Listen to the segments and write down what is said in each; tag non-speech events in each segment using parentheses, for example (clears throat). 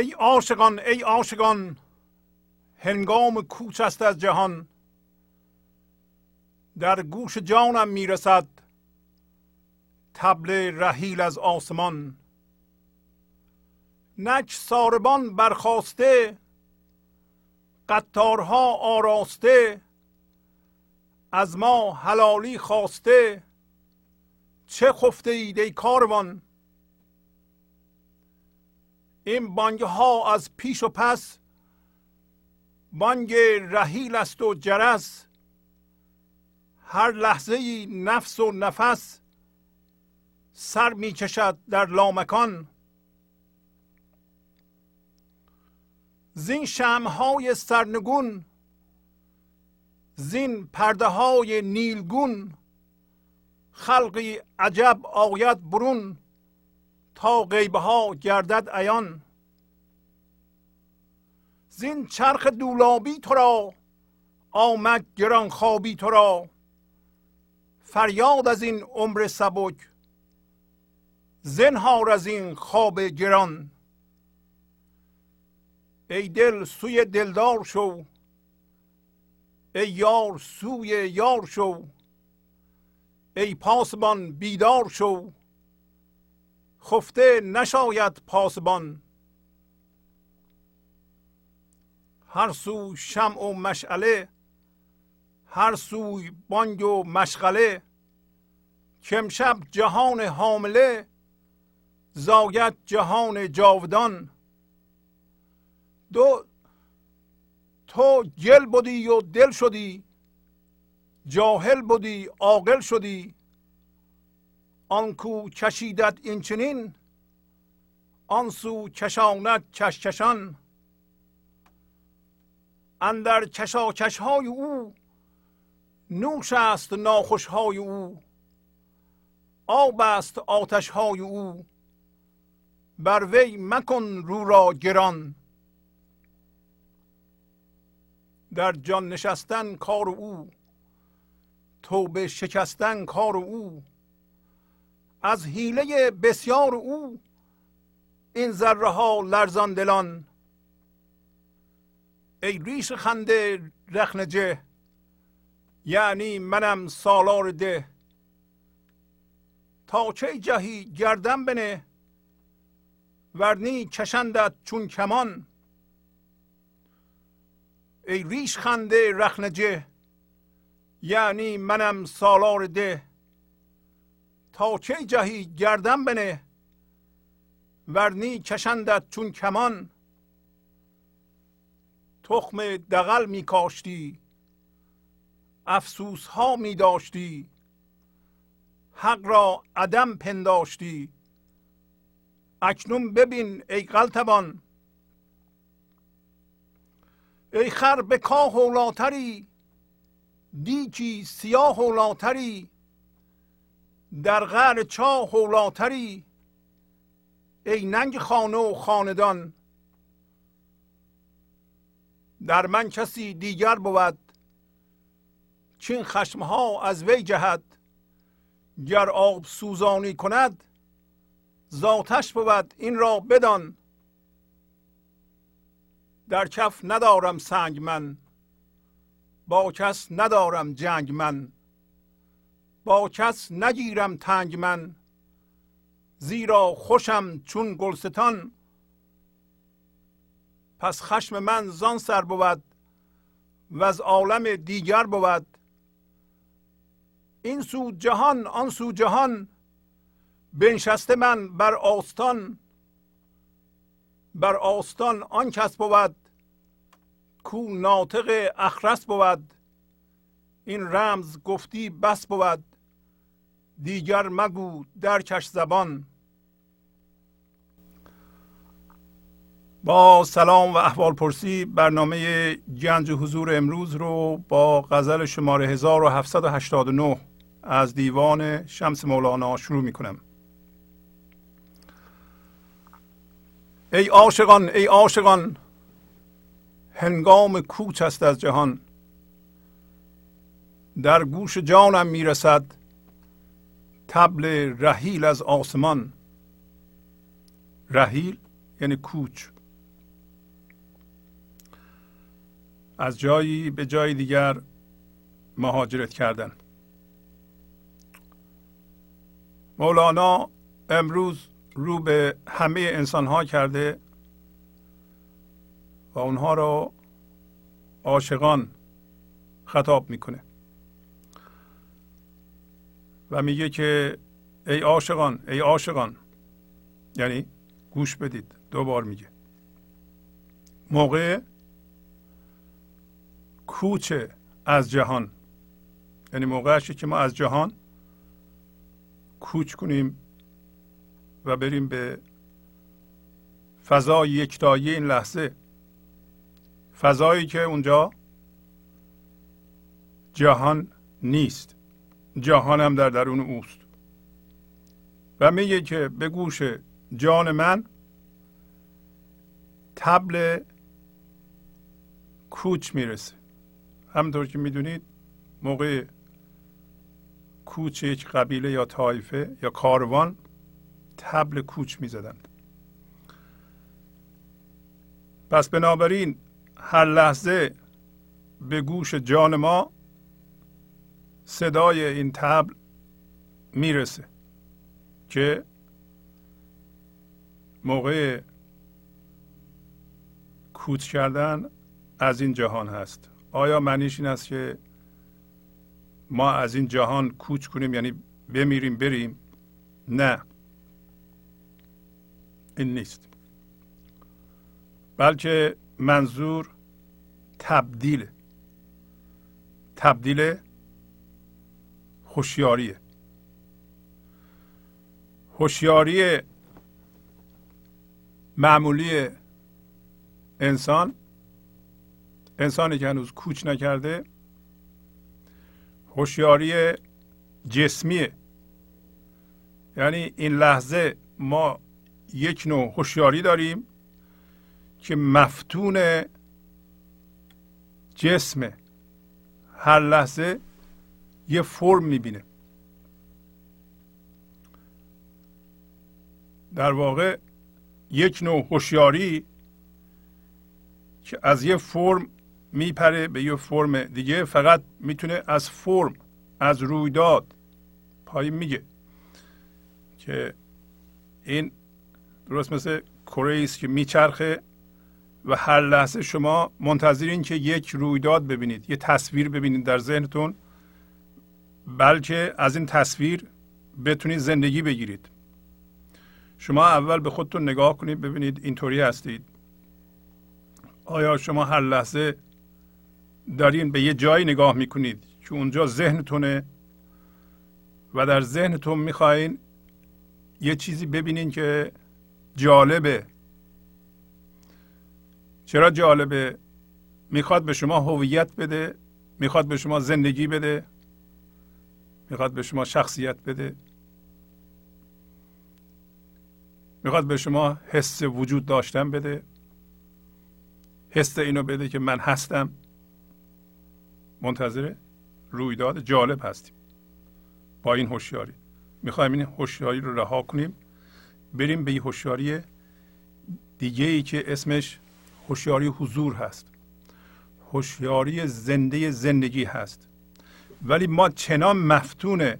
ای عاشقان ای عاشقان هنگام کوچ است از جهان در گوش جانم می‌رسد تبل رحیل از آسمان نک ساربان برخواسته قطارها آراسته از ما حلالی خواسته چه خفته اید ای کاروان این بانگ ها از پیش و پس بانگ رحیل است و جرس. هر لحظه نفس و نفس سر می کشد در لامکان. زین شمهای سرنگون زین پرده های نیلگون خلقی عجب آید برون. غیبه ها گردد عیان. زین چرخ دولابی تو را آمد گران خوابی تو را. فریاد از این عمر سبک زنهار از این خواب گران. ای دل سوی دلدار شو ای یار سوی یار شو ای پاسبان بیدار شو. خفته نشاید پاسبان. هر سو شمع و مشعله هر سوی بانگ و مشغله کمشب جهان حامله زاید جهان جاودان. دو تو گل بودی و دل شدی جاهل بودی عاقل شدی. آنکو کشیدت این چنین آن سو کشاند کشکشان اندر کشاکش های او نوش است ناخوش های او. آب است آتش های او. بر وی مکن رو را گران. در جان نشستن کار او توبه شکستن کار او. از حیله بسیار او این ذره ها لرزان دلان. ای ریش خنده رخنجه یعنی منم سالار ده. تا چه جهی گردم بنه ورنی کشندت چون کمان. ای ریش خنده رخنجه یعنی منم سالار ده. تا چه جهی گردم بنه ورنی کشندت چون کمان. تخم دقل می کاشتی افسوس ها می داشتی حق را عدم پنداشتی. اکنون ببین ای قلتبان ای خر به کاه هولاتری دیکی سیاه هولاتری در غر چاه هولاتری. ای ننگ خانه و خاندان در من کسی دیگر بود چین خشمها از وی جهد. گر آب سوزانی کند ذاتش بود این را بدان. در کف ندارم سنگ من با کس ندارم جنگ من. با کس نگیرم تنگ من زیرا خوشم چون گلستان. پس خشم من زان سر بود و از عالم دیگر بود. این سو جهان آن سو جهان بنشسته من بر آستان. بر آستان آن کس بود کو ناطق اخرس بود. این رمز گفتی بس بود. دیگر مگو در کش زبان. با سلام و احوال پرسی برنامه گنج حضور امروز رو با غزل شماره 1789 از دیوان شمس مولانا شروع می کنم ای عاشقان ای عاشقان هنگام کوچ است از جهان. در گوش جانم می‌رسد تبل رحیل از آسمان. رحیل یعنی کوچ. از جایی به جای دیگر مهاجرت کردن. مولانا امروز رو به همه انسان ها کرده و اونها را عاشقان خطاب می‌کنه. و میگه که ای عاشقان ای عاشقان. یعنی گوش بدید دوبار میگه. موقع کوچه از جهان. یعنی موقعشه که ما از جهان کوچ کنیم و بریم به فضای یکتایی این لحظه. فضایی که اونجا جهان نیست. جهان هم در درون اوست. و میگه که به گوش جان من تبل کوچ می‌رسه. همطور که می‌دونید موقع کوچ یک قبیله یا طایفه یا کاروان تبل کوچ می‌زدند. پس بنابراین هر لحظه به گوش جان ما صدای این تبل می‌رسه که موقع کوچ کردن از این جهان هست. آیا معنیش این است که ما از این جهان کوچ کنیم؟ یعنی بمیریم بریم؟ نه. این نیست. بلکه منظور تبدیل. تبدیل هوشیاریه. هوشیاری معمولی انسان انسانی که هنوز کوچ نکرده هوشیاری جسمیه. یعنی این لحظه ما یک نوع هوشیاری داریم که مفتون جسمه. هر لحظه یه فرم می‌بینه. در واقع یک نوع هوشیاری که از یه فرم میپره به یه فرم دیگه فقط می‌تونه از فرم از رویداد پایین میگه که این درست مثل کره است که میچرخه و هر لحظه شما منتظرین که یک رویداد ببینید یه تصویر ببینید در ذهنتون بلکه از این تصویر بتونید زندگی بگیرید. شما اول به خودتون نگاه کنید ببینید اینطوری هستید. آیا شما هر لحظه دارین به یه جایی نگاه می‌کنید که اونجا ذهنتونه و در ذهنتون می‌خواین یه چیزی ببینین که جالبه؟ چرا جالبه؟ می‌خواد به شما هویت بده می‌خواد به شما زندگی بده. می‌خواد به شما شخصیت بده. می‌خواد به شما حس وجود داشتن بده. حس اینو بده که من هستم. منتظر رویداد جالب هستیم. با این هوشیاری. می‌خوایم این هوشیاری رو رها کنیم. بریم به این هوشیاری دیگه ای که اسمش هوشیاری حضور هست. هوشیاری زنده زندگی هست. ولی ما چنان مفتون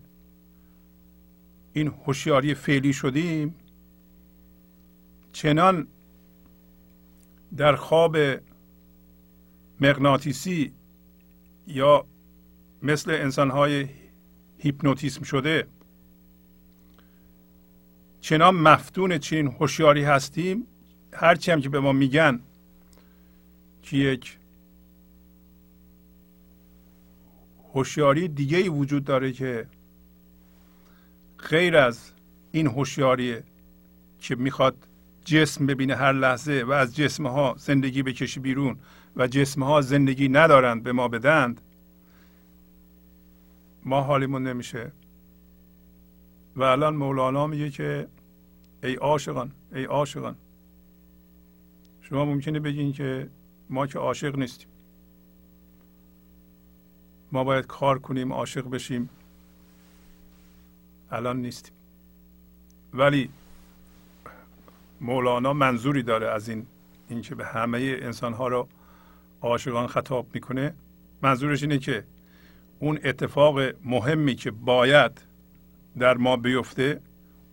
این هوشیاری فعلی شدیم چنان در خواب مغناطیسی یا مثل انسانهای هیپنوتیسم شده چنان مفتون چنین هوشیاری هستیم هرچی هم که به ما میگن که یک هوشیاری دیگه ای وجود داره که غیر از این هوشیاری که می‌خواد جسم ببینه هر لحظه و از جسم ها زندگی بکشی بیرون و جسم ها زندگی ندارند به ما بدند ما حالیمون نمیشه. و الان مولانا میگه که ای عاشقان ای عاشقان شما ممکنه بگین که ما که عاشق نیستیم. ما باید کار کنیم عاشق بشیم. الان نیستیم. ولی مولانا منظوری داره از این اینکه به همه انسان ها رو عاشقان خطاب می‌کنه. منظورش اینه که اون اتفاق مهمی که باید در ما بیفته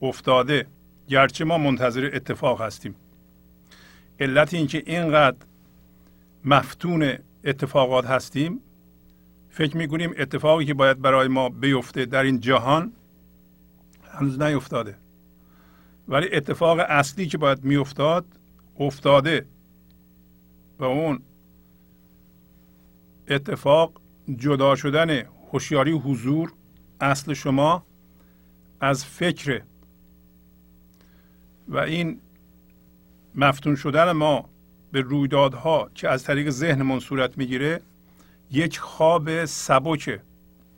افتاده. گرچه ما منتظر اتفاق هستیم. علت اینکه اینقدر مفتون اتفاقات هستیم فکر می‌کنیم اتفاقی که باید برای ما بیفته در این جهان هنوز نیفتاده. ولی اتفاق اصلی که باید میافتاد افتاده. و اون اتفاق جدا شدن هوشیاری حضور اصل شما از فکر. و این مفتون شدن ما به رویدادها که از طریق ذهنمون صورت می‌گیره یک خواب سبکه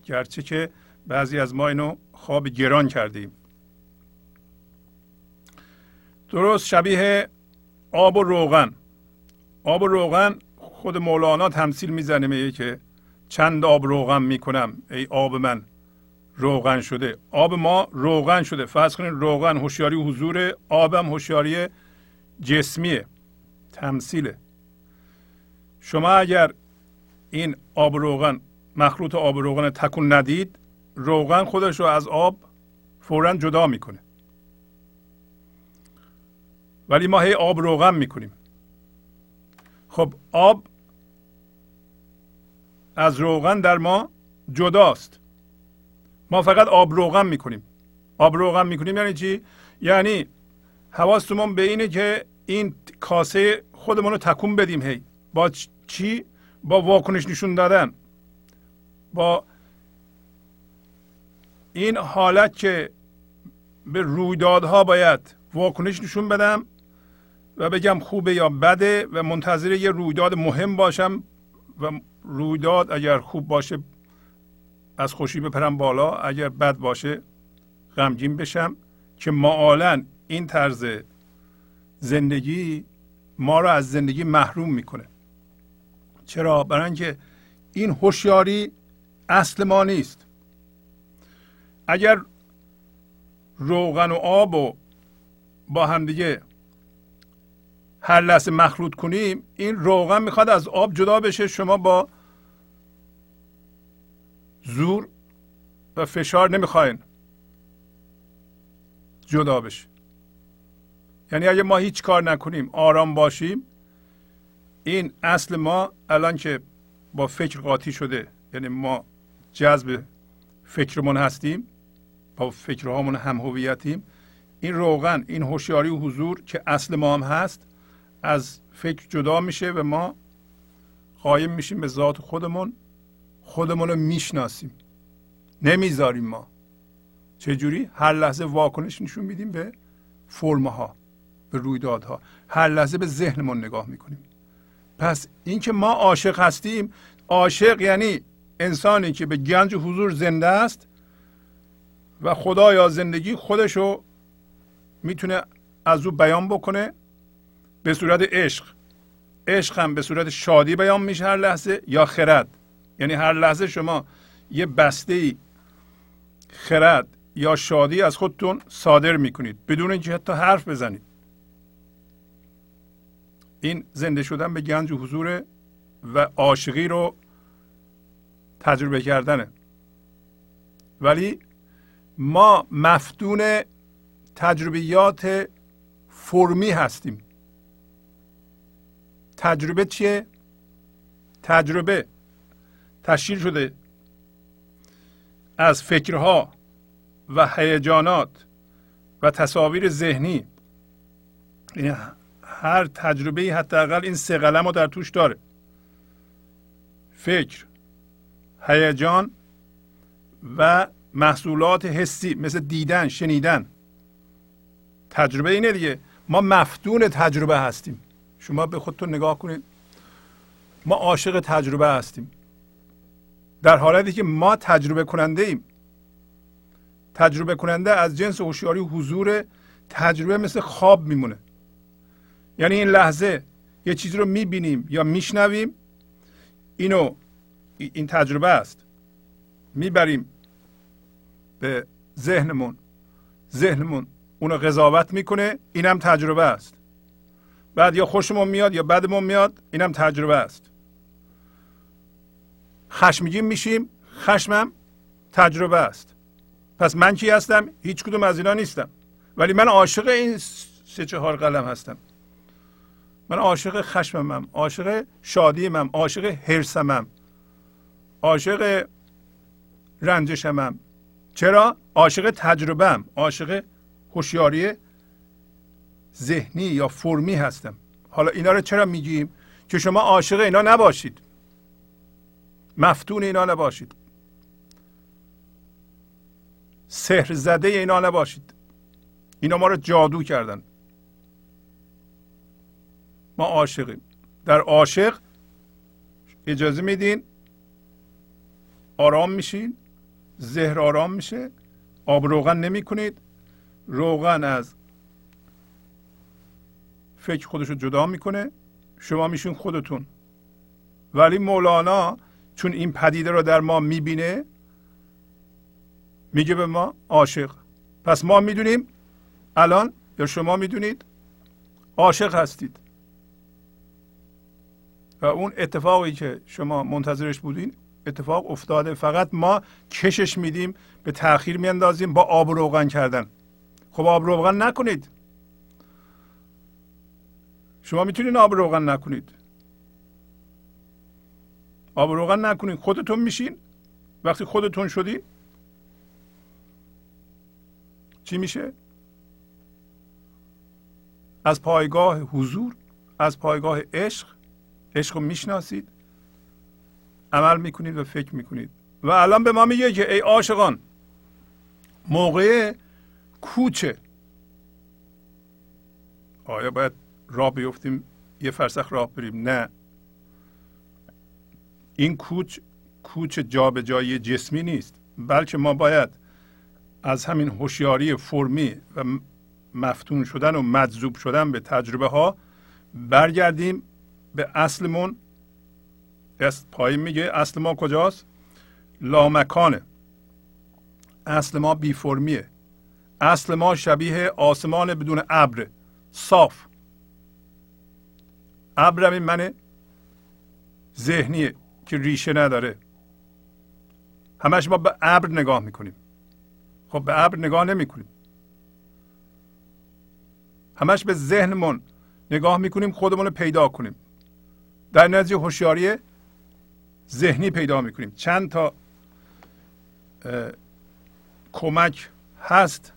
گرچه که بعضی از ما اینو خواب گران کردیم. درست شبیه آب و روغن. آب و روغن خود مولانا تمثیل می‌زنه میگه که چند آب روغن می‌کنم ای آب من روغن شده. آب ما روغن شده. فرض کنید روغن هوشیاری حضور آبم هوشیاری جسمیه. تمثیله. شما اگر این آب روغن مخلوط آب روغن تکون ندید روغن خودش رو از آب فورا جدا می‌کنه. ولی ما هی آب روغن می‌کنیم. خب آب از روغن در ما جداست. ما فقط آب روغن می‌کنیم. آب روغن می‌کنیم یعنی چی؟ یعنی حواستمون به اینه که این کاسه خودمون رو تکون بدیم هی. با چی؟ با واکنش نشون دادن. با این حالت که به رویدادها باید واکنش نشون بدم و بگم خوبه یا بده و منتظر یه رویداد مهم باشم و رویداد اگر خوب باشه از خوشی بپرم بالا اگر بد باشه غمگین بشم که معالا این طرز زندگی ما را از زندگی محروم می‌کنه. چرا؟ برای اینکه این هوشیاری اصل ما نیست. اگر روغن و آب و با همدیگه هر لحظه مخلوط کنیم این روغن می‌خواد از آب جدا بشه. شما با زور و فشار نمی‌خواین جدا بشه یعنی اگه ما هیچ کار نکنیم آرام باشیم این اصل ما الان که با فکر قاطی شده یعنی ما جذب فکرمون هستیم با فکرهامون هم هویتیم این روغن این هوشیاری و حضور که اصل ما هم هست از فکر جدا میشه و ما قایم میشیم به ذات خودمون خودمون رو می‌شناسیم. نمی‌ذاریم ما. چجوری؟ هر لحظه واکنش نشون میدیم به فرمها به رویدادها. هر لحظه به ذهنمون نگاه می‌کنیم. پس اینکه ما عاشق هستیم عاشق یعنی انسانی که به گنج حضور زنده است و خدا یا زندگی خودشو می‌تونه از او بیان بکنه به صورت عشق. عشق هم به صورت شادی بیان میشه هر لحظه یا خرد. یعنی هر لحظه شما یه بسته ای خرد یا شادی از خودتون صادر می‌کنید بدون اینکه حتی حرف بزنید. این زنده شدن به گنج و حضور و عاشقی رو تجربه کردنه. ولی ما مفتون تجربیات فرمی هستیم. تجربه چیه؟ تجربه تشکیل شده از فکرها و هیجانات و تصاویر ذهنی. یعنی هر تجربه حداقل این سه قلم رو در توش داره. فکر هیجان و محصولات حسی مثل دیدن شنیدن. تجربه اینه دیگه. ما مفتون تجربه هستیم. شما به خودتون نگاه کنید. ما عاشق تجربه هستیم. در حالتی که ما تجربه کننده ایم تجربه کننده از جنس هوشیاری حضور تجربه مثل خواب میمونه. یعنی این لحظه یه چیزی رو می‌بینیم یا میشنویم. اینو این تجربه است. می‌بریم به ذهنمون. ذهنمون اونو قضاوت می‌کنه اینم تجربه است. بعد یا خوشمون میاد یا بدمون میاد اینم تجربه است. خشمگین میشیم خشمم تجربه است. پس من کی هستم؟ هیچ کدوم از اینا نیستم. ولی من عاشق این سه چهار قلم هستم. من عاشق خشممم عاشق شادیمم عاشق حرسمم عاشق رنجشمم چرا؟ عاشق تجربهم عاشق هوشیاری ذهنی یا فرمی هستم. حالا اینا رو چرا میگیم؟ که شما عاشق اینا نباشید. مفتون اینا نباشید. سحر زده اینا نباشید. اینا ما رو جادو کردن. ما عاشقیم. در عاشق اجازه میدین آرام میشین زهر آرام میشه آب روغن نمی کنید روغن از فکر خودش رو جدا می‌کنه. شما میشین خودتون. ولی مولانا چون این پدیده رو در ما می‌بینه میگه به ما عاشق. پس ما می‌دونیم الان یا شما می‌دونید عاشق هستید. و اون اتفاقی که شما منتظرش بودین اتفاق افتاده. فقط ما کشش میدیم به تاخیر میاندازیم با آب روغن کردن. خب آب روغن نکنید. شما می‌تونید آب روغن نکنید. آب روغن نکنید خودتون میشین. وقتی خودتون شدین چی میشه؟ از پایگاه حضور از پایگاه عشق عشق رو می‌شناسید عمل می‌کنید و فکر می‌کنید. و الان به ما میگه که ای عاشقان موقع کوچه. آیا باید راه بیفتیم یه فرسخ راه بریم؟ نه. این کوچ کوچ جابجایی جسمی نیست بلکه ما باید از همین هوشیاری فرمی و مفتون شدن و مجذوب شدن به تجربه ها برگردیم به اصلمون پایین میگه. اصل ما کجاست؟ لامکانه. اصل ما بی فرمیه اصل ما شبیه آسمان بدون ابر. صاف. ابرم این من ذهنیه که ریشه نداره. همش ما به ابر نگاه می‌کنیم. خب به ابر نگاه نمی‌کنیم. همش به ذهنمون نگاه می‌کنیم خودمون رو پیدا کنیم. در نتیجه هوشیاری ذهنی پیدا می‌کنیم. چند تا کمک هست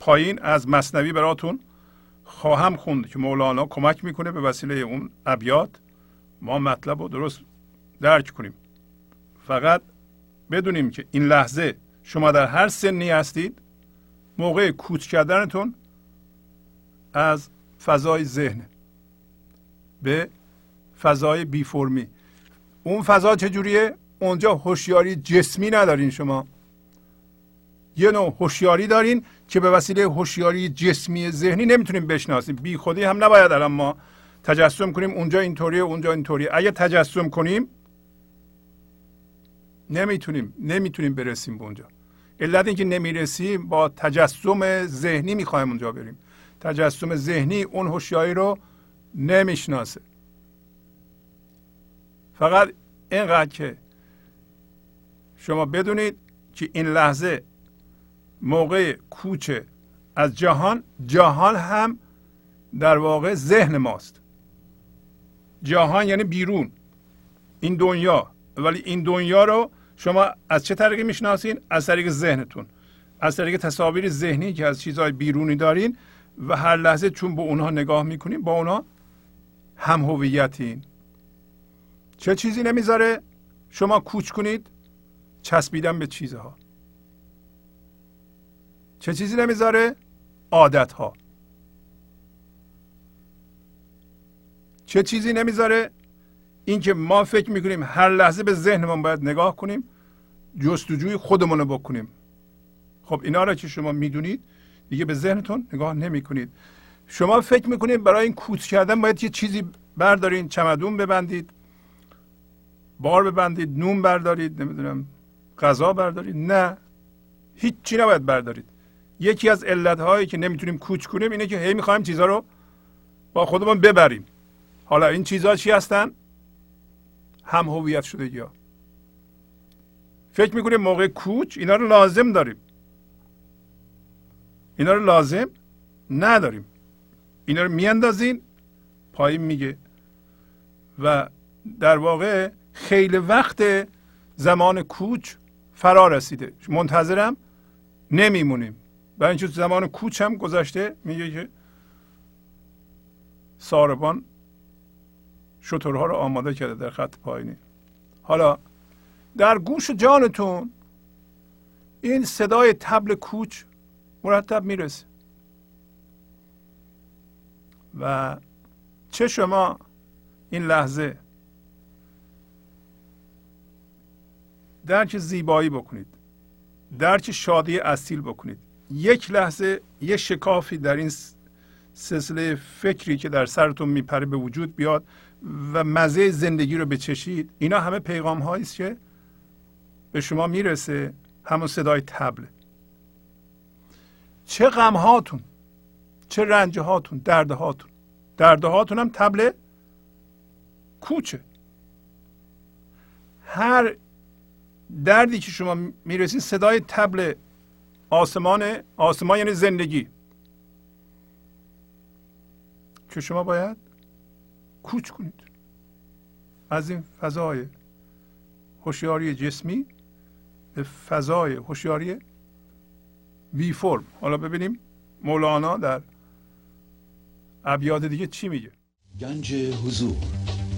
پایین از مصنوی براتون خواهم خوند که مولانا کمک می‌کنه به وسیله اون ابیات ما مطلب رو درست درک کنیم. فقط بدونیم که این لحظه شما در هر سنی هستید موقع کوچ کردنتون از فضای ذهن به فضای بی فرمی. اون فضا چجوریه اونجا هوشیاری جسمی ندارین شما. یه نوع هوشیاری دارین که به وسیله هوشیاری جسمی ذهنی نمی‌تونیم بشناسیم. بی خودی هم نباید الان ما تجسم کنیم. اونجا اینطوریه اونجا اینطوریه. اگه تجسم کنیم نمی‌تونیم نمی‌تونیم برسیم به اونجا. علت اینکه نمی‌رسیم با تجسم ذهنی می‌خوایم اونجا بریم. تجسم ذهنی اون هوشیاری رو نمی‌شناسه. فقط اینقدر که شما بدونید که این لحظه موقع کوچه از جهان جهان هم در واقع ذهن ماست. جهان یعنی بیرون این دنیا. ولی این دنیا رو شما از چه طریقی می‌شناسین؟ از طریق ذهنتون. از طریق تصاویر ذهنی که از چیزهای بیرونی دارین و هر لحظه چون به اونها نگاه می‌کنین با اونها هم هویتین. چه چیزی نمی‌ذاره؟ شما کوچ کنید چسبیدن به چیزها. چه چیزی نمی‌ذاره؟ عادت ها چه چیزی نمی‌ذاره؟ اینکه ما فکر می‌کنیم هر لحظه به ذهنمون باید نگاه کنیم جستجوی خودمون رو بکنیم. خب اینا را که شما می‌دونید دیگه به ذهنتون نگاه نمی کنید شما فکر می‌کنید برای این کوچ کردن باید یه چیزی بردارین چمدون ببندید. بار ببندید نون بردارید نمی‌دونم غذا بردارید. نه هیچی نباید بردارید. یکی از علت که نمی‌تونیم کوچ کنیم اینه که هی می‌خوایم چیزها رو با خودمون ببریم. حالا این چیزها چی هستن؟ هم هویت شده یا فکر می‌کنیم موقع کوچ اینا رو لازم داریم. اینا رو لازم نداریم. اینا رو میاندازین پایین میگه. و در واقع خیلی وقت زمان کوچ فرا رسیده. منتظرم نمیمونیم. برای اینکه زمان کوچ هم گذشته میگه که ساربان شترها رو آماده کرده در خط پایینی. حالا در گوش جانتون این صدای تبل کوچ مرتب می‌رسه. و چه شما این لحظه درک زیبایی بکنید. درک شادی اصیل بکنید. یک لحظه یه شکافی در این سلسله فکری که در سرتون میپره به وجود بیاد و مزه زندگی رو بچشید. اینا همه پیغام هایی است که به شما می‌رسه. همون صدای تبل. چه غم هاتون چه رنج هاتون درد هاتون درد هاتون هم تبل کوچه. هر دردی که شما می‌رسید صدای تبل آسمان آسمان یعنی زندگی. که شما باید کوچ کنید. از این فضای هوشیاری جسمی به فضای هوشیاری وی فرم. حالا ببینیم مولانا در ابیات دیگه چی میگه. گنج حضور.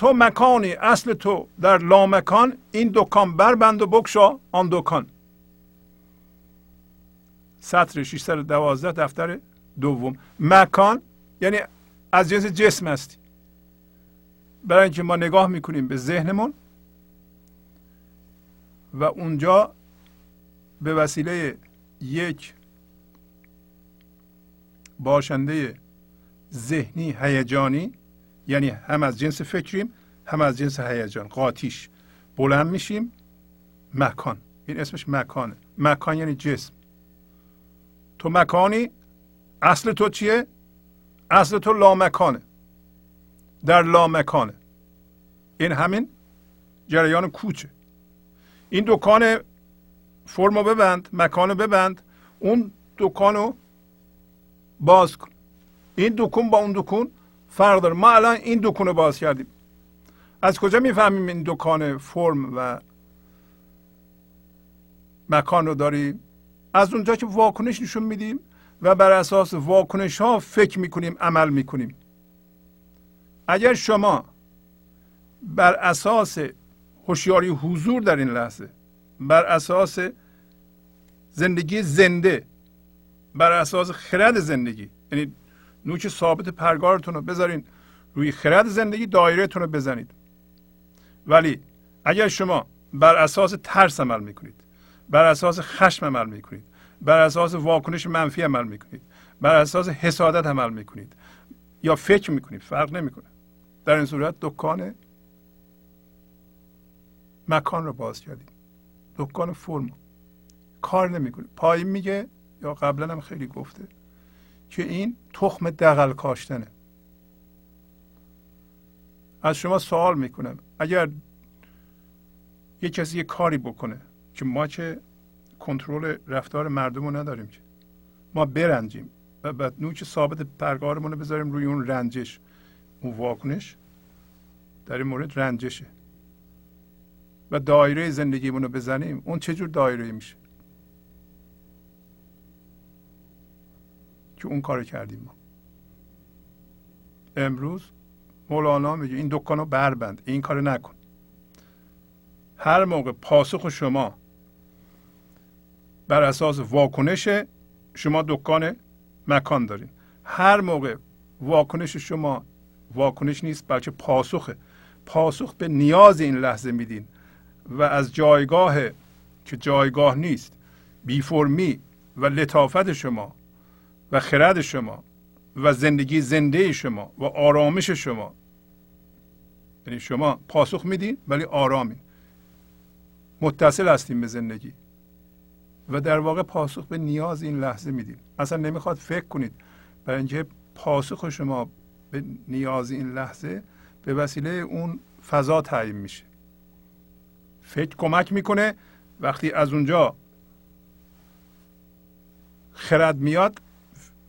تو مکانی اصل تو. در لامکان این دکان بربند و بکشا آن دکان. سطر 612 دفتر دوم. مکان یعنی از جنس جسم هستی. برای اینکه ما نگاه می‌کنیم به ذهنمون و اونجا به وسیله یک باشنده ذهنی هیجانی یعنی هم از جنس فکریم هم از جنس هیجان قاطیش. بلند میشیم مکان. این اسمش مکانه. مکان یعنی جسم. تو مکانی اصل تو چیه؟ اصل تو لامکانه. در لامکانه. این همین جریان کوچه. این دکان فرمو ببند مکانو ببند. اون دکانو باز کن. این دکون با اون دکون فرق داره. ما الان این دکون رو باز کردیم. از کجا می‌فهمیم این دکان فرم و مکان رو داریم؟ از اونجا که واکنش نشون میدیم و بر اساس واکنش ها فکر می‌کنیم عمل می‌کنیم. اگر شما بر اساس هوشیاری حضور در این لحظه بر اساس زندگی زنده بر اساس خرد زندگی یعنی نوک ثابت پرگارتون رو بذارین روی خرد زندگی دایرهتون رو بزنید. ولی اگر شما بر اساس ترس عمل می‌کنید بر اساس خشم عمل می‌کنید بر اساس واکنش منفی عمل می‌کنید بر اساس حسادت عمل می‌کنید یا فکر می‌کنید فرق نمی‌کنه. در این صورت دکان مکان رو باز کردیم دکان فرم. کار نمی‌کنه. پایین میگه یا قبلا هم خیلی گفته. که این تخم دقل کاشتنه. از شما سوال می‌کنم. اگر یه کسی یه کاری بکنه که ما چه کنترل رفتار مردم رو نداریم که ما برنجیم و بعد نوک ثابت پرگارمون رو بذاریم روی اون رنجش اون واکنش در این مورد رنجشه. و دایره زندگیمون رو بزنیم اون چه جور دایره میشه؟ که اون کار کردیم ما. امروز مولانا میگه این دکان رو بربند این کار نکن. هر موقع پاسخ شما بر اساس واکنش شما دکان مکان دارین. هر موقع واکنش شما واکنش نیست بلکه پاسخه پاسخ به نیاز این لحظه میدین و از جایگاه که جایگاه نیست بی فرمی و لطافت شما و خرد شما و زندگی زنده شما و آرامش شما. یعنی شما پاسخ میدین ولی آرامین متصل هستیم به زندگی. و در واقع پاسخ به نیاز این لحظه میدین. اصلا نمی‌خواد فکر کنید. برای اینکه پاسخ شما به نیاز این لحظه به وسیله اون فضا تعیین میشه. فکر کمک می‌کنه. وقتی از اونجا خرد میاد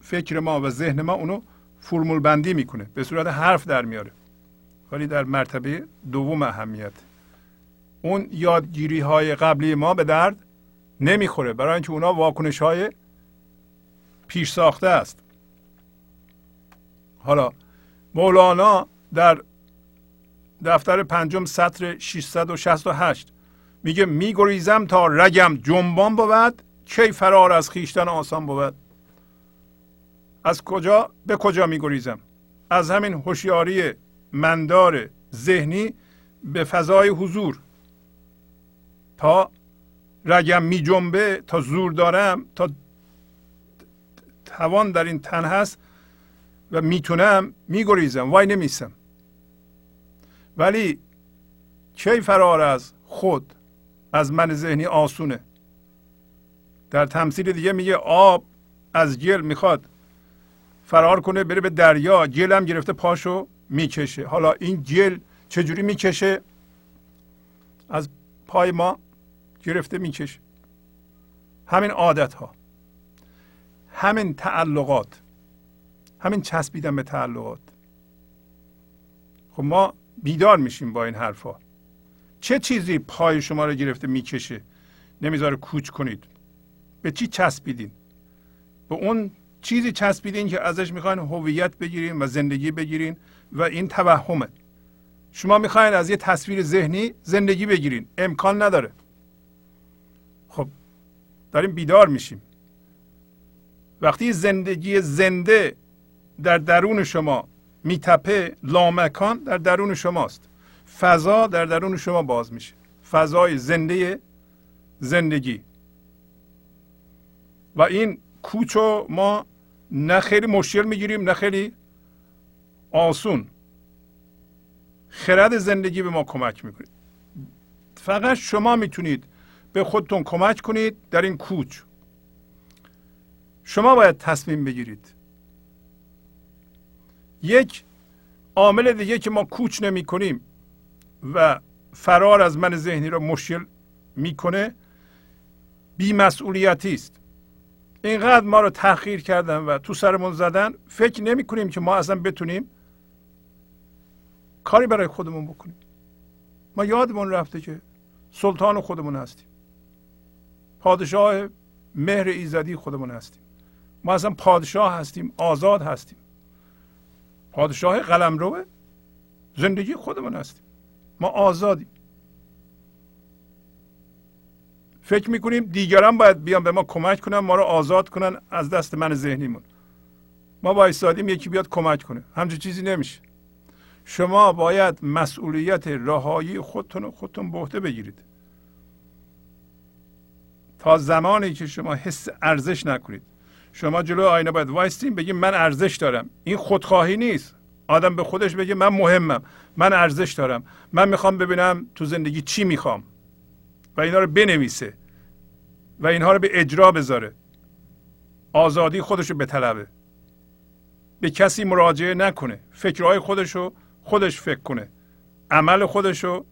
فکر ما و ذهن ما اونو فرمول بندی می‌کنه. به صورت حرف در میاره. ولی در مرتبه دوم اهمیت. اون یادگیری های قبلی ما به درد نمی‌خوره. برای اینکه اونا واکنش های پیش ساخته است. حالا مولانا در دفتر پنجم سطر 668 میگه میگریزم تا رگم جنبان بود کی فرار از خیشتن آسان بود؟ از کجا به کجا میگریزم؟ از همین هوشیاری مندار ذهنی به فضای حضور. تا رگم می جنبه تا زور دارم تا توان در این تن هست و می‌تونم میگریزم. وای نمیسم. ولی کی فرار از خود از من ذهنی آسونه؟ در تمثیل دیگه میگه آب از گل می‌خواد. فرار کنه بره به دریا گل هم گرفته پاشو می‌کشه حالا این گل چجوری می‌کشه از پای ما گرفته می‌کشه همین عادت ها همین تعلقات. همین چسبیدن به تعلقات. خب ما بیدار میشیم با این حرفا چه چیزی پای شما رو گرفته می‌کشه نمی‌ذاره کوچ کنید. به چی چسبیدین؟ به اون چیزی چسبیدین که ازش می‌خواین هویت بگیرین و زندگی بگیرین و این توهمه. شما می‌خواین از یه تصویر ذهنی زندگی بگیرین. امکان نداره. خب داریم بیدار میشیم. وقتی زندگی زنده در درون شما میتپه لامکان در درون شماست. فضا در درون شما باز میشه. فضای زنده زندگی. و این کوچو ما نه خیلی مشکل می‌گیریم نه خیلی آسون. خرد زندگی به ما کمک می‌کنید فقط شما می‌تونید به خودتون کمک کنید در این کوچ. شما باید تصمیم بگیرید. یک عامل دیگه که ما کوچ نمی کنیم و فرار از من ذهنی را مشکل می‌کنه بیمسئولیتی است. اینقدر ما رو تحقیر کردن و تو سرمون زدن فکر نمی کنیم که ما اصلا بتونیم کاری برای خودمون بکنیم. ما یادمون رفته که سلطان خودمون هستیم. پادشاه مهر ایزدی خودمون هستیم. ما اصلا پادشاه هستیم آزاد هستیم. پادشاه قلمرو زندگی خودمون هستیم. ما آزادیم. فکر می‌کنیم دیگران باید بیان به ما کمک کنن ما رو آزاد کنن از دست من ذهنیمون. ما وایسادیم یکی بیاد کمک کنه. همچون چیزی نمیشه. شما باید مسئولیت رهایی خودتون خودتون به بگیرید. تا زمانی که شما حس ارزش نکنید. شما جلو آینه باید وایستیم بگیم من ارزش دارم. این خودخواهی نیست. آدم به خودش بگه من مهمم من ارزش دارم. من می‌خوام ببینم تو زندگی چی می‌خوام. و اینا رو بنویسه. و اینها رو به اجرا بذاره. آزادی خودش رو بطلبه. به کسی مراجعه نکنه. فکرهای خودش رو خودش فکر کنه. عمل خودش رو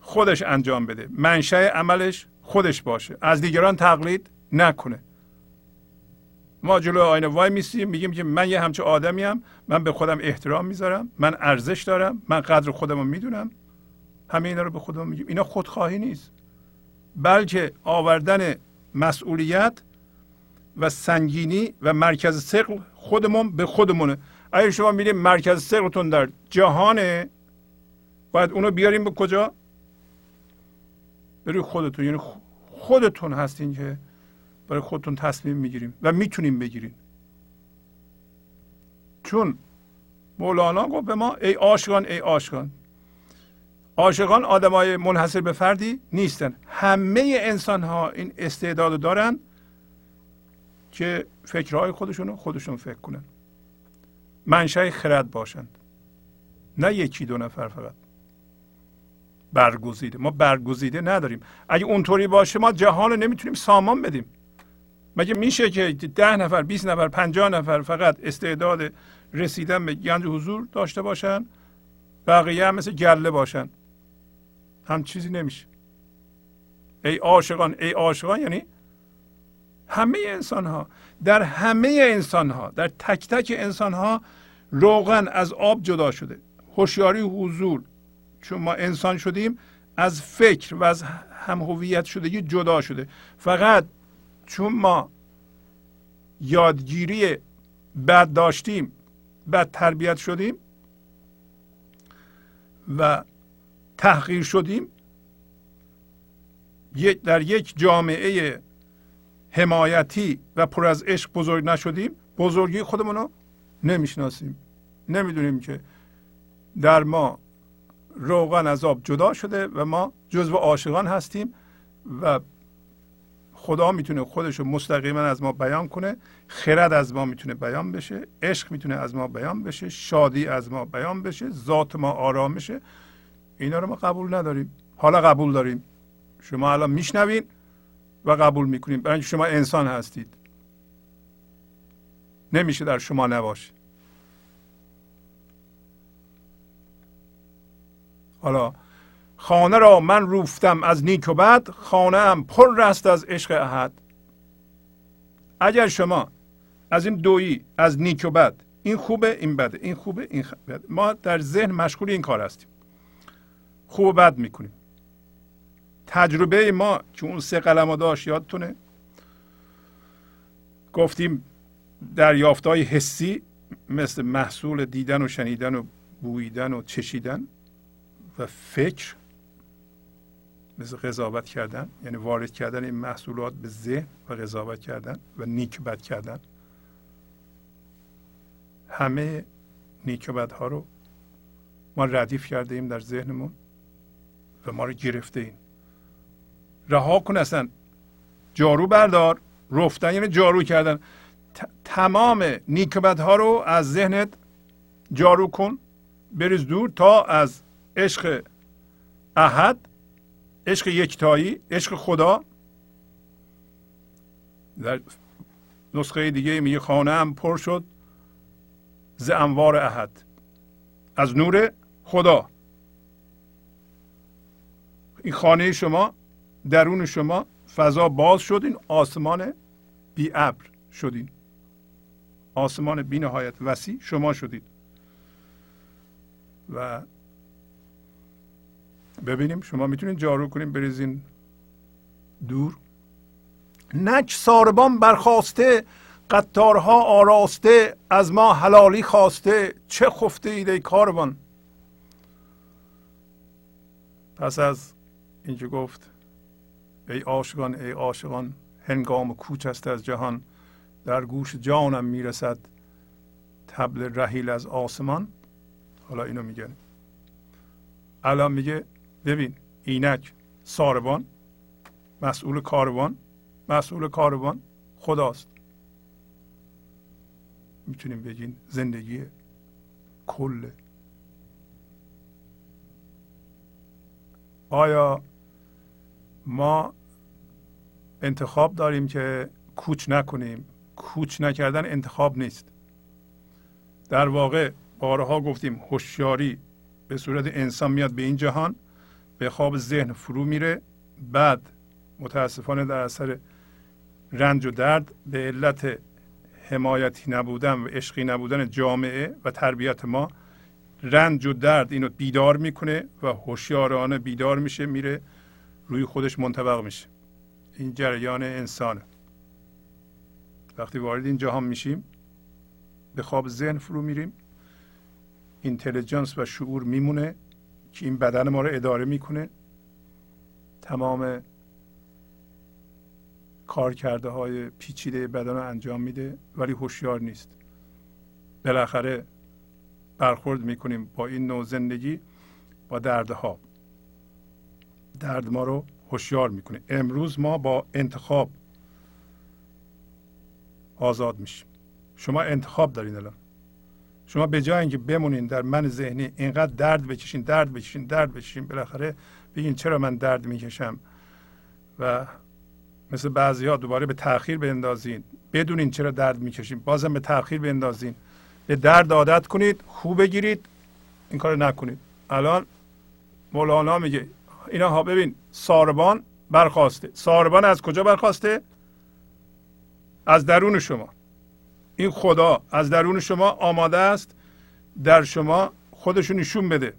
خودش انجام بده. منشأ عملش خودش باشه. از دیگران تقلید نکنه. ما جلو آینه وای میسیم میگیم که من یه همچه آدمیم من به خودم احترام می‌ذارم. من ارزش دارم. من قدر خودم رو می‌دونم. همه اینا رو به خودم میگیم. اینا خودخواهی نیست. بلکه آوردن مسئولیت و سنگینی و مرکز سقل خودمون به خودمونه. اگر شما میریم مرکز سقلتون در جهانه باید اونو بیاریم به کجا؟ بروی خودتون. یعنی خودتون هستین که برای خودتون تصمیم می‌گیریم و می‌تونیم بگیریم چون مولانا گفت به ما ای عاشقان ای عاشقان. عاشقان آدمای منحصر به فردی نیستن. همه انسان ها این استعداد دارن که فکرهای خودشون خودشون فکر کنن. منشأ خرد باشند. نه یکی دو نفر فقط. برگزیده. ما برگزیده نداریم. اگه اونطوری باشه ما جهان رو نمی‌تونیم سامان بدیم. مگه میشه که ده نفر 20 نفر 50 نفر فقط استعداد رسیدن به گنج حضور داشته باشن؟ بقیه هم مثل گله باشن. هم چیزی نمیشه. ای عاشقان ای عاشقان یعنی همه انسان ها در همه انسان ها در تک تک انسان ها روغن از آب جدا شده. هوشیاری حضور. چون ما انسان شدیم از فکر و از هم هویت شدگی جدا شده. فقط چون ما یادگیری بد داشتیم بد تربیت شدیم و تحقیر شدیم. در یک جامعه حمایتی و پر از عشق بزرگ نشدیم. بزرگی خودمون رو نمی‌شناسیم. نمی‌دونیم که در ما روغن از آب جدا شده و ما جزو عاشقان هستیم و خدا می‌تونه خودش رو مستقیما از ما بیان کنه. خرد از ما می‌تونه بیان بشه. عشق می‌تونه از ما بیان بشه. شادی از ما بیان بشه. ذات ما آرام بشه. اینا رو ما قبول نداریم. حالا قبول داریم. شما الان میشنوین و قبول می‌کنیم. برای شما انسان هستید. نمیشه در شما نباشه. حالا خانه را من روفتم از نیک و بد خانه هم پر رست از عشق احد. اگر شما از این دویی از نیک و بد این خوبه این بده این خوبه این بده. ما در ذهن مشغول این کار هستیم. خوب و بد می‌کنیم. تجربه ما که اون سه قلم داشت یادتونه؟ گفتیم در های حسی مثل محصول دیدن و شنیدن و بویدن و چشیدن و فکر مثل قضاوت کردن یعنی وارد کردن این محصولات به ذهن و قضاوت کردن و نیک بد کردن. همه نیک و بد ها رو ما ردیف کرده ایم در ذهنمون. و ما رو گرفته ایم رها کن اصلا. جارو بردار. رفتن یعنی جارو کردن. تمام نیک و بد ها رو از ذهنت جارو کن. بریز دور تا از عشق احد عشق یکتایی عشق خدا. در نسخه دیگه میگه خانه هم پر شد ز انوار احد. از نور خدا. این خانه شما درون شما فضا باز شد این آسمان بی ابر شدین. آسمان بی نهایت وسیع شما شدید و ببینیم شما می‌تونید جارو کنیم بریزین دور. نک ساربان برخواسته قطارها آراسته از ما حلالی خواسته. چه خفته اید ای کاروان؟ پس از اینکه گفت ای عاشقان ای عاشقان هنگام کوچ است از جهان در گوش جانم می‌رسد تبل رحیل از آسمان. حالا اینو میگن الان میگه ببین اینک ساربان مسئول کاروان مسئول کاروان خداست. می‌تونیم بگین زندگی کل. آیا ما انتخاب داریم که کوچ نکنیم. کوچ نکردن انتخاب نیست. در واقع بارها گفتیم هوشیاری به صورت انسان میاد به این جهان به خواب ذهن فرو میره بعد متاسفانه در اثر رنج و درد به علت حمایتی نبودن و عشقی نبودن جامعه و تربیت ما رنج و درد اینو بیدار می‌کنه و هوشیارانه بیدار میشه میره روی خودش منطبق میشه. این جریان انسانه. وقتی وارد این جهان میشیم به خواب ذهن فرو میریم. اینتلیجنس و شعور میمونه که این بدن ما رو اداره می‌کنه. تمام کارکرده های پیچیده بدن رو انجام میده ولی هوشیار نیست. بالاخره برخورد می‌کنیم با این نوع زندگی با دردها. درد ما رو هوشیار می‌کنه. امروز ما با انتخاب آزاد میشیم. شما انتخاب دارین الان. شما به جای اینکه بمونین در من ذهنی اینقدر درد بکشین درد بکشین درد بکشین بالاخره بگین چرا من درد می‌کشم؟ و مثل بعضی ها دوباره به تاخیر بندازین. بدونین چرا درد می‌کشین بازم به تاخیر بندازین. به درد عادت کنید خوب بگیرید این کار نکنید. الان مولانا میگه اینا ها ببین ساربان برخواسته. ساربان از کجا برخواسته؟ از درون شما. این خدا از درون شما آماده است در شما خودشو نشون بده.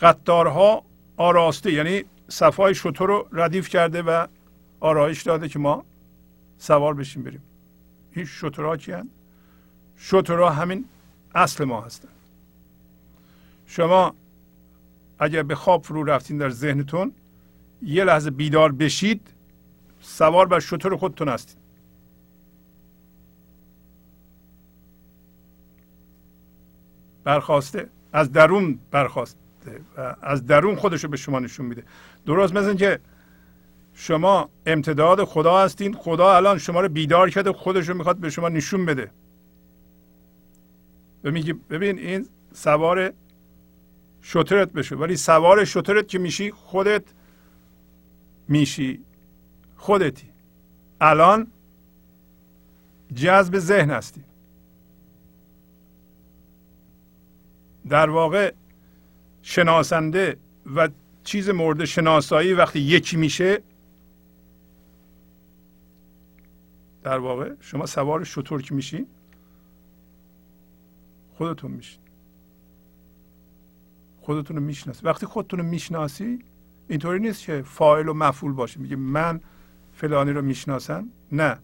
قطارها آراسته یعنی صفای شطور رو ردیف کرده و آرایش داده که ما سوار بشیم بریم. این شطورها کیان شطورها همین اصل ما هستن. شما اگر به خواب فرو رفتین در ذهنتون یه لحظه بیدار بشید سوار بر شطور خودتون هستید برخواسته از درون برخواسته و از درون خودش رو به شما نشون میده. درست مثل که شما امتداد خدا هستین خدا الان شما رو بیدار کرده خودش رو می‌خواد به شما نشون بده. و میگه ببین این سوار شترت بشه. ولی سوار شترت که میشی خودت میشی. خودتی. الان جذب ذهن هستی. در واقع شناسنده و چیز مورد شناسایی وقتی یکی میشه در واقع شما سوار شطور که میشین خودتون میشین خودتون رو می‌شناسی. وقتی خودتون رو می‌شناسی اینطوری نیست که فاعل و مفعول باشه. میگه من فلانی رو می‌شناسم. نه.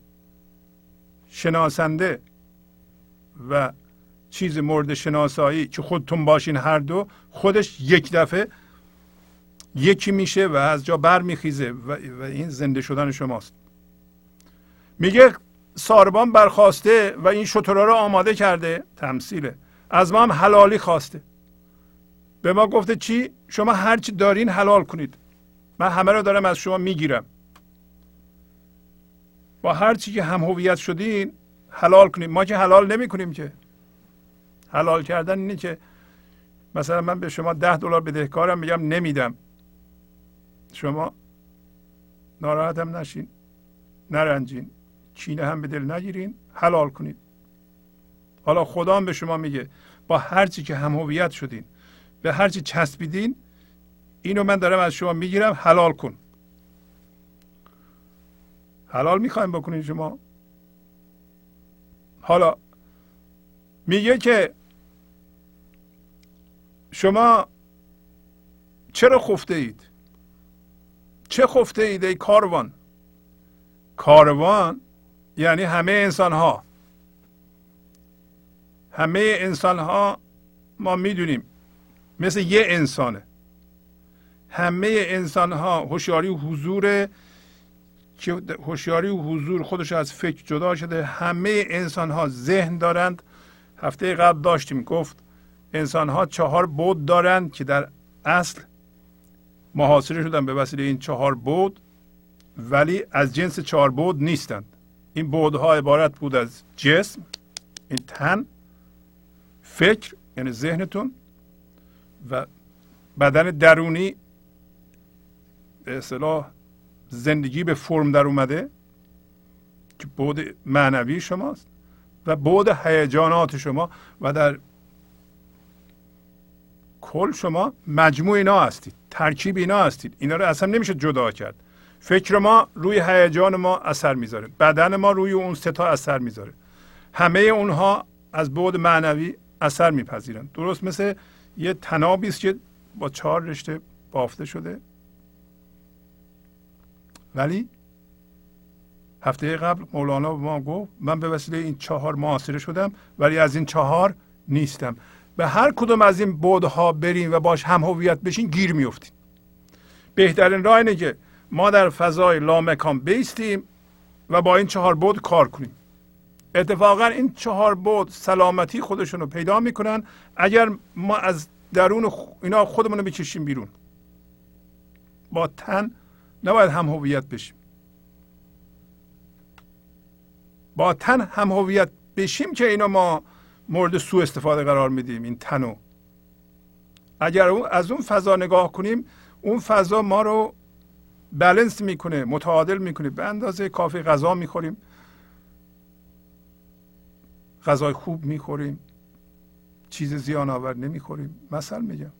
شناسنده و چیز مورد شناسایی که خودتون باشین هر دو خودش یک دفعه یکی میشه و از جا بر میخیزه و, و این زنده شدن شماست. میگه ساربان برخواسته و این شطورا رو آماده کرده. تمثیله. از ما هم حلالی خواسته. به ما گفته چی؟ شما هر چی دارین حلال کنید. من همه رو دارم از شما می‌گیرم. با هر چی که هم هویت شدین حلال کنید ما که حلال نمی کنیم که. حلال کردن اینه که مثلا من به شما ده دلار بدهکارم میگم نمیدم. شما ناراحتم نشین. نرنجین. کینه هم به دل نگیرین. حلال کنید. حالا خدا هم به شما میگه. با هرچی که هم هویت شدین. به هرچی چسبیدین اینو من دارم از شما می‌گیرم حلال کن. حلال می‌خوایم بکنین شما. حالا میگه که شما چرا خفته اید؟ چه خفته اید ای کاروان؟ کاروان یعنی همه انسان ها همه انسان ها ما می‌دونیم مثل یه انسانه. همه انسان ها هوشیاری و حضور که هوشیاری و حضور خودش از فکر جدا شده. همه انسان ها ذهن دارند. هفته قبل داشتیم گفت انسان ها چهار بود دارند که در اصل محاصره شدن به وسیله این چهار بود ولی از جنس چهار بود نیستند. این بودها عبارت بود از جسم این تن فکر یعنی ذهنتون و بدن درونی به اصطلاح زندگی به فرم در اومده که بود معنوی شماست و بود هیجانات شما و در کل شما مجموع اینا هستید ترکیب اینا هستید. اینا رو اصلا نمیشه جدا کرد. فکر ما روی هیجان ما اثر می‌ذاره. بدن ما روی اون ستا اثر می‌ذاره. همه اونها از بود معنوی اثر میپذیرند. درست مثل یه تنابی است که با چهار رشته بافته شده. ولی هفته قبل مولانا به ما گفت من به وسیله این چهار معاصره شدم ولی از این چهار نیستم. به هر کدوم از این بودها بریم و باش هم هویت بشین گیر میفتیم بهترین راه اینه که ما در فضای لامکان بیستیم و با این چهار بود کار کنیم. اتفاقا این چهار بود سلامتی خودشون رو پیدا می‌کنن. اگر ما از درون اینا خودمون رو بکشیم بیرون با تن نباید هم هویت بشیم. با تن هم هویت بشیم که اینا ما مورد سوء استفاده قرار میدیم این تنو. اگر از اون فضا نگاه کنیم اون فضا ما رو بلنس می‌کنه متعادل می‌کنه. به اندازه کافی غذا می‌خوریم. غذای خوب می‌خوریم چیز زیان آور نمی‌خوریم. مثل میگم.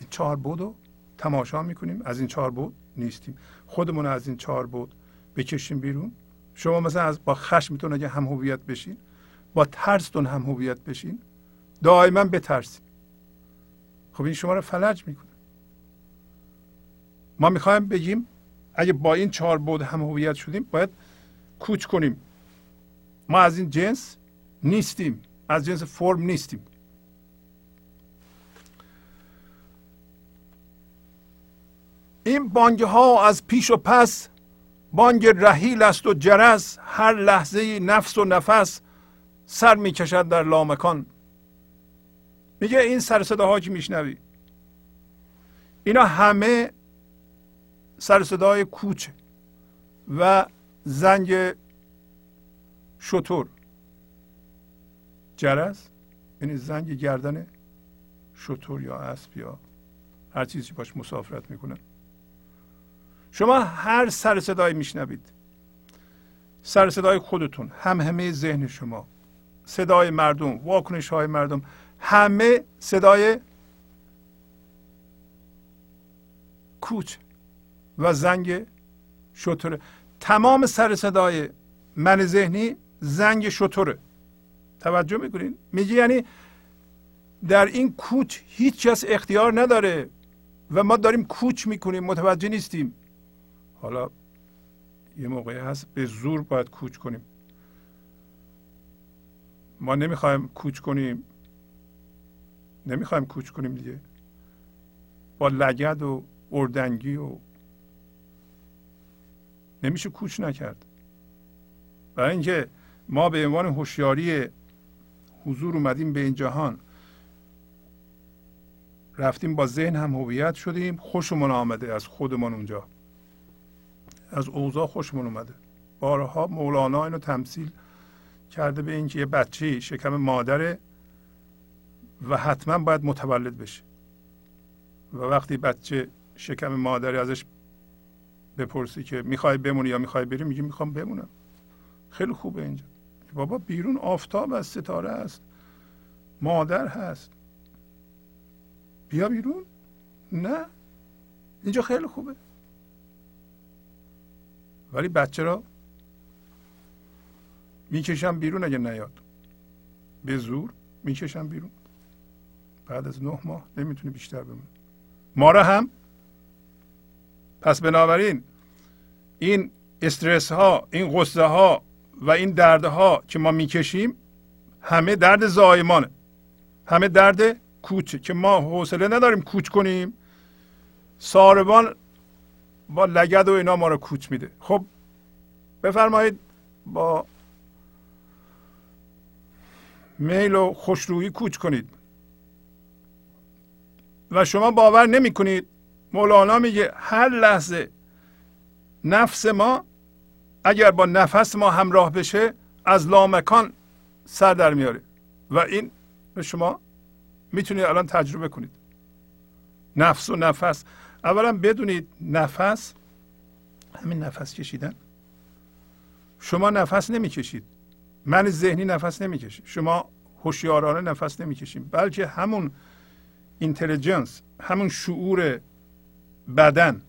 این چهار بودو تماشا می‌کنیم. از این چهار بود نیستیم. خودمون از این چهار بود بکشیم بیرون. شما مثلا از با خشمتون اگه هم هویت بشین با ترستون هم هویت بشین دائما بترسین خب این شما رو فلج می‌کنه. ما می‌خوایم بگیم اگه با این چهار بود هم هویت شدیم باید کوچ کنیم. ما از این جنس نیستیم. از جنس فرم نیستیم. این بانگ ها از پیش و پس بانگ رحیل است و جرس. هر لحظه نفس و نفس سر می‌کشد در لامکان. میگه این سر صداها که میشنوی. اینا همه سر صدای کوچه و زنگ شطور. جرس یعنی زنگ گردن شطور یا اسب یا هر چیزی باش مسافرت می‌کنن شما هر سر صدایی میشنوید. سر صدای خودتون هم همه ذهن شما صدای مردم واکنش های مردم همه صدای کوچ و زنگ شطوره تمام سر صدای من ذهنی زنگ شطوره. توجه می‌کنین؟ میگه یعنی در این کوچ هیچ کس اختیار نداره و ما داریم کوچ می‌کنیم متوجه نیستیم. حالا یه موقعی هست به زور باید کوچ کنیم. ما نمی‌خوایم کوچ کنیم. نمی‌خوایم کوچ کنیم دیگه. با لگد و اردنگی و نمیشه کوچ نکرد. برای اینکه ما به عنوان هوشیاری حضور اومدیم به این جهان. رفتیم با ذهن هم هویت شدیم. خوشمون آمده از خودمون اونجا. از اوضاع خوشمون اومده. بارها مولانا اینو تمثیل کرده به اینکه یه بچه شکم مادره و حتما باید متولد بشه. و وقتی بچه شکم مادری ازش بپرسی که می‌خوای بمونی یا می‌خوای بری میگه می‌خوام بمونم. خیلی خوبه اینجا. بابا بیرون آفتاب از ستاره است. مادر هست. بیا بیرون. نه. اینجا خیلی خوبه. ولی بچه را می‌کشم بیرون اگه نیاد. به زور می‌کشم بیرون. بعد از نه ماه نمی‌تونه بیشتر بمونه ما را هم. پس بنابراین این استرس ها این غصه ها و این دردها که ما می‌کشیم همه درد زایمانه. همه درد کوچه که ما حوصله نداریم کوچ کنیم. ساربان با لگد و اینا ما رو کوچ میده. خب بفرمایید با میل و خوشرویی کوچ کنید. و شما باور نمی کنید مولانا میگه هر لحظه نفس ما اگر با نفس ما همراه بشه از لامکان سر در میاره. و این به شما می‌تونید الان تجربه کنید. نفس و نفس. اولا بدونید نفس همین نفس کشیدن. شما نفس نمی‌کشید. من ذهنی نفس نمی‌کشید شما هوشیارانه نفس نمی‌کشیم. بلکه همون اینتلیجنس همون شعور بدن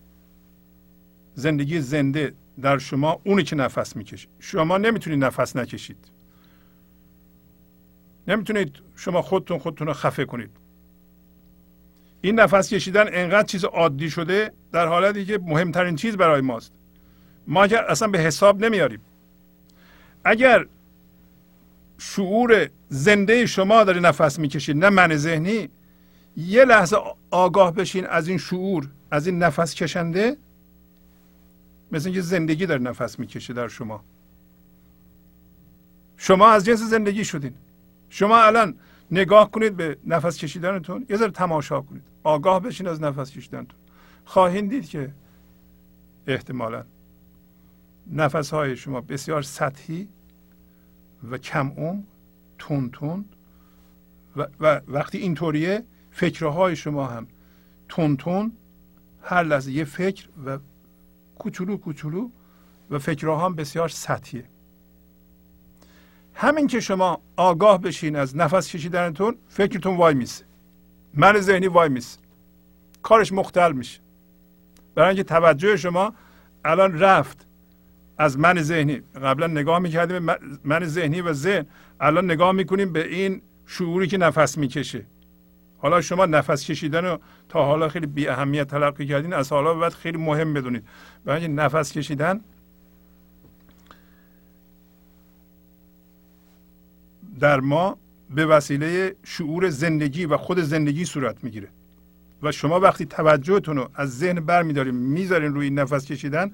زندگی زنده در شما اونی که نفس می‌کشید. شما نمی‌تونید نفس نکشید. نمی‌تونید شما خودتون خودتون رو خفه کنید. این نفس کشیدن انقدر چیز عادی شده در حالتی که مهمترین چیز برای ماست. ما اصلا به حساب نمیاریم. اگر شعور زنده شما داره نفس می‌کشید نه من ذهنی یه لحظه آگاه بشین از این شعور از این نفس کشنده مثل اینکه زندگی داره نفس می‌کشه در شما. شما از جنس زندگی شدین. شما الان نگاه کنید به نفس کشیدنتون یه ذره تماشا کنید. آگاه بشین از نفس کشیدنتون. خواهید دید که احتمالا نفس های شما بسیار سطحی و کم اون تون تون و, و وقتی اینطوریه فکرهای شما هم تون تون هر لحظه یه فکر و کوچولو کوچولو و فکرها هم بسیار سطحیه. همین که شما آگاه بشین از نفس کشیدنتون فکرتون وای میسه. من ذهنی وای میسه. کارش مختل میشه. برای اینکه توجه شما الان رفت از من ذهنی. قبلا نگاه می‌کردیم من ذهنی و ذهن الان نگاه می‌کنیم به این شعوری که نفس می‌کشه. حالا شما نفس کشیدن رو تا حالا خیلی بی اهمیت تلقی کردین از حالا بعد خیلی مهم بدونید. برای نفس کشیدن در ما به وسیله شعور زندگی و خود زندگی صورت می‌گیره. و شما وقتی توجهتون رو از ذهن برمیدارین می‌ذارین روی نفس کشیدن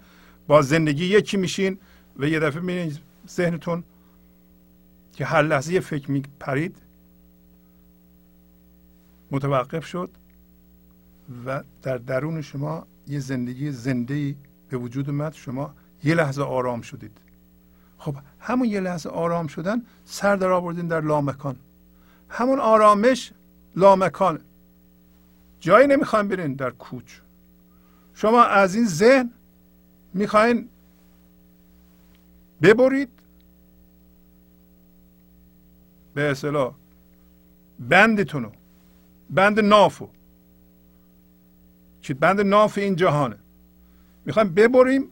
با زندگی یکی میشین و یه دفعه می‌بینید ذهنتون که هر لحظه فکر میپرید. متوقف شد و در درون شما یه زندگی زنده به وجود اومد. شما یه لحظه آرام شدید. خب همون یه لحظه آرام شدن سر در آوردین در لامکان. همون آرامش لامکان. جایی نمی‌خوایم برین در کوچ. شما از این ذهن می‌خواین ببرید. به اصطلاح بندتونو. بند نافو که بند ناف این جهانه. می‌خوایم ببریم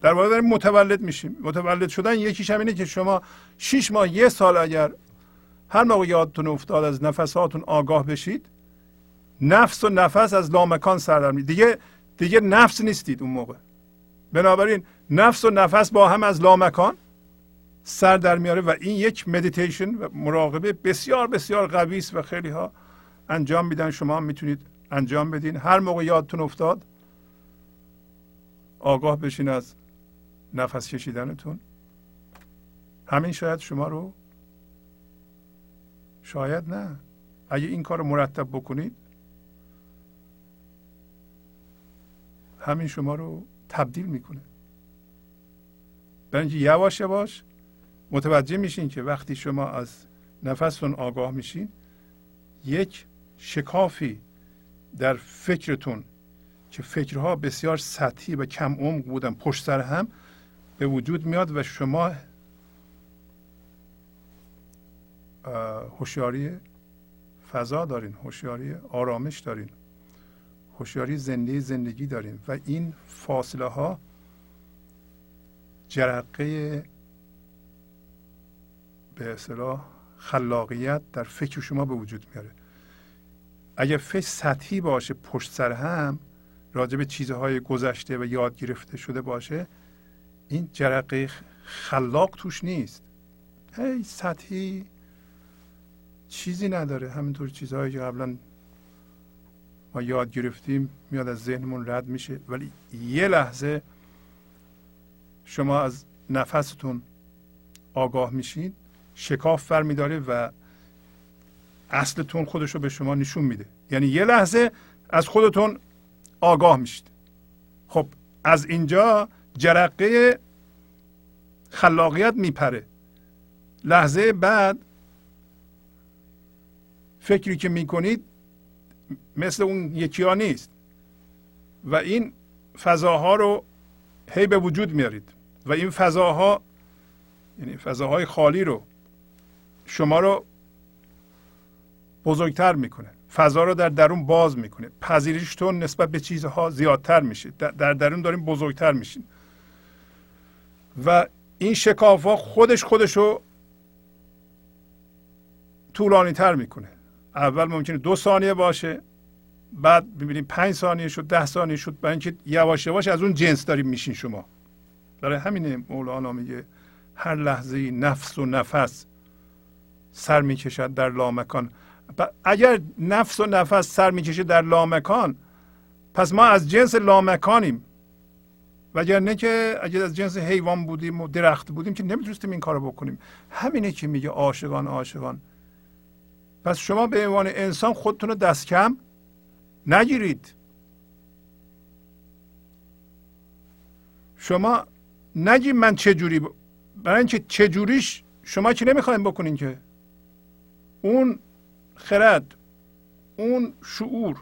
در واقع داریم متولد میشیم. متولد شدن یکیش هم اینه که شما شیش ماه یه سال اگر هر موقع یادتون افتاد از نفساتون آگاه بشید نفس و نفس از لامکان سر در دیگه دیگه نفس نیستید اون موقع. بنابراین نفس و نفس با هم از لامکان سر در میاره و این یک مدیتیشن و مراقبه بسیار بسیار قوی است و خیلی ها انجام میدن شما می‌تونید انجام بدین. هر موقع یادتون افتاد آگاه بشین از نفس کشیدنتون. همین شاید شما رو شاید نه. اگه این کار رو مرتب بکنید همین شما رو تبدیل می‌کنه. برای اینکه یواش یواش متوجه میشین که وقتی شما از نفستون آگاه میشین یک شکافی در فکرتون که فکرها بسیار سطحی و کم عمق بودن پشت سر هم به وجود میاد و شما هوشیاری فضا دارین هوشیاری آرامش دارین هوشیاری زنده زندگی دارین و این فاصله ها جرقه به اصطلاح خلاقیت در فکر شما به وجود میاره. اگر فکر سطحی باشه پشت سر هم راجع به چیزهای گذشته و یاد گرفته شده باشه این جرقه خلاق توش نیست. هی سطحی چیزی نداره. همینطور چیزهایی که قبلا ما یاد گرفتیم میاد از ذهنمون رد میشه. ولی یه لحظه شما از نفستون آگاه میشید شکاف فر میداره و اصلتون خودش رو به شما نشون میده. یعنی یه لحظه از خودتون آگاه میشید. خب از اینجا جرقه خلاقیت میپره. لحظه بعد فکری که می‌کنید مثل اون یکی ها نیست. و این فضاها رو هی به وجود میارید. و این فضاها یعنی فضاهای خالی رو شما رو بزرگتر می‌کنه. فضا رو در درون باز می‌کنه. پذیرشتون نسبت به چیزها زیادتر میشه. در درون داریم بزرگتر میشین و این شکاف ها خودش خودش رو طولانی تر می‌کنه. اول ممکنه دو ثانیه باشه بعد ببینیم پنج ثانیه شد ده ثانیه شد. برای اینکه یواش یواش از اون جنس داریم میشین شما. برای همینه مولانا میگه هر لحظه نفس و نفس سر می‌کشد در لامکان. اگر نفس و نفس سر می‌کشه در لامکان پس ما از جنس لامکانیم. وگرنه که اگر از جنس حیوان بودیم و درخت بودیم که نمی‌تونستیم این کارو بکنیم. همینه که میگه عاشقان عاشقان. پس شما به عنوان انسان خودتون رو دست کم نگیرید. شما نگی من چه جوری ب... برای اینکه چه جوریش شما که نمی‌خوایم بکنین که. اون خرد اون شعور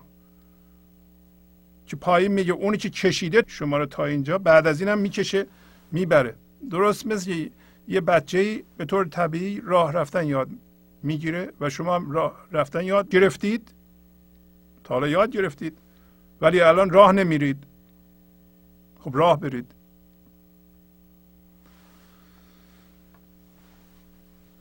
که پایین میگه اونی که کشیده شما رو تا اینجا بعد از اینم می‌کشه می‌بره. درست مثل یه بچه به طور طبیعی راه رفتن یاد می‌گیره و شما هم راه رفتن یاد گرفتید. تا حالا یاد گرفتید ولی الان راه نمیرید. خب راه برید.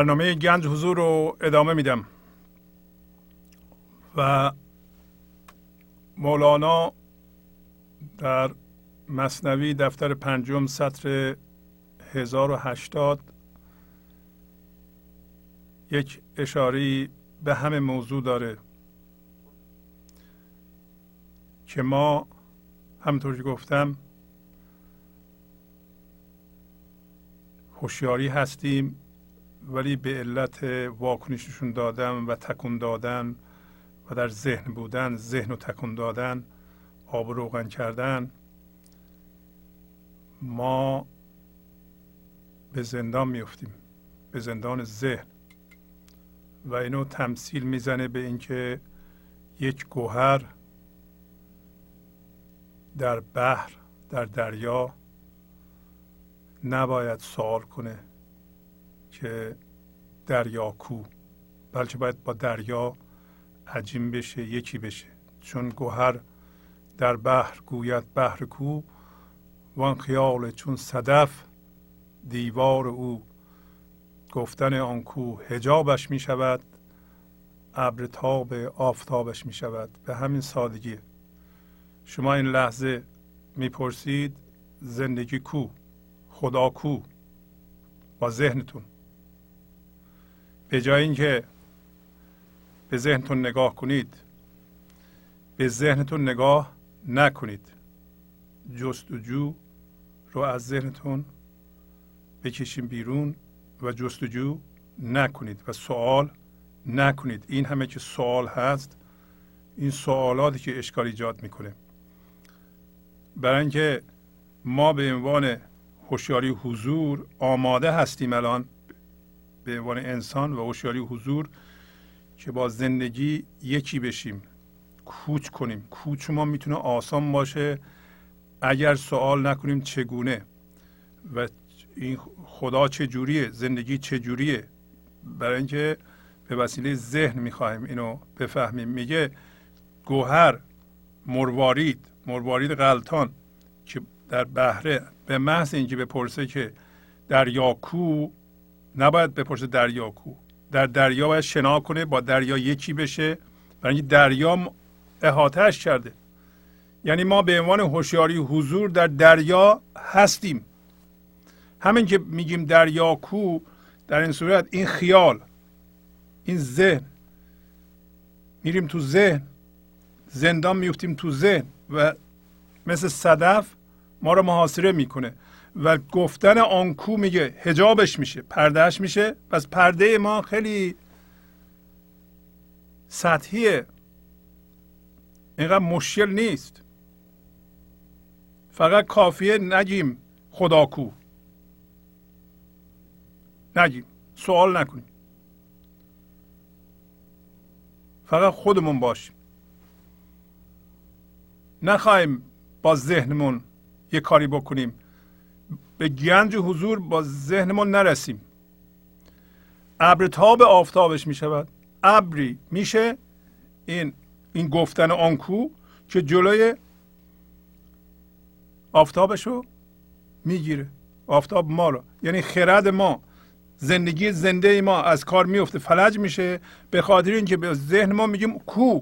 برنامه گنج حضور رو ادامه میدم. و مولانا در مصنوی دفتر پنجم سطر 1080 یک اشاری به همه موضوع داره که ما همطور که گفتم هوشیاری هستیم. ولی به علت واکنششون دادن و تکون دادن و در ذهن بودن ذهن و تکون دادن آب روغن کردن ما به زندان میفتیم به زندان ذهن. و اینو تمثیل می‌زنه به اینکه یک گوهر در بحر در دریا نباید سوال کنه. که دریا کو. بلکه باید با دریا عجیم بشه یکی بشه. چون گوهر در بحر گوید بحر کو وان خیال چون صدف دیوار او. گفتن آن کو هجابش می شود ابر تاب آفتابش می شود. به همین سادگی. شما این لحظه می‌پرسید زندگی کو؟ خدا کو؟ با ذهنتون. به جای اینکه به ذهنتون نگاه کنید به ذهنتون نگاه نکنید. جستجو رو از ذهنتون بکشیم بیرون و جستجو نکنید و سوال نکنید. این همه که سوال هست این سوالاتی که اشکال ایجاد می‌کنه. برای اینکه ما به عنوان هوشیاری حضور آماده هستیم الان به عنوان انسان و هوشیاری حضور که با زندگی یکی بشیم کوچ کنیم. کوچ ما می‌تونه آسان باشه. اگر سوال نکنیم چگونه و این خدا چجوریه زندگی چجوریه؟ برای اینکه به وسیله ذهن می‌خواهیم اینو بفهمیم. میگه گوهر مروارید مروارید غلطان که در بهره به محض اینکه بپرسه که دریا کو نباید بپرسه دریا کو. در دریا باید شنا کنه با دریا یکی بشه. برای اینکه دریا احاتهش کرده. یعنی ما به عنوان هوشیاری حضور در دریا هستیم. همین که میگیم دریا کو در این صورت این خیال این ذهن. میریم تو ذهن. زندان میفتیم تو ذهن و مثل صدف ما رو محاصره می‌کنه. و گفتن آن کو میگه هجابش میشه پردهش میشه. پس پرده ما خیلی سطحیه. اینقدر مشکل نیست. فقط کافیه نگیم خدا کو. نگیم. سوال نکنیم. فقط خودمون باشیم. نخواهیم با ذهنمون یه کاری بکنیم. به گنج حضور با ذهنمون نرسیم. ابر تاب آفتابش می شود ابری میشه این این گفتن آنکو که جلوی آفتابش رو می‌گیره. آفتاب ما رو یعنی خرد ما. زندگی زنده ما از کار میفته فلج میشه. به خاطر اینکه به ذهن ما میگیم کو.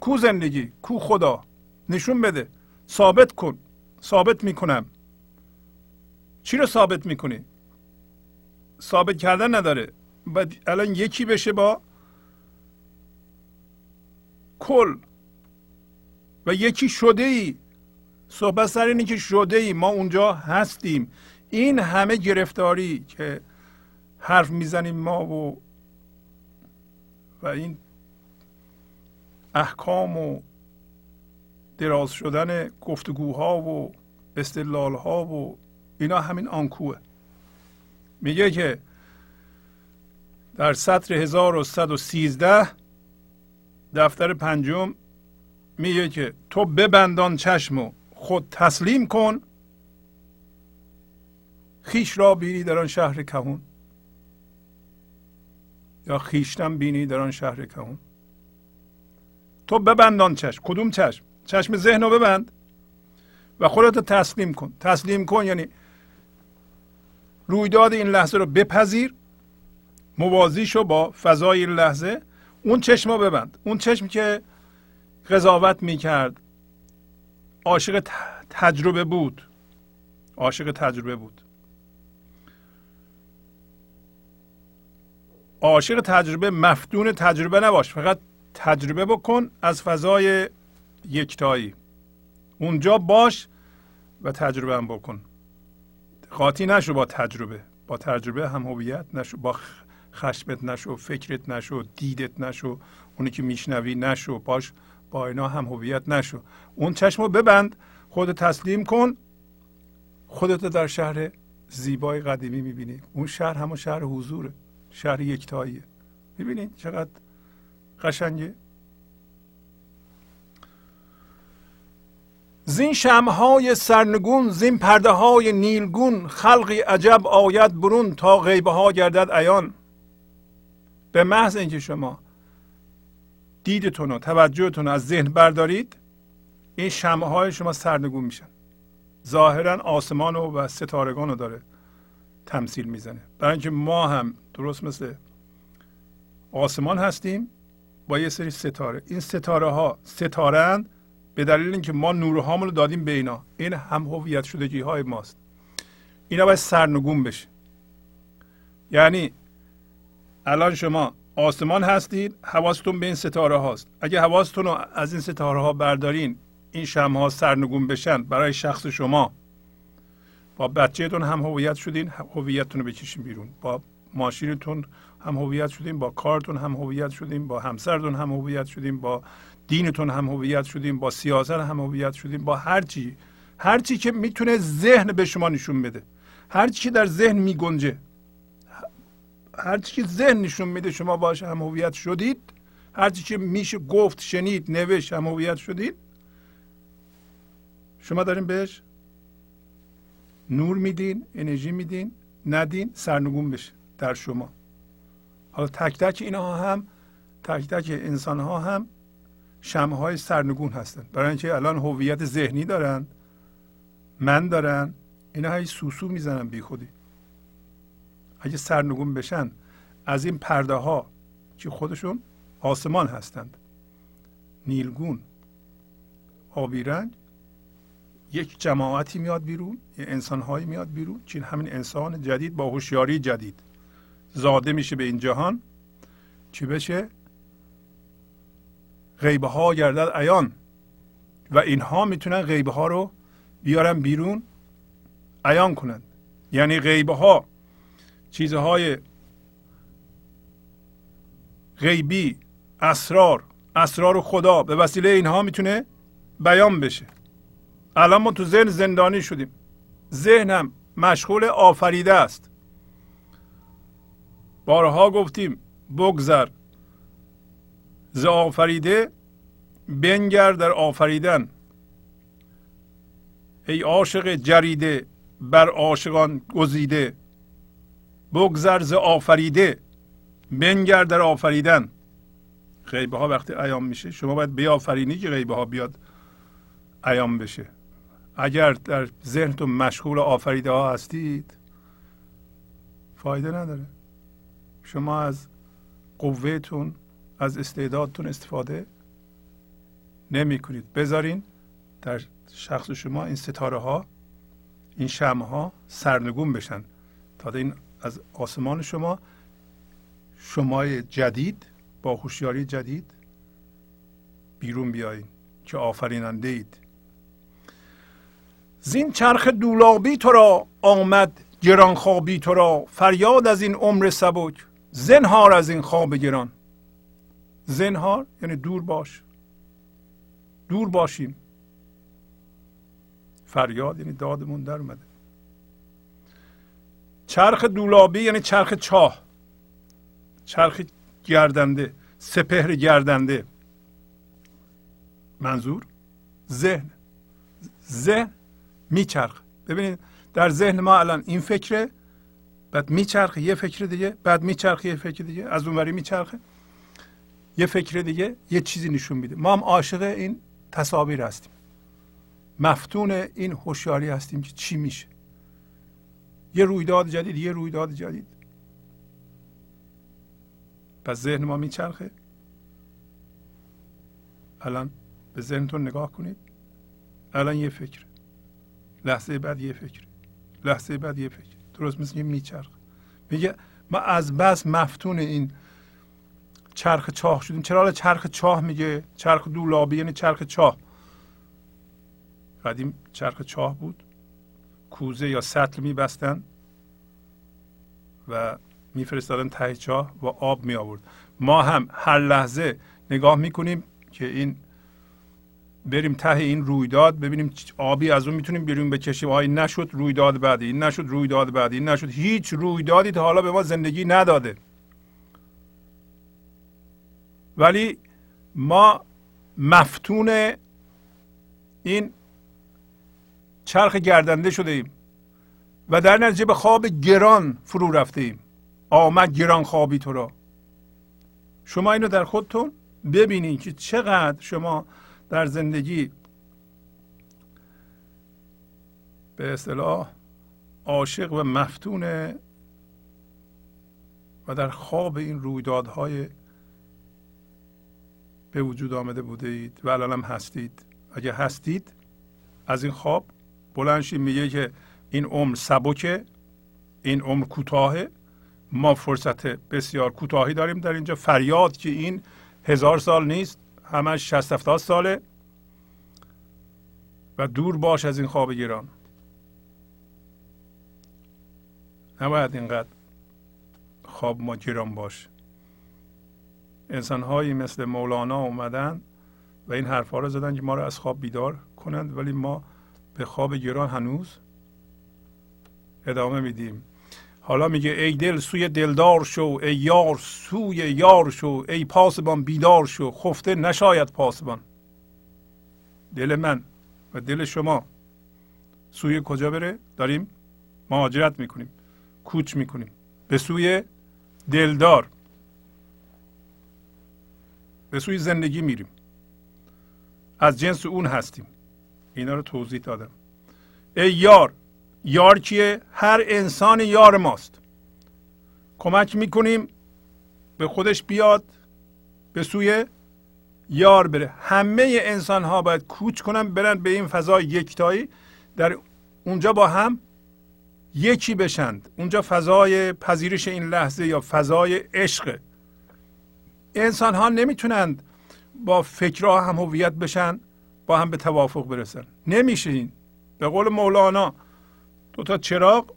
کو زندگی کو خدا. نشون بده. ثابت کن. ثابت می‌کنم. چی رو ثابت می‌کنی؟ ثابت کردن نداره. باید الان یکی بشه با کل. و یکی شده ای صحبت سر اینه که شده ای ما اونجا هستیم. این همه گرفتاری که حرف می‌زنیم ما و و این احکام و دراز شدن گفتگوها و استدلالها و اینا همین آنکوه. میگه که در سطر 1113 دفتر پنجم میگه که تو ببندان چشم و خود تسلیم کن خیش را بینی در آن شهر کهون. یا خیشتن بینی در آن شهر کهون. تو ببندان چشم. کدوم چشم؟ چشم ذهن رو ببند و خودت تسلیم کن. تسلیم کن یعنی رویداد این لحظه رو بپذیر موازی شو با فضای این لحظه. اون چشم رو ببند. اون چشم که قضاوت می‌کرد. عاشق تجربه بود. عاشق تجربه بود. عاشق تجربه مفتون تجربه نباش. فقط تجربه بکن از فضای یکتایی. اونجا باش و تجربه هم بکن. قاطی نشو با تجربه. با تجربه هم هویت نشو با خشمت نشو فکرت نشو دیدت نشو اونی که میشنوی نشو باش با اینا هم هویت نشو. اون چشم رو ببند خود تسلیم کن خودت در شهر زیبای قدیمی می‌بینی. اون شهر همون شهر حضوره شهر یکتاییه. می‌بینید چقدر قشنگه؟ زین شمهای سرنگون زین پرده های نیلگون خلقی عجب آید برون تا غیبه ها گردد ایان به محض اینکه شما دیدتون و توجهتون از ذهن بردارید این شمه های شما سرنگون میشن. ظاهرا آسمان و ستارگان رو داره تمثیل می‌زنه. برای اینکه ما هم درست مثل آسمان هستیم با یه سری ستاره. این ستاره ها ستاره به دلیل اینکه ما نورهامون رو دادیم به اینا. این هم هویت شدگی های ماست. اینا باید سرنگون بشه. یعنی الان شما آسمان هستید حواستون به این ستاره هاست. اگه حواستون رو از این ستاره ها بردارین این شمع ها سرنگون بشن برای شخص شما. با بچهتون هم هویت شدین هویتتون رو بکشین بیرون. با ماشینتون هم هویت شدیم با کارتون هم هویت شدیم با همسرتون هم هویت شدیم با دینتون هم هویت شدیم با سیاست هم هویت شدیم با هر چی. هر چی که می‌تونه ذهن به شما نشون بده. هر چی که در ذهن میگنجه. هر چی که ذهن نشون میده شما باش هم هویت شدید. هر چی که میشه گفت شنید نوشت هم هویت شدید. شما دارین بهش نور میدین انرژی میدین ندین سرنگون بشه در شما. حالا تک تک اینها هم تک تک انسان ها هم شمه های سرنگون هستند. برای اینکه الان هویت ذهنی دارن من دارن اینا های سوسو می‌زنن بی خودی. اگه سرنگون بشن از این پرده ها که خودشون آسمان هستند. نیلگون آبی رنگ یک جماعتی میاد بیرون یه انسانهایی میاد بیرون که همین انسان جدید با هوشیاری جدید. زاده میشه به این جهان. چی بشه؟ غیبه ها گردد ایان و اینها می‌تونن غیبه ها رو بیارن بیرون ایان کنند یعنی غیبه ها چیزهای غیبی اسرار اسرار خدا به وسیله اینها می‌تونه بیان بشه. الان ما تو ذهن زندانی شدیم. ذهنم مشغول آفریده است. بارها گفتیم بگذر. ز آفریده بنگر در آفریدن. ای عاشق جریده بر عاشقان گزیده. بگذر ز آفریده بنگر در آفریدن. غیبه ها وقتی ایام میشه شما باید بیافرینی که غیبه ها بیاد ایام بشه. اگر در ذهنتون مشغول آفریده ها هستید فایده نداره. شما از قوهتون از استعدادتون استفاده نمی کنید بذارین در شخص شما این ستاره ها این شمع ها سرنگون بشن تا این از آسمان شما شمای جدید با هوشیاری جدید بیرون بیایید که آفریننده اید زین چرخ دولابی تو را آمد گران خوابی تو را. فریاد از این عمر سبک زنهار از این خواب گران. زنهار یعنی دور باش. دور باشیم. فریاد یعنی دادمون در اومده. چرخ دولابی یعنی چرخ چاه. چرخ گردنده سپهر گردنده. منظور؟ ذهن. ذهن میچرخ ببینید در ذهن ما الان این فکره بعد میچرخه یه فکر دیگه بعد میچرخه یه فکر دیگه از اونوری میچرخه. یه فکر دیگه یه چیزی نشون میده ما هم عاشق این تصاویر هستیم مفتون این هوشیاری هستیم که چی میشه یه رویداد جدید یه رویداد جدید پس ذهن ما میچرخه الان به ذهنتون نگاه کنید الان یه فکر لحظه بعد یه فکر لحظه بعد یه فکر درست مثل یه میچرخ میگه ما از بس مفتون این چرخ چاه شدیم. چرا چرخ چاه میگه؟ چرخ دولابی یعنی چرخ چاه. قدیم چرخ چاه بود. کوزه یا سطل میبستن و میفرستادن ته چاه و آب می آورد ما هم هر لحظه نگاه می‌کنیم که این بریم ته این رویداد ببینیم آبی از اون می‌تونیم بیرون بکشیم. آیا نشد رویداد بعدی این نشد رویداد بعدی این نشد. هیچ رویدادی تا حالا به ما زندگی نداده. ولی ما مفتون این چرخ گردنده شده ایم و در نتیجه به خواب گران فرو رفته ایم آمد گران خوابی تو را. شما اینو در خودتون ببینید که چقدر شما در زندگی به اصطلاح عاشق و مفتون و در خواب این رویدادهای به وجود آمده بوده اید و الان هم هستید. اگه هستید از این خواب بلنشی میگه که این عمر سبکه این عمر کوتاهه. ما فرصت بسیار کوتاهی داریم در اینجا. فریاد که این هزار سال نیست همش شست هفتاد ساله. و دور باش از این خواب گیران. نباید اینقدر خواب ما گیران باش انسان هایی مثل مولانا اومدن و این حرفها رو زدن که ما رو از خواب بیدار کنند ولی ما به خواب گیران هنوز ادامه میدیم. حالا میگه ای دل سوی دلدار شو ای یار سوی یار شو ای پاسبان بیدار شو خفته نشاید پاسبان. دل من و دل شما سوی کجا بره؟ داریم مهاجرت می‌کنیم کوچ می‌کنیم. به سوی دلدار. به سوی زندگی میریم. از جنس اون هستیم. اینا رو توضیح دادم. ای یار یار کیه؟ هر انسان یار ماست. کمک می‌کنیم به خودش بیاد به سوی یار بره. همه انسان ها باید کوچ کنن برن به این فضای یکتایی. در اونجا با هم یکی بشند. اونجا فضای پذیرش این لحظه یا فضای عشق. انسان ها نمی‌تونند با فکرها هم هویت بشن با هم به توافق برسن. نمیشه این. به قول مولانا دو تا چراغ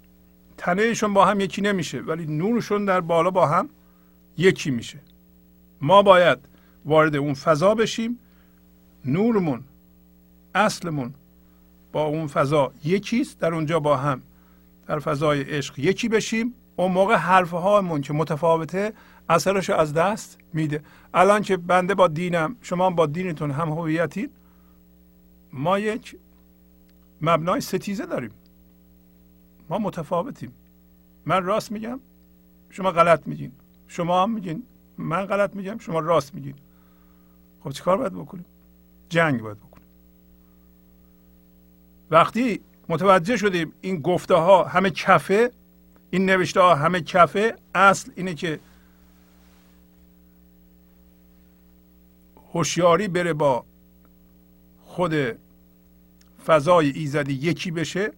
تنهشون با هم یکی نمیشه ولی نورشون در بالا با هم یکی میشه. ما باید وارد اون فضا بشیم نورمون اصلمون با اون فضا یکیست در اونجا با هم در فضای عشق یکی بشیم. اون موقع حرف هامون که متفاوته اثرش از دست میده. الان که بنده با دینم شما با دینتون هم هویتید ما یک مبنای ستیزه داریم. ما متفاوتیم. من راست میگم شما غلط میگین. شما هم میگین من غلط میگم شما راست میگین. خب چیکار باید بکنیم؟ جنگ باید بکنیم. وقتی متوجه شدیم این گفته ها همه کفه این نوشته ها همه کفه اصل اینه که هوشیاری بره با خود فضای ایزدی یکی بشه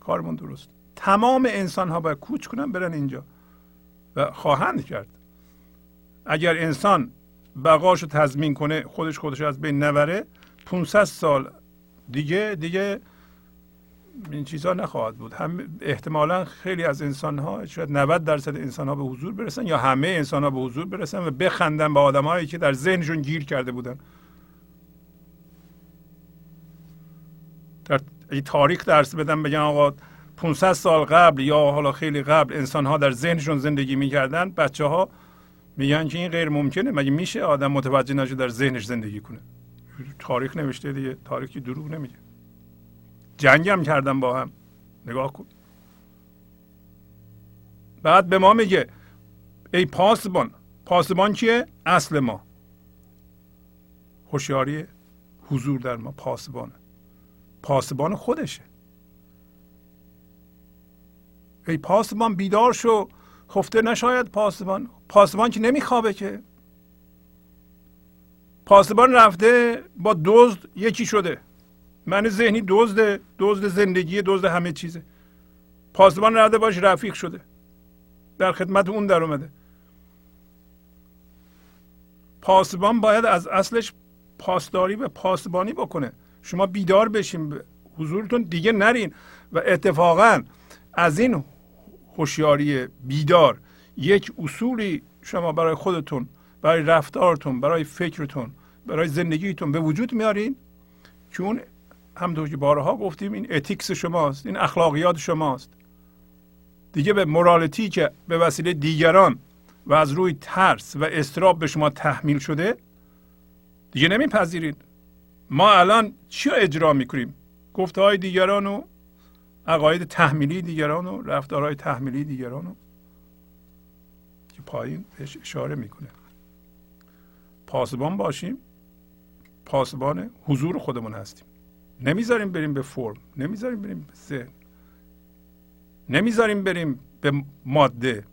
کارمون درست. تمام انسان ها باید کوچ کنن برن اینجا و خواهند کرد. اگر انسان بقاش رو تضمین کنه خودش خودش از بین نبره 500 سال دیگه دیگه این چیزها نخواهد بود. هم احتمالا خیلی از انسان ها شاید 90 درصد انسان ها به حضور برسن یا همه انسان ها به حضور برسن و بخندن به آدم هایی که در ذهنشون گیر کرده بودن. در تاریخ درس بدن بگن آقا 500 سال قبل یا حالا خیلی قبل انسان ها در ذهنشون زندگی می‌کردن بچه ها میگن که این غیر ممکنه. مگه میشه آدم متوجه نشه در ذهنش زندگی کنه؟ تاریخ نوشته دیگه تاریخی دروغ نمیگه. جنگ هم کردن با هم. نگاه کن. بعد به ما میگه ای پاسبان پاسبان کیه اصل ما. هوشیاری حضور در ما پاسبانه. پاسبان خودشه. ای پاسبان بیدار شو. خفته نشاید پاسبان. پاسبان که نمیخوابه که. پاسبان رفته با دزد یکی شده. من ذهنی دزد دزد زندگی دزد همه چیزه. پاسبان رفته باش رفیق شده. در خدمت اون در اومده. پاسبان باید از اصلش پاسداری و پاسبانی بکنه. شما بیدار بشین به حضورتون دیگه نرین. و اتفاقا از این هوشیاری بیدار یک اصولی شما برای خودتون برای رفتارتون برای فکرتون برای زندگیتون به وجود میارین که اون همونطور که بارها گفتیم این اتیکس شماست این اخلاقیات شماست. دیگه به مورالتی که به وسیله دیگران و از روی ترس و استراب به شما تحمیل شده دیگه نمیپذیرید. ما الان چی اجرا می‌کنیم؟ گفته های دیگران و عقاید تحمیلی دیگران و رفتارهای تحمیلی دیگران که پایین بهش اشاره می‌کنه. پاسبان باشیم پاسبان حضور خودمون هستیم. نمی‌ذاریم بریم به فرم نمی‌ذاریم بریم به ذهن نمی‌ذاریم بریم به ماده.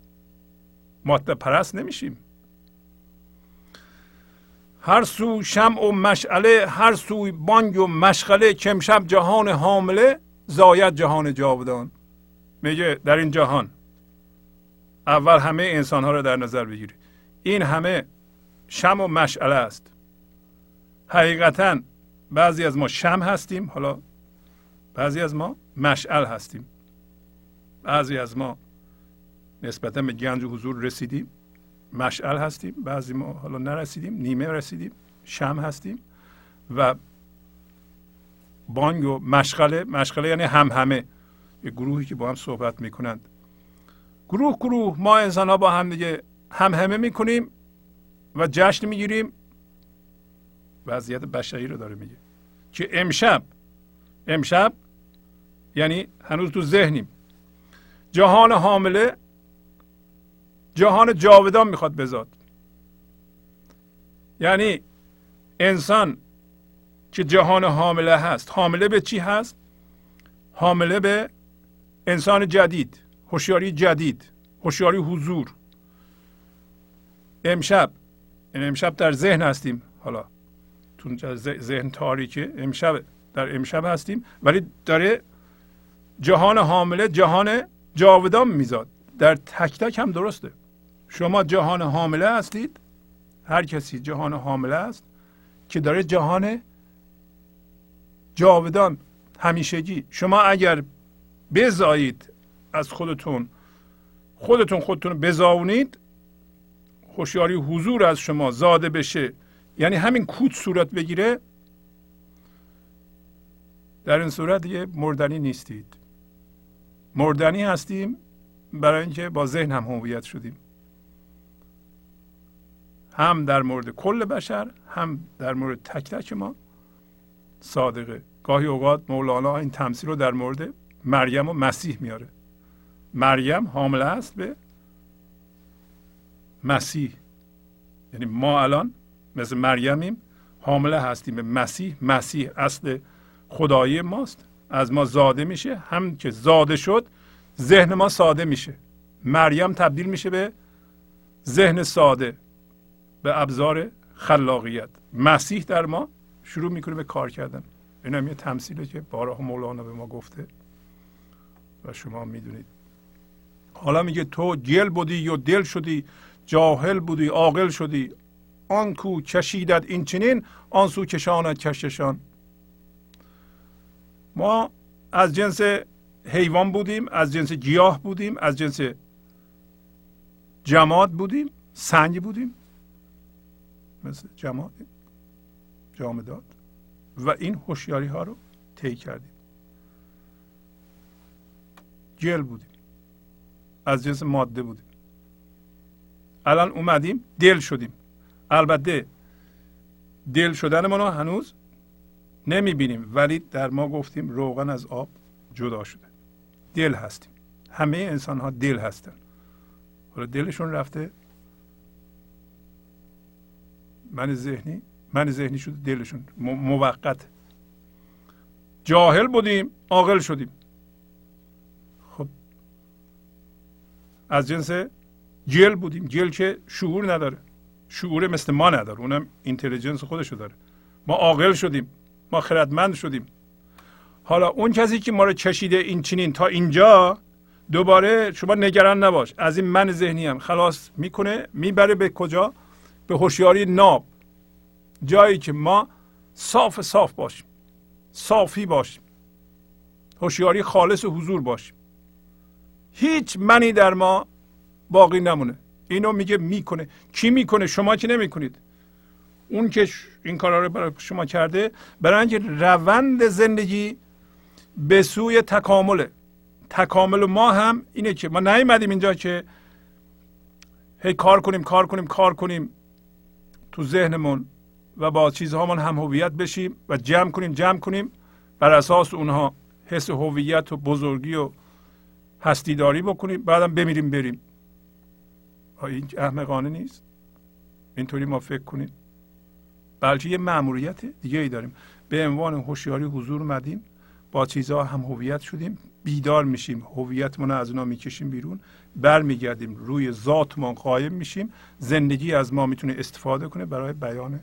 ماده پرست نمیشیم. هر سو شم و مشعله هر سوی بانگ و مشغله که امشب جهان حامله زاید جهان جاودان. میگه در این جهان اول همه انسان ها رو در نظر بگیری این همه شم و مشعله است. حقیقتا بعضی از ما شم هستیم حالا بعضی از ما مشعل هستیم. بعضی از ما نسبتا به گنج حضور رسیدیم مشعل هستیم. بعضی ما حالا نرسیدیم نیمه رسیدیم شم هستیم و بانگ و مشغله مشغله یعنی هم همه یه گروهی که با هم صحبت می‌کنند. گروه گروه ما انسان ها با هم دیگه هم همه می‌کنیم و جشن می‌گیریم. وضعیت بشری رو داره میگه. که امشب امشب یعنی هنوز تو ذهنیم. جهان حامله جهان جاودان می‌خواد بزاد یعنی انسان که جهان حامله هست حامله به چی هست؟ حامله به انسان جدید هوشیاری جدید هوشیاری حضور. امشب این یعنی امشب در ذهن هستیم حالا. تو ذهن تاریکه امشب در امشب هستیم ولی داره جهان حامله جهان جاودان میزاد. در تک تک هم درسته. شما جهان حامله هستید هر کسی جهان حامله است که داره جهان جاودان همیشگی. شما اگر بزایید از خودتون خودتون خودتون بزاونید هوشیاری حضور از شما زاده بشه. یعنی همین کود صورت بگیره در این صورت دیگه مردنی نیستید. مردنی هستیم برای اینکه با ذهن هم هویت شدیم. هم در مورد کل بشر هم در مورد تک تک ما صادقه. گاهی اوقات مولانا این تمثیل رو در مورد مریم و مسیح میاره. مریم حامله است به مسیح. یعنی ما الان مثل مریمیم حامله هستیم. به مسیح مسیح اصل خدایی ماست. از ما زاده میشه. هم که زاده شد ذهن ما ساده میشه. مریم تبدیل میشه به ذهن ساده به ابزار خلاقیت. مسیح در ما شروع می‌کنه به کار کردن. این هم یه تمثیله که بارها مولانا به ما گفته و شما می‌دونید. حالا میگه تو گل بودی یا دل شدی جاهل بودی عاقل شدی. آن کو کشیدد این چنین آن سو کشاند کششان ما از جنس حیوان بودیم از جنس گیاه بودیم از جنس جماد بودیم سنگ بودیم. مثل جماد جامدات و این هوشیاری ها رو طی کردیم. گل بودیم. از جنس ماده بودیم. الان اومدیم دل شدیم. البته دل شدن ما هنوز نمی‌بینیم ولی در ما گفتیم روغن از آب جدا شده. دل هستیم. همه انسان ها دل هستن. حالا دلشون رفته. من ذهنی من ذهنی شده دلشون موقت. جاهل بودیم عاقل شدیم. خب. از جنس جل بودیم. جل که شعور نداره. شعور مثل ما نداره. اونم اینتلیجنس خودشو داره. ما عاقل شدیم. ما خردمند شدیم. حالا اون کسی که ما رو چشیده این چنین تا اینجا دوباره شما نگران نباش. از این من ذهنی هم خلاص می‌کنه می‌بره به کجا؟ به هوشیاری ناب. جایی که ما صاف صاف باشیم. صافی باشیم. هوشیاری خالص و حضور باشیم. هیچ منی در ما باقی نمونه. اینو میگه می‌کنه. کی می‌کنه؟ شما که نمی‌کنید. اون که این کارا رو برای شما کرده برای اینکه روند زندگی به سوی تکامله. تکامل ما هم اینه که ما نیومدیم اینجا که هی کار کنیم کار کنیم کار کنیم تو ذهنمون و با چیزهامون هم هویت بشیم و جمع کنیم جمع کنیم. بر اساس اونها حس هویت و بزرگی و هستیداری بکنیم. بعدم بمیریم بریم. این احمقانه نیست؟ اینطوری ما فکر کنیم. بلکه یه معمولیت دیگه ای داریم. به عنوان هوشیاری حضور اومدیم با چیزها هم هویت شدیم بیدار میشیم هویتمون از اونا می‌کشیم بیرون برمیگردیم روی ذاتمون قایم میشیم زندگی از ما می‌تونه استفاده کنه برای بیان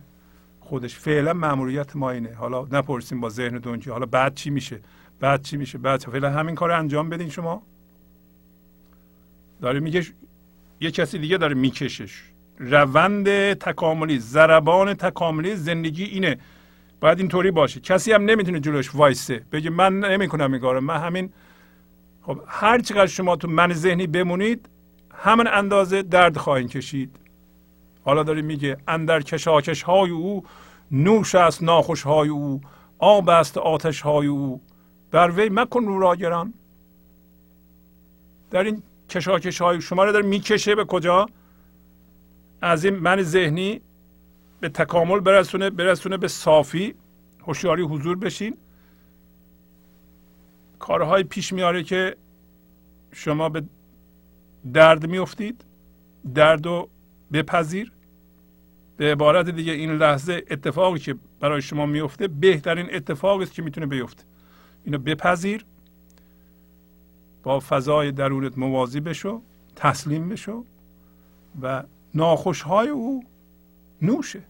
خودش. فعلا ماموریت ما اینه. حالا نپرسیم با ذهن دنجی. حالا بعد چی میشه؟ بعد چی میشه؟ بعد فعلا همین کار انجام بدین شما. داره میگه یه کسی دیگه داره میکشش. روند تکاملی زربان تکاملی زندگی اینه. باید اینطوری باشه. کسی هم نمی‌تونه جلوش وایسه. بگه من نمی‌کنم این کارو. من همین خب هر چقدر شما تو من ذهنی بمونید همون اندازه درد خواهید کشید. حالا داره میگه اندر کشاکش های او نوش است ناخوش های او آب است آتش های او. بر وی مکن رو را گران در این کشاکش های شما رو داره می‌کشه به کجا؟ از این من ذهنی به تکامل برسونه برسونه به صافی هوشیاری حضور بشین. کارهای پیش میاره که شما به درد میافتید درد رو بپذیر. به عبارت دیگه این لحظه اتفاقی که برای شما میفته بهترین اتفاقی است که می‌تونه بیفته. اینو بپذیر. با فضای درونت موازی بشو تسلیم بشو و ناخوشهای او نوشه.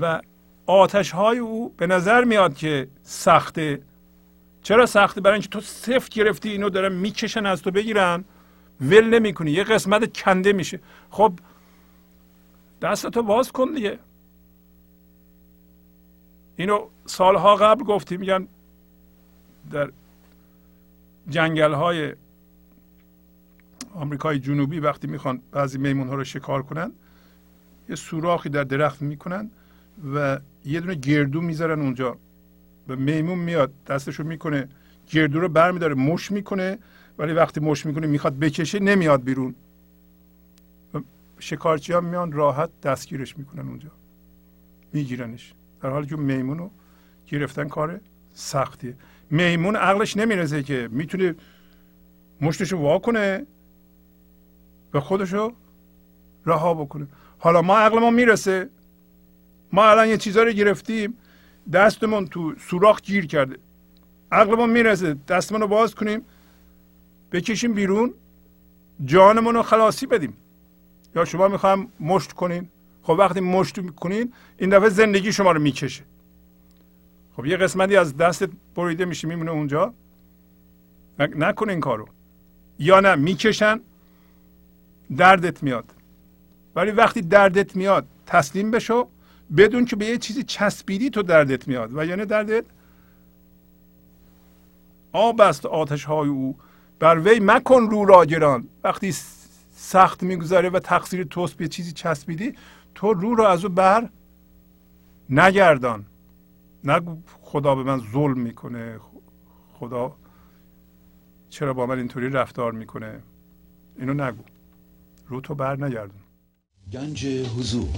و آتش های او به نظر میاد که سخته. چرا سخته؟ برای اینکه تو سفت گرفتی اینو دارن می‌کشن از تو بگیرن. ول نمی‌کنی یه قسمت کنده میشه. خب دستتو باز کن دیگه. اینو سالها قبل گفتیم میگن در جنگل های آمریکای جنوبی وقتی می‌خوان بعضی میمون ها رو شکار کنن یه سوراخی در درخت می‌کنن و یه دونه گردو می‌ذارن اونجا. و میمون میاد دستشو می‌کنه گردو رو برمیداره مش می‌کنه. ولی وقتی مش می‌کنه می‌خواد بکشه نمیاد بیرون. شکارچی ها میان راحت دستگیرش می‌کنن اونجا. میگیرنش. در حالی که میمون رو گرفتن کار سختیه. میمون عقلش نمی‌رسه که می‌تونه مشتشو وا کنه و خودشو رها بکنه. حالا ما عقل ما می‌رسه. ما الان یه چیزا رو گرفتیم دستمون تو سوراخ گیر کرده. عقل ما می‌رسه دستمون رو باز کنیم بکشیم بیرون جانمون رو خلاصی بدیم. یا شما می‌خوایم مشت کنین؟ خب وقتی مشت می‌کنین این دفعه زندگی شما رو می‌کشه. خب یه قسمتی از دستت بریده میشه میمونه اونجا. نکن این کارو. یا نه می‌کشن دردت میاد. ولی وقتی دردت میاد تسلیم بشو بدون که به یه چیزی چسبیدی تو دردت میاد. و یعنی دردت آب است آتش های او. بر وی مکن رو را گران وقتی سخت می‌گذاره و تقصیر توست به چیزی چسبیدی تو رو رو از او بر نگردان. نگو خدا به من ظلم می‌کنه. خدا چرا با من اینطوری رفتار می‌کنه؟ اینو نگو. رو تو بر نگردون. گنج حضور.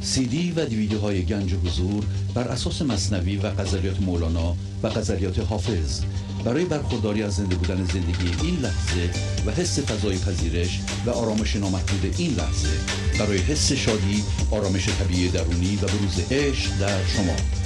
سی دی و دیویدیوهای گنج حضور بر اساس مصنوی و غزلیات مولانا و غزلیات حافظ. برای برخورداری از زنده بودن زندگی این لحظه و حس فضای پذیرش و آرامش نامحدود این لحظه برای حس شادی آرامش طبیعی درونی و بروز عشق در شما.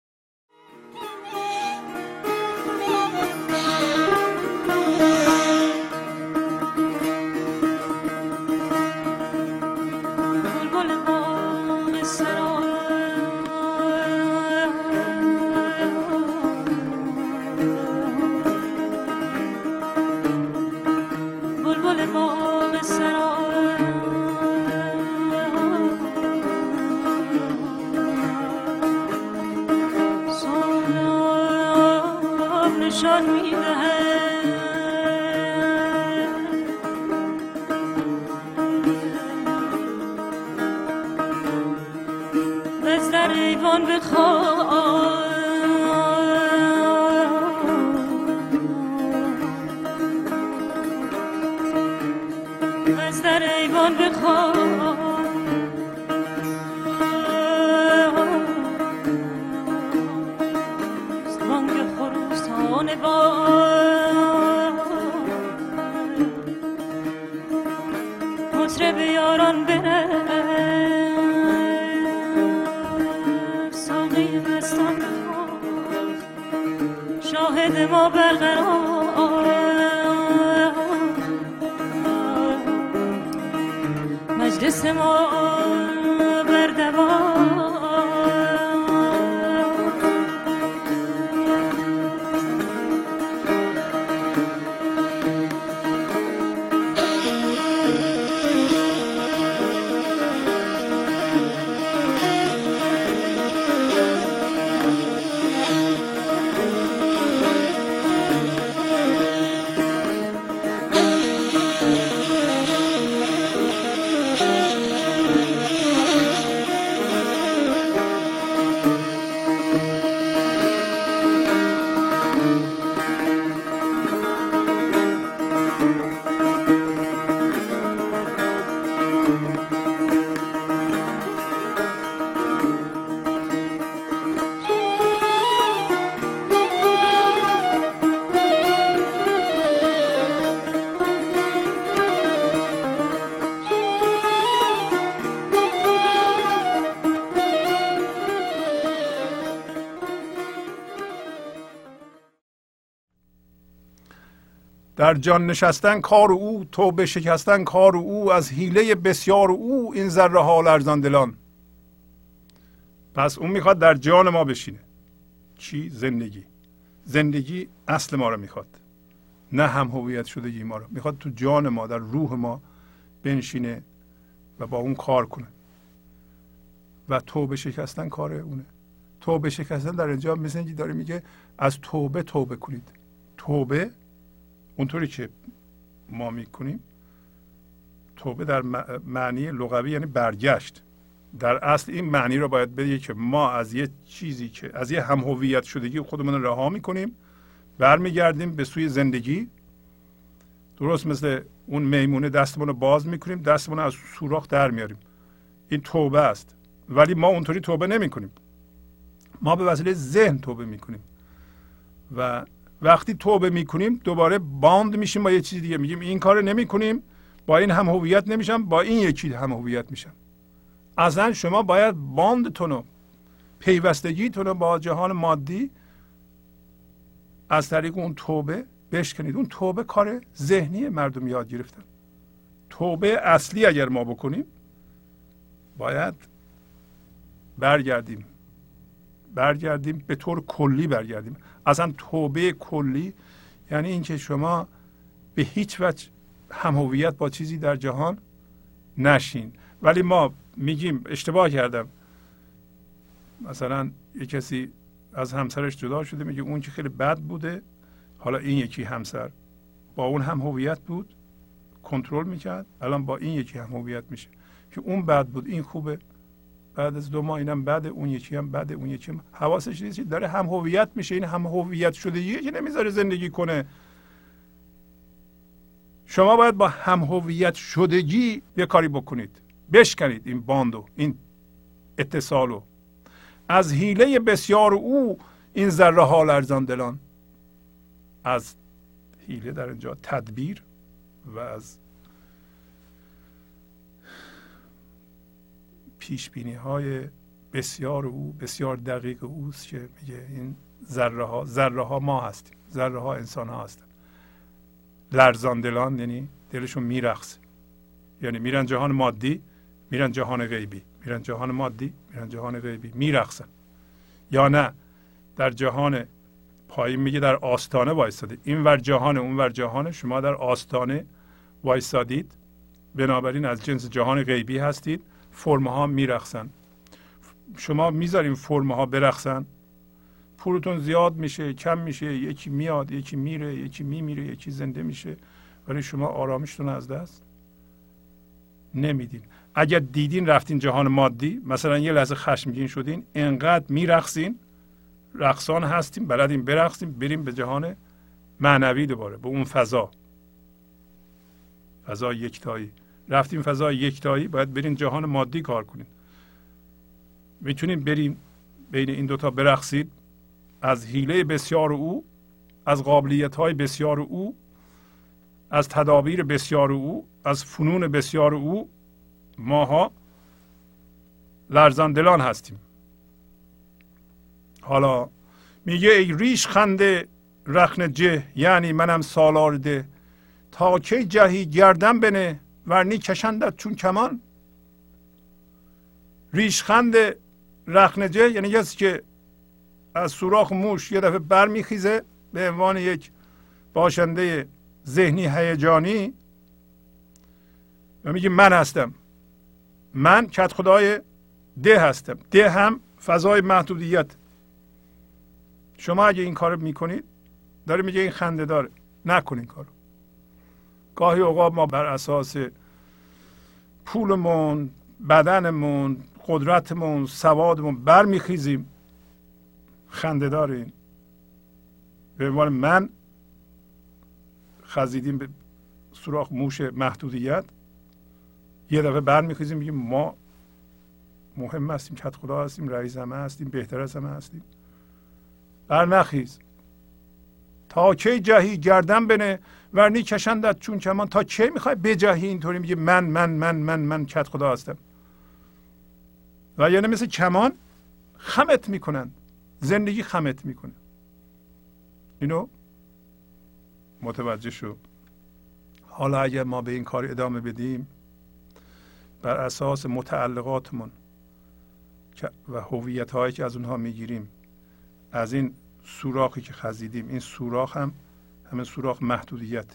در جان نشستن کار او توبه شکستن کار او از حیله بسیار او این ذره ها لرزان دلان. پس اون می‌خواد در جان ما بشینه. چی؟ زندگی. زندگی اصل ما رو می‌خواد. نه هم هویت شدگی ما رو. می‌خواد تو جان ما در روح ما بنشینه و با اون کار کنه. و توبه شکستن کار اونه. توبه شکستن در اینجا مثل اینکه داره میگه از توبه توبه کنید. توبه اونطوری که ما می‌کنیم توبه در معنی لغوی یعنی برگشت. در اصل این معنی رو باید بگه که ما از یه چیزی که از یه هم هویت شدگی خودمون رها می‌کنیم برمیگردیم به سوی زندگی. درست مثل اون میمونه دستمون رو باز می‌کنیم دستمون از سوراخ در میاریم. این توبه است. ولی ما اونطوری توبه نمی‌کنیم. ما به وسیله ذهن توبه می‌کنیم. و وقتی توبه می‌کنیم دوباره باند میشیم با یه چیز دیگه میگیم. این کار نمی‌کنیم. با این هم هویت نمیشم با این یکی هم هویت میشم. اصلا شما باید باندتون رو پیوستگیتون رو با جهان مادی از طریق اون توبه بشکنید. اون توبه کار ذهنی مردم یاد گرفتن. توبه اصلی اگر ما بکنیم باید برگردیم. برگردیم به طور کلی برگردیم. اصلا توبه کلی یعنی اینکه شما به هیچ وجه هم با چیزی در جهان نشین. ولی ما میگیم اشتباه کردم. مثلا یه کسی از همسرش جدا شده میگه اون که خیلی بد بوده حالا این یکی همسر. با اون هم هویت بود کنترل می‌کرد الان با این یکی هم هویت میشه. که اون بد بود این خوبه. بعد از دو ماه اینم بعد اون یکی هم بعد اون یکی هم. حواسش نیست داره هم هویت میشه. این هم هویت شده یه که نمی‌ذاره زندگی کنه. شما باید با هم هویت شدگی یه کاری بکنید. بشکنید این باندو این اتصالو. از حیله بسیار او این ذره ها لرزان دلان. از حیله در اینجا تدبیر و از پیش بینی های بسیار او بسیار دقیق اوست که میگه این ذره ها ذره ها ما هستیم ذره ها انسان ها هستن. لرزان دلان یعنی دلشون میرقصه یعنی میرن جهان مادی میرن جهان غیبی. میرن جهان مادی میرن جهان غیبی. میرقصن یا نه در جهان پایین میگه در آستانه وایستاده این ور جهان اون ور جهان شما در آستانه وایستادید. بنابراین از جنس جهان غیبی هستید. فرم ها میرقصن شما می‌ذارین فرم ها برقصن پولتون زیاد میشه کم میشه یکی میاد یکی میره یکی میمیره یکی زنده میشه. ولی شما آرامشتون از دست نمیدین. اگر دیدین رفتین جهان مادی مثلا یه لحظه خشمگین شدین انقدر میرقصین رقصان هستیم بلدیم برقصیم بریم به جهان معنوی دوباره به اون فضا. فضا یکتایی. رفتیم فضا یکتایی باید بریم جهان مادی کار کنیم می‌تونیم بریم بین این دوتا برقصید. از حیله بسیار او از قابلیت های بسیار او از تدابیر بسیار او از فنون بسیار او ماها لرزاندلان هستیم. حالا میگه ای ریش خنده رخن جه یعنی منم سالارده تا کی جهی گردن بنه؟ ورنی کشندت چون کمان. ریشخند رخنجه یعنی کسی که از سوراخ موش یه دفعه برمیخیزه به عنوان یک باشنده ذهنی هیجانی و میگه من هستم. من کت خدای ده هستم. ده هم فضای محدودیت. شما اگه این کار می‌کنید داره میگه این خنده داره. نکن این کارو. گاهی اوقات ما بر اساس پولمون بدنمون قدرتمون سوادمون برمیخیزیم. خنده داریم به عنوان من خزیدیم به سوراخ موش محدودیت. یه دفعه برمیخیزیم میگیم ما مهم هستیم کت خدا هستیم رئیس همه هستیم بهتر از همه هستیم. بر نخیز تا کی جهی گردن بنه؟ ورنی کشندت چون کمان تا کی می‌خوای بجهی اینطوری میگه من من من من من کت خدا هستم. و یعنی مثل کمان خمت می‌کنن. زندگی خمت می‌کنه. اینو متوجه شو. حالا اگر ما به این کار ادامه بدیم بر اساس متعلقاتمون و هویت هایی که از اونها می‌گیریم از این سوراخی که خزیدیم این سوراخ هم همه سوراخ محدودیت.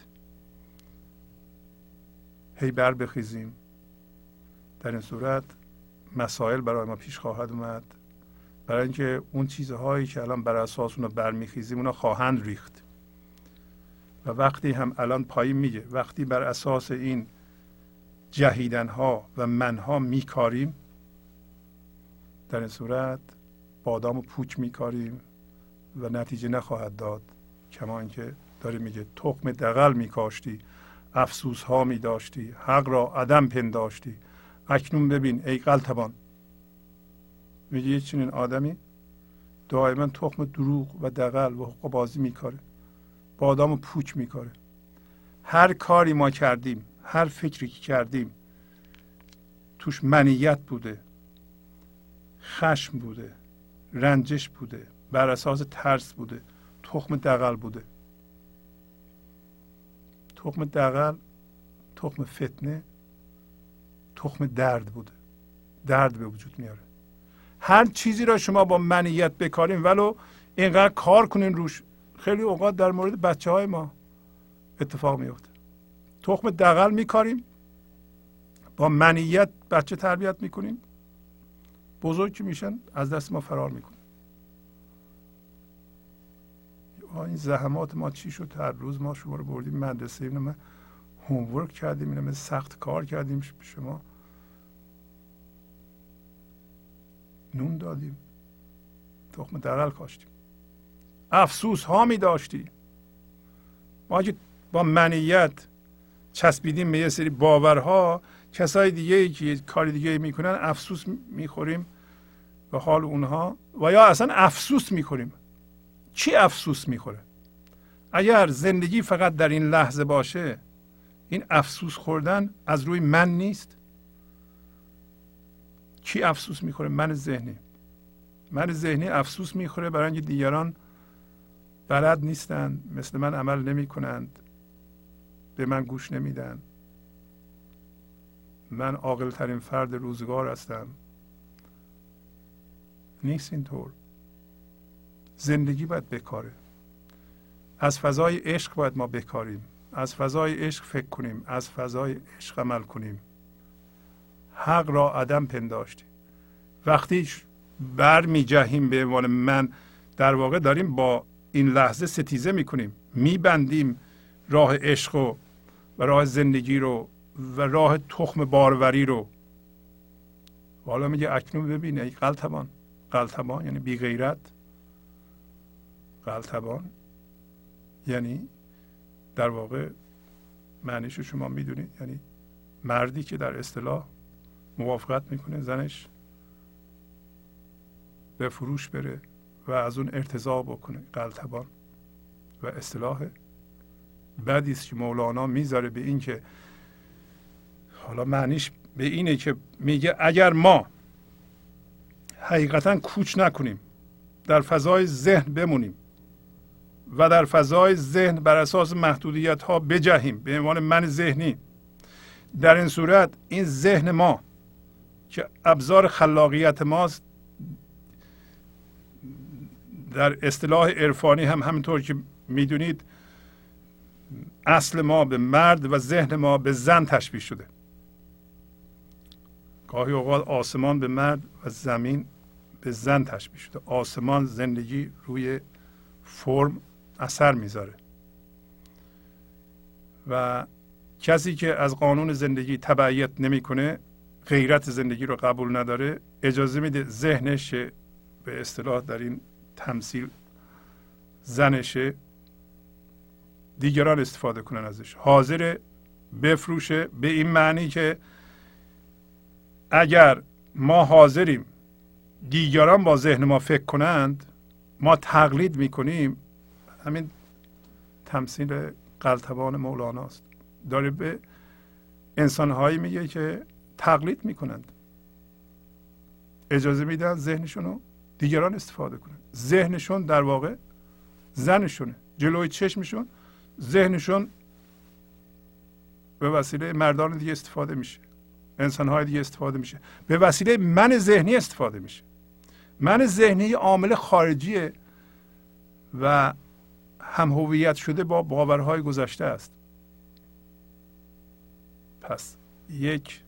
هی بر بخیزیم. در این صورت مسائل برای ما پیش خواهد اومد. برای اینکه اون چیزهایی که الان بر اساس اونا برمیخیزیم اونا خواهند ریخت. و وقتی هم الان پایین میگه وقتی بر اساس این جهیدن ها و منها میکاریم در این صورت بادام و پوچ میکاریم و نتیجه نخواهد داد کما اینکه داره میگه. تخم دقل میکاشتی افسوس ها می داشتی حق را عدم پنداشتی. اکنون ببین ای قلتبان. میگه یه چنین آدمی؟ دائما تخم دروغ و دقل و حق بازی میکاره. بادام و پوچ میکاره. هر کاری ما کردیم هر فکری که کردیم توش منیت بوده خشم بوده رنجش بوده بر اساس ترس بوده تخم دقل بوده. تخم دقل تخم فتنه تخم درد بوده. درد به وجود میاره. هر چیزی را شما با منیت بکارین ولو اینقدر کار کنین روش خیلی اوقات در مورد بچه های ما اتفاق میفته تخم دقل میکاریم با منیت بچه تربیت می‌کنیم. بزرگ که میشن؟ از دست ما فرار می‌کنیم این زحمات ما چی شد؟ هر روز ما شما رو بردیم مدرسه اینو ما هومورک کردیم اینو سخت کار کردیم شما نون دادیم تخم درل کاشتیم. افسوس ها می داشتی. ما که با منیت چسبیدیم به یه سری باورها کسای دیگه ای که کار دیگه می‌کنن افسوس می‌خوریم به حال اونها. و یا اصلا افسوس می‌خوریم. چی افسوس می‌خوره؟ اگر زندگی فقط در این لحظه باشه این افسوس خوردن از روی من نیست؟ کی افسوس می‌خوره؟ من ذهنی. من ذهنی افسوس می‌خوره برای اینکه دیگران بلد نیستند مثل من عمل نمی کنند به من گوش نمیدن. من عاقل ترین فرد روزگار هستم. نیست اینطور. زندگی باید بکاره. از فضای عشق باید ما بکاریم. از فضای عشق فکر کنیم. از فضای عشق عمل کنیم. حق را عدم پنداشتیم وقتی بر می جهیم به عنوان من در واقع داریم با این لحظه ستیزه می‌کنیم. میبندیم راه عشق و راه زندگی رو و راه تخم باروری رو. حالا میگه اکنون ببینه. ای قلتبان. قلتبان یعنی بی غیرت قلتبان یعنی در واقع معنیش شما می‌دونید. یعنی مردی که در اصطلاح موافقت می‌کنه زنش به فروش بره و از اون ارتضا بکنه. قلتبان و اصطلاح بدی است که مولانا می‌ذاره به این که حالا معنیش به اینه که میگه اگر ما حقیقتا کوچ نکنیم در فضای ذهن بمونیم و در فضای ذهن بر اساس محدودیت ها بجهیم. به عنوان من ذهنی. در این صورت این ذهن ما که ابزار خلاقیت ماست در اصطلاح عرفانی هم همینطور که می‌دونید اصل ما به مرد و ذهن ما به زن تشبیه شده. گاهی اوقات آسمان به مرد و زمین به زن تشبیه شده. آسمان زندگی روی فرم اثر می‌ذاره. و کسی که از قانون زندگی تبعیت نمی‌کنه غیرت زندگی رو قبول نداره اجازه میده ذهنش به اصطلاح در این تمثیل زنشه دیگران استفاده کنن ازش. حاضر بفروشه به این معنی که اگر ما حاضریم دیگران با ذهن ما فکر کنند ما تقلید می‌کنیم همین تمثیل قلتبان مولاناست. داره به انسانهایی میگه که تقلید می‌کنند. اجازه میدن ذهنشون رو دیگران استفاده کنند ذهنشون در واقع زنشونه. جلوی چشمشون ذهنشون به وسیله مردان دیگه استفاده میشه. انسانهای دیگه استفاده میشه. به وسیله من ذهنی استفاده میشه. من ذهنی عامل خارجیه و هم هویت شده با باورهای گذشته است. پس یک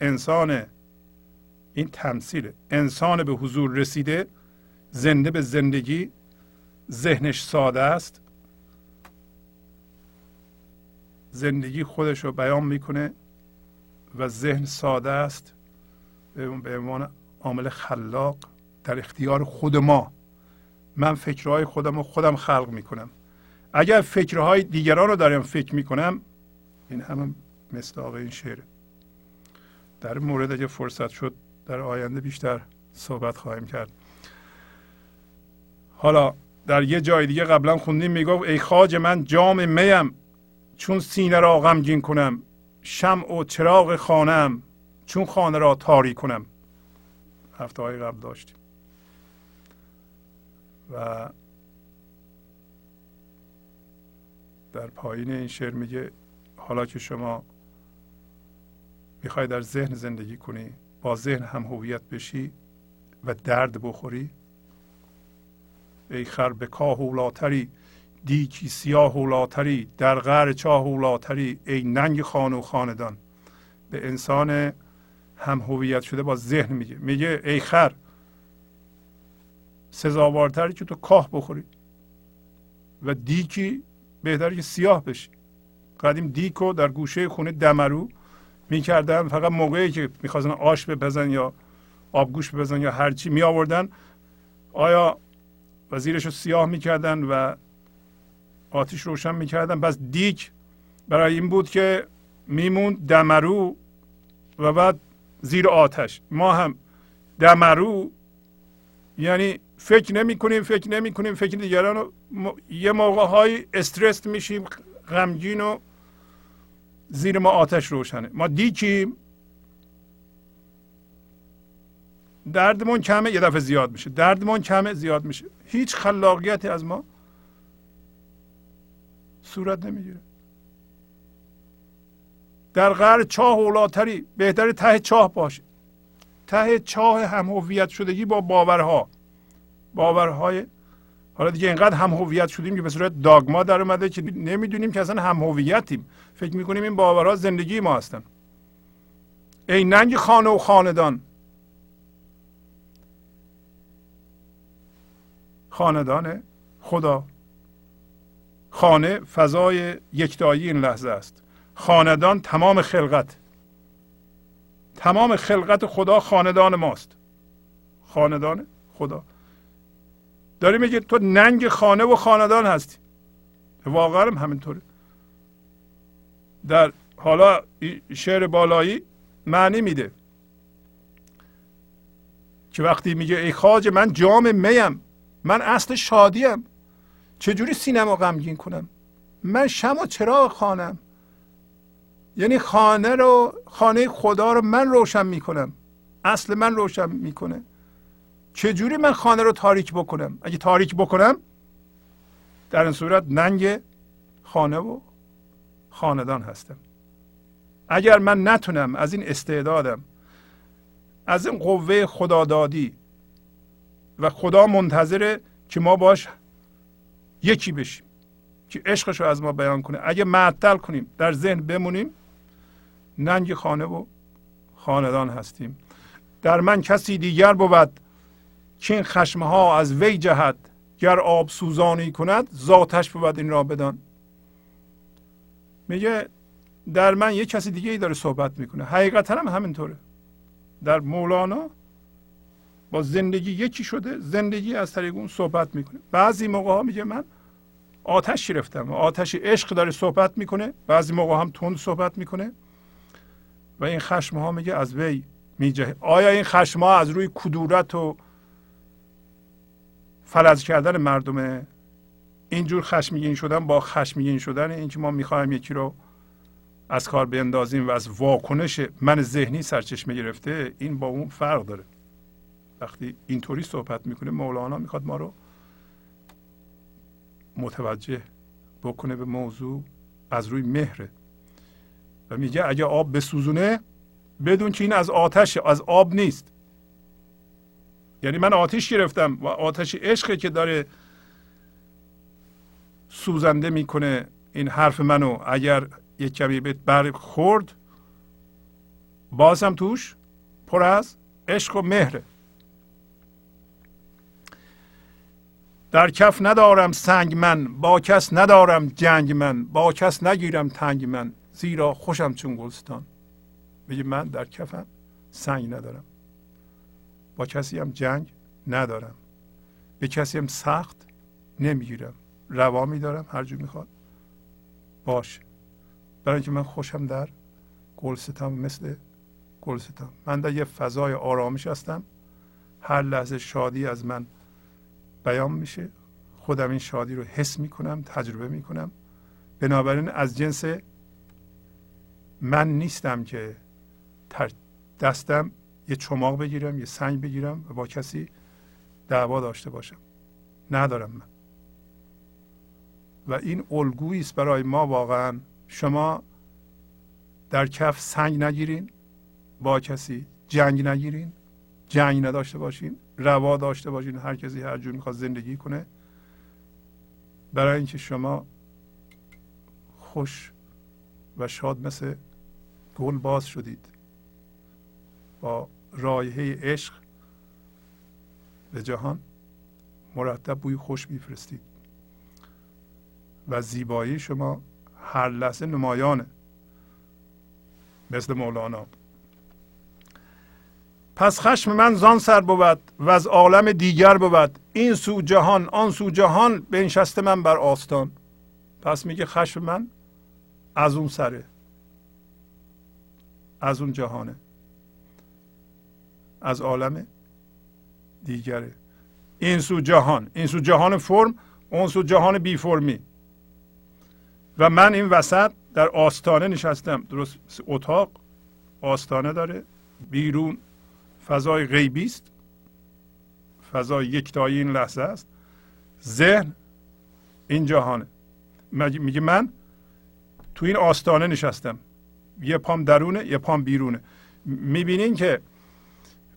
انسان این تمثیل انسان به حضور رسیده زنده به زندگی ذهنش ساده است. زندگی خودش رو بیان می‌کنه و ذهن ساده است. به عنوان عامل خلاق در اختیار خود ما. من فکرهای خودم رو خودم خلق می‌کنم. اگر فکرهای دیگران رو دارم فکر می‌کنم این همه مصداق این شعر. در مورد اگه فرصت شد در آینده بیشتر صحبت خواهیم کرد. حالا در یه جای دیگه قبلا خوندیم می‌گفت ای خاج من جام میم چون سینه را غمگین کنم شم و چراغ خانم چون خانه را تاری کنم. هفته های قبل داشتیم. و در پایین این شعر میگه حالا که شما می‌خوای در ذهن زندگی کنی با ذهن هم هویت بشی و درد بخوری ای خر به کاه هولاتری دیکی سیاه هولاتری در غر چاه هولاتری ای ننگ خانه و خاندان. به انسان هم هویت شده با ذهن میگه. میگه ای خر سزاوارتری که تو کاه بخوری. و دیکی بهتری که سیاه بشی. قدیم دیکو در گوشه خونه دمرو می‌کردن. فقط موقعی که می‌خواستن آش بپزن یا آبگوش بپزن یا هرچی می آوردن آیا وزیرش رو سیاه می‌کردن و آتیش روشن می‌کردن؟ بس دیک برای این بود که میمون دمرو و بعد زیر آتش. ما هم دمرو یعنی فکر نمی کنیم فکر نمی کنیم فکر دیگران رو یه موقع های استرس میشیم غمگین و زیر ما آتش روشنه. ما دیکیم. دردمون کمه یه دفعه زیاد میشه. دردمون کمه زیاد میشه. هیچ خلاقیتی از ما صورت نمی‌گیره. در قرار چاه اولاتری بهتر ته چاه باشه. ته چاه هم هویت شدگی با باورها. باورهای حالا دیگه اینقدر هم هویت شدیم که به صورت داگما در اومده که نمی‌دونیم که اصلا هم هویتیم. فکر می‌کنیم این باورها زندگی ما هستن. ای ننگ خانه و خاندان. خاندان خدا. خانه فضای یکتایی این لحظه است. خاندان تمام خلقت. تمام خلقت خدا خاندان ماست. خاندان خدا. داری میگه تو ننگ خانه و خاندان هستی. واقعا هم همینطوره. در حالا شعر بالایی معنی میده. که وقتی میگه ای خاج من جام میم من اصل شادیم. چجوری سینما غمگین کنم؟ من شم و چراغ خانم یعنی خانه رو خانه خدا رو من روشن می‌کنم. اصل من روشن می‌کنه. چجوری من خانه رو تاریک بکنم؟ اگه تاریک بکنم در این صورت ننگ خانه و خاندان هستم. اگر من نتونم از این استعدادم از این قوه خدادادی و خدا منتظره که ما باش یکی بشیم که عشقش رو از ما بیان کنه اگه معطل کنیم در ذهن بمونیم ننگ خانه و خاندان هستیم. در من کسی دیگر بود این خشمه ها از وی جهد. گر آب سوزانی کند ذاتش بود این را بدان. میگه در من یه کسی دیگه ای داره صحبت می‌کنه. حقیقتا هم همینطوره. در مولانا با زندگی یکی شده زندگی از طریق اون صحبت می‌کنه. بعضی موقع ها میگه من آتش گرفتم آتش عشق داره صحبت می‌کنه. بعضی موقع هم تند صحبت می‌کنه. و این خشم ها میگه از وی میجه آیا این خشم ها از روی کدورت و فلج کردن مردمه. اینجور خشمگین شدن با خشمگین شدن اینکه ما می‌خوایم یکی رو از کار بندازیم و از واکنش من ذهنی سرچشمه گرفته این با اون فرق داره. وقتی اینطوری صحبت می‌کنه مولانا می‌خواد ما رو متوجه بکنه به موضوع از روی مهره و میگه اگه آب بسوزونه بدون که این از آتش از آب نیست. یعنی من آتش گرفتم و آتش عشقه که داره سوزنده می‌کنه این حرف منو اگر یک کمی برق خورد بازم توش پر از عشق و مهره. در کف ندارم سنگ من با کس ندارم جنگ من با کس نگیرم تنگ من زیرا خوشم چون گلستان. میگه من در کفم سنگ ندارم. با کسی هم جنگ ندارم. به کسی هم سخت نمی‌گیرم. روا میدارم هر جو می‌خواد. باشه. برای اینکه من خوشم در گلستان مثل گلستان. من در یه فضای آرامش هستم. هر لحظه شادی از من بیان میشه. خودم این شادی رو حس می‌کنم تجربه می‌کنم. بنابراین از جنس من نیستم که دستم یه چماق بگیرم یه سنگ بگیرم و با کسی دعوا داشته باشم. ندارم من. و این الگویی است برای ما واقعا. شما در کف سنگ نگیرین با کسی جنگ نگیرین جنگ نداشته باشین روا داشته باشین هر کسی هر جور می‌خواد زندگی کنه. برای اینکه شما خوش و شاد مثل گل باز شدید. با رایحه عشق به جهان مرتب بوی خوش میفرستید. و زیبایی شما هر لحظه نمایانه. مثل مولانا. پس خشم من زان سر بود و از عالم دیگر بود. این سو جهان آن سو جهان بنشسته من بر آستان. پس میگه خشم من از اون سره. از اون جهانه. از عالم دیگره. این سو جهان این سو جهان فرم اون سو جهان بی فرمی. و من این وسط در آستانه نشستم. درست اتاق آستانه داره. بیرون فضای غیبی است فضای یکتایی این لحظه است. ذهن این جهانه. میگه من تو این آستانه نشستم. یه پام درونه یه پام بیرونه. می‌بینین که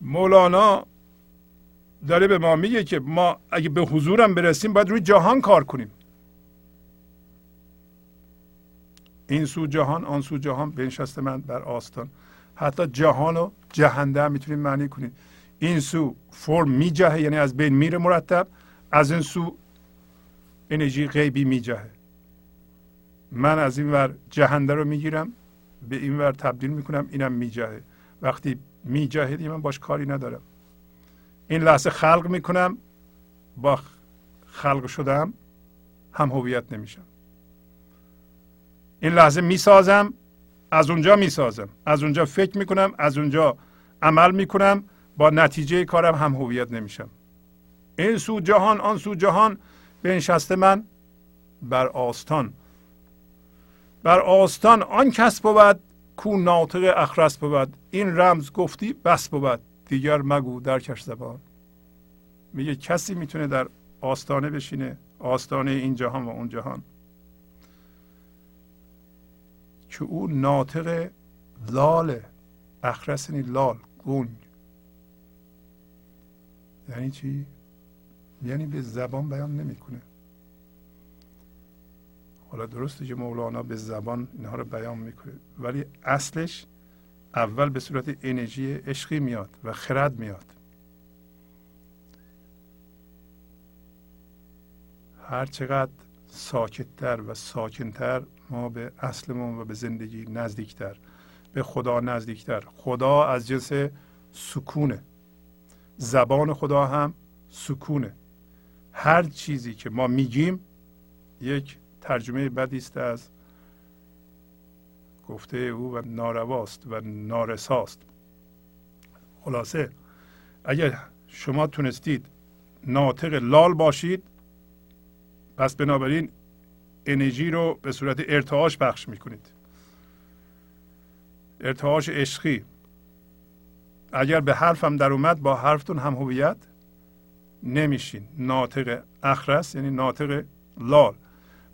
مولانا داره به ما میگه که ما اگه به حضورم برسیم باید روی جهان کار کنیم. این سو جهان آن سو جهان بنشسته من بر آستان. حتی جهان رو جهنده می‌تونیم معنی کنیم. این سو فرم میجهه یعنی از بین میره مرتب. از این سو انرژی غیبی میجهه. من از این ور جهنده رو می‌گیرم به این ور تبدیل می‌کنم اینم میجهه. وقتی میجهه من باش کاری ندارم. این لحظه خلق می‌کنم با خلق شدم هم هویت نمیشم. این لحظه می‌سازم از اونجا می‌سازم. از اونجا فکر می‌کنم از اونجا عمل می‌کنم با نتیجه کارم هم هویت نمیشم. این سو جهان آن سو جهان به نشسته من بر آستان. بر آستان آن کس بود کو ناطق اخرس بود. این رمز گفتی بس بود. دیگر مگو در کش زبان. میگه کسی می‌تونه در آستانه بشینه آستانه این جهان و اون جهان. که او ناطق لال اخرس یعنی لال گنگ یعنی چی؟ یعنی به زبان بیان نمی‌کنه. حالا درسته که مولانا به زبان اینها رو بیان می‌کنه ولی اصلش اول به صورت انرژی عشقی میاد و خرد میاد. هر چقدر ساکتتر و ساکنتر ما به اصلمون و به زندگی نزدیکتر به خدا نزدیکتر. خدا از جنس سکونه. زبان خدا هم سکونه. هر چیزی که ما میگیم یک ترجمه بدی است از گفته او و نارواست و نارساست. خلاصه اگر شما تونستید ناطق لال باشید پس بنابراین انرژی رو به صورت ارتعاش بخش می‌کنید. ارتعاش عشقی. اگر به حرفم در اومد با حرفتون هم هویت نمیشین. ناطق اخرس یعنی ناطق لال.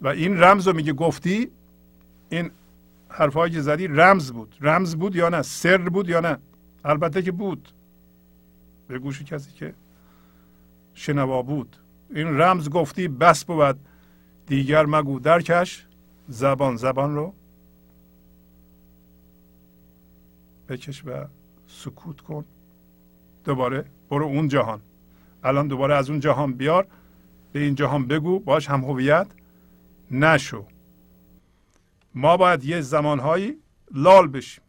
و این رمز رو میگه گفتی این حرفهایی که زدی رمز بود. رمز بود یا نه؟ سر بود یا نه؟ البته که بود. به گوش کسی که شنوا بود. این رمز گفتی بس بود. دیگر مگو درکش. زبان زبان رو بکش و سکوت کن. دوباره برو اون جهان. الان دوباره از اون جهان بیار. به این جهان بگو. باش هم هویت نشو. ما باید یه زمانهایی لال بشیم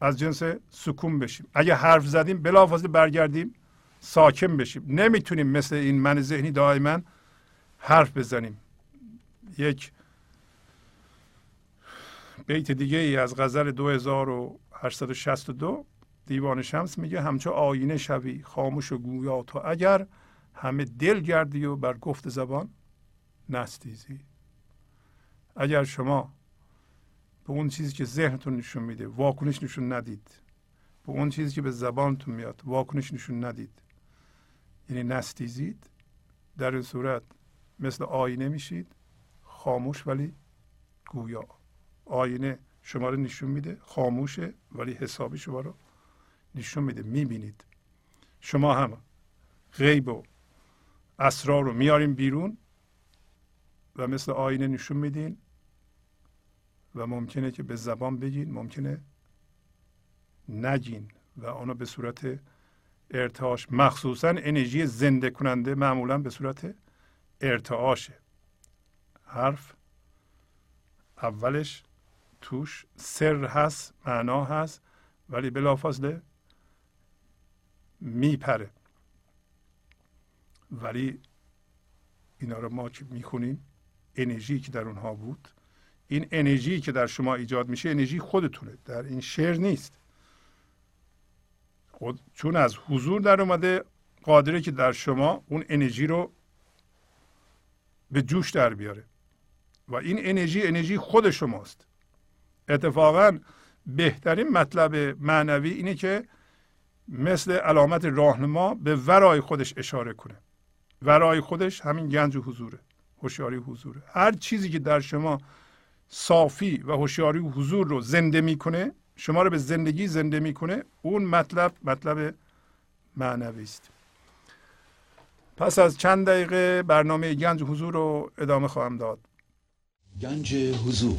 از جنس سکون بشیم. اگه حرف زدیم بلافاصله برگردیم ساکن بشیم. نمی‌تونیم مثل این من ذهنی دائما حرف بزنیم. یک بیت دیگه ای از غزل 2862 دیوان شمس میگه همچو آینه شوی خاموش و گویا تو اگر همه دل گردی و بر گفت زبان نستیزی. اگر شما به اون چیزی که ذهنتون نشون میده واکنش نشون ندید. به اون چیزی که به زبانتون میاد واکنش نشون ندید. یعنی نستیزید. در این صورت مثل آینه میشید خاموش ولی گویا. آینه شما رو نشون میده خاموشه ولی حسابی شما رو نشون میده می‌بینید. شما هم غیب و اسرار رو میاریم بیرون و مثل آینه نشون میدین. و ممکنه که به زبان بگین ممکنه نگین و آنو به صورت ارتعاش مخصوصا انرژی زنده کننده معمولا به صورت ارتعاشه. حرف اولش توش سر هست معنا هست ولی بلافاصله میپره. ولی اینا رو ما که می‌خونیم انرژی که در اونها بود این انرژی که در شما ایجاد میشه انرژی خودتونه در این شعر نیست. خود چون از حضور در اومده قادره که در شما اون انرژی رو به جوش در بیاره. و این انرژی انرژی خود شماست. اتفاقا بهترین مطلب معنوی اینه که مثل علامت راهنما به ورای خودش اشاره کنه. ورای خودش همین گنج حضوره هوشیاری حضوره. هر چیزی که در شما صافی و هوشیاری و حضور رو زنده می‌کنه شما رو به زندگی زنده می‌کنه. اون مطلب مطلب معنوی است. پس از چند دقیقه برنامه گنج حضور رو ادامه خواهم داد. گنج حضور.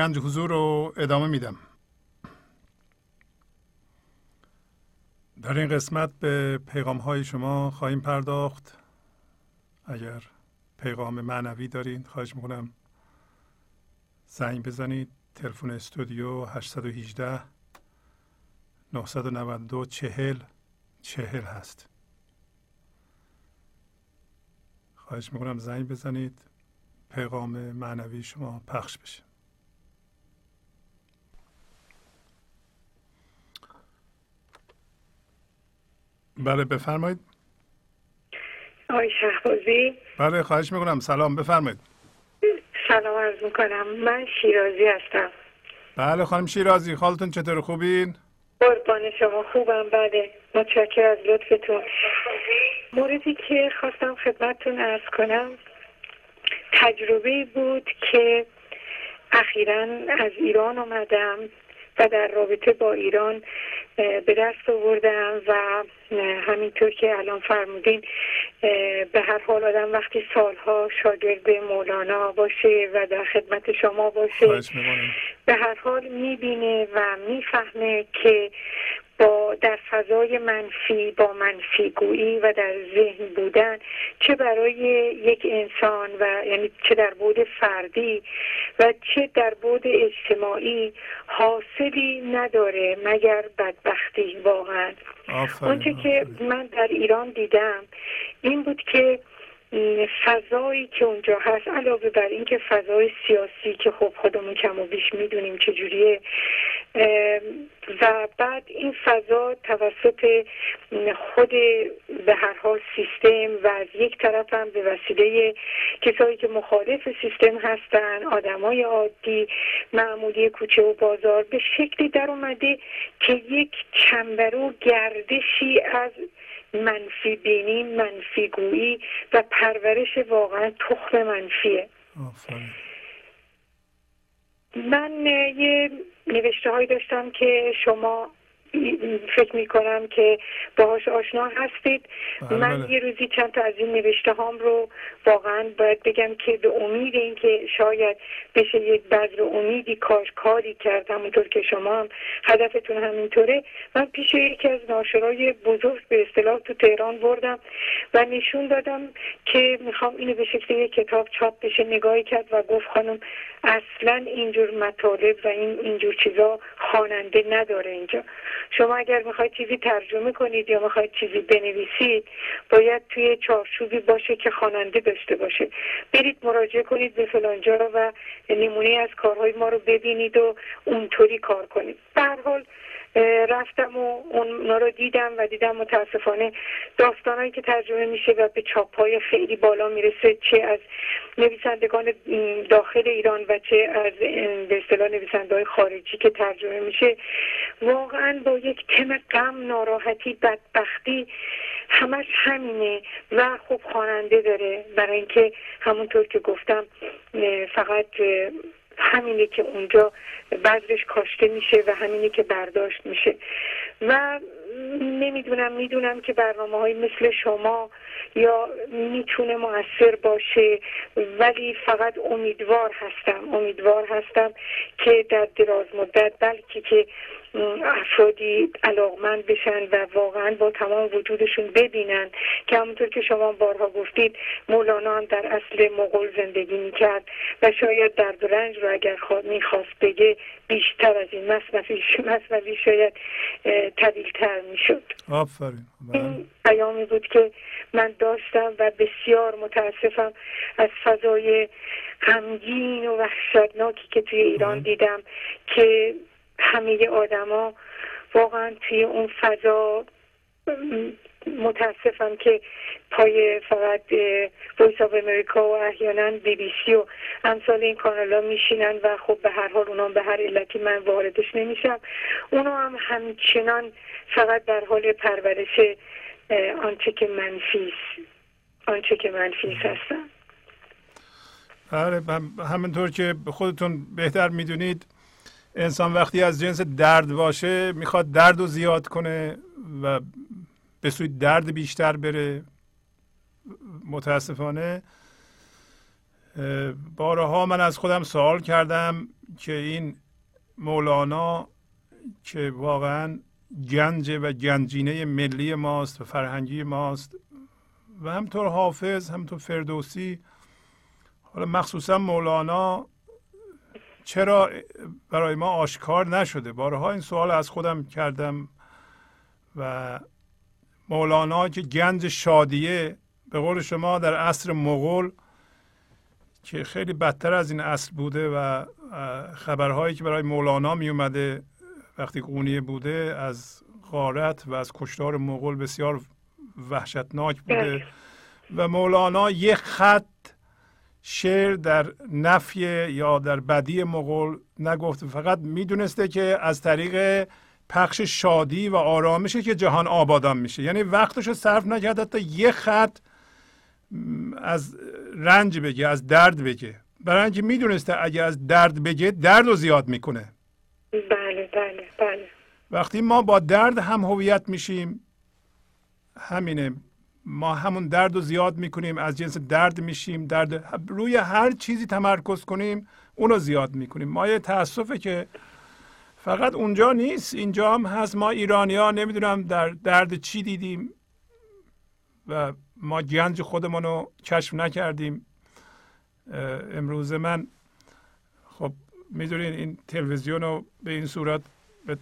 گنج حضور رو ادامه میدم. در این قسمت به پیغام های شما خواهیم پرداخت. اگر پیغام معنوی دارید خواهش می‌کنم زنگ بزنید. تلفن استودیو 818 992 چهل چهل هست. خواهش می‌کنم زنگ بزنید. پیغام معنوی شما پخش بشه. بله بفرمایید. آقای شهبازی. بله خواهش می‌کنم. سلام بفرمایید. سلام عرض می‌کنم. من شیرازی هستم. بله خانم شیرازی حالتون چطور؟ خوبین؟ قربان شما خوبم. بله متشکر از لطفتون. موردی که خواستم خدمتتون ارز کنم تجربه بود که اخیرا از ایران آمدم و در رابطه با ایران به دست آوردم و همینطور که الان فرمودین به هر حال آدم وقتی سالها شاگرد مولانا باشه و در خدمت شما باشه به هر حال می‌بینه و می‌فهمه که با در فضای منفی با منفی گویی و در ذهن بودن چه برای یک انسان و یعنی چه در بود فردی و چه در بود اجتماعی حاصلی نداره مگر بدبختی واقعا. اونچه که من در ایران دیدم این بود که فضایی که اونجا هست علاوه بر اینکه فضای سیاسی که خب خودمون کم و بیش می‌دونیم چجوریه و بعد این فضا توسط خود به هر حال سیستم و از یک طرف هم به وسیله کسایی که مخالف سیستم هستن آدمای عادی معمولی کوچه و بازار به شکلی در اومده که یک چنبرو گردشی از منفی بینی منفی گویی و پرورش واقعا تخم منفیه. من یه نوشته هایی داشتم که شما فکر می کنم که باهاش آشنا هستید. بله من بله. یه روزی چند تا از این نوشته هام رو واقعا باید بگم که به امید اینکه شاید بشه یک بذر امیدی کاش کاری کرد همونطور که شما هم هدفتون همینطوره. من پیش یکی از ناشرای بزرگ به اصطلاح تو تهران بردم و نشون دادم که می‌خوام اینو به شکل یک کتاب چاپ بشه نگاهی کرد و گفت خانم اصلا اینجور مطالب و این اینجور چیزا خواننده نداره اینجا. شما اگر می‌خواید چیزی ترجمه کنید یا می‌خواید چیزی بنویسید باید توی چارچوبی باشه که خواننده داشته باشه. برید مراجعه کنید به فلانجا و نمونه از کارهای ما رو ببینید و اونطوری کار کنید. به حال رفتم و اونا رو دیدم و دیدم متاسفانه داستانهایی که ترجمه میشه و به چاپ های خیلی بالا می‌رسه چه از نویسندگان داخل ایران و چه از به اصطلاح نویسنده های خارجی که ترجمه میشه. واقعا با یک تم غم ناراحتی بدبختی همش همینه و خوب خواننده داره. برای اینکه همونطور که گفتم فقط همینه که اونجا بذرش کاشته میشه و همینه که برداشت میشه. و نمی‌دونم می‌دونم که برنامه های مثل شما یا می‌تونه موثر باشه ولی فقط امیدوار هستم امیدوار هستم که در دراز مدت بلکه که افرادی علاقمند بشن و واقعا با تمام وجودشون ببینن. که همونطور که شما بارها گفتید مولانا هم در اصل مغول زندگی می‌کرد و شاید درد و رنج رو اگر می‌خواست بگه بیشتر از این مصنفی شاید طویلتر می‌شد. آفرین. این پیامی بود که من داشتم و بسیار متاسفم از فضای غمگین و وحشتناکی که توی ایران دیدم که همه آدما واقعا توی اون فضا متاسفم که پای فقط Voice of America و احیانا بی بی سی و امثال این کانال ها میشینن و خب به هر حال اونا به هر علتی من واردش نمیشم. اونا هم همچنان فقط در حال پرورش آنچه که منفیس آنچه که منفیس هستن. بله همینطور که خودتون بهتر می‌دونید انسان وقتی از جنس درد باشه می‌خواد درد رو زیاد کنه و به سوی درد بیشتر بره. متاسفانه بارها من از خودم سوال کردم که این مولانا که واقعا گنج و گنجینه ملی ماست و فرهنگی ماست و همطور حافظ همطور فردوسی حالا مخصوصا مولانا چرا برای ما آشکار نشده بارها این سوال از خودم کردم و مولانا که گنج شادیه به قول شما در عصر مغول که خیلی بدتر از این اصل بوده و خبرهایی که برای مولانا می اومده وقتی قونیه بوده از غارت و از کشتار مغول بسیار وحشتناک بوده بله. و مولانا یک خط شعر در نفی یا در بدی مغول نگفته. فقط می‌دونسته که از طریق پخش شادی و آرامشه که جهان آبادان میشه. یعنی وقتش رو صرف نکرد حتی یه خط از رنج بگه از درد بگه. برای اینکه می‌دونسته اگه از درد بگه درد رو زیاد می‌کنه. بله بله بله. وقتی ما با درد هم هویت میشیم همینه. ما همون درد رو زیاد می‌کنیم از جنس درد میشیم درد روی هر چیزی تمرکز کنیم اون رو زیاد می‌کنیم. ما یه تاسفه که فقط اونجا نیست اینجا هم هست. ما ایرانی ها نمی‌دونم در درد چی دیدیم و ما گنج خودمون رو کشف نکردیم. امروز من خب می‌دونین این تلویزیون رو به این صورت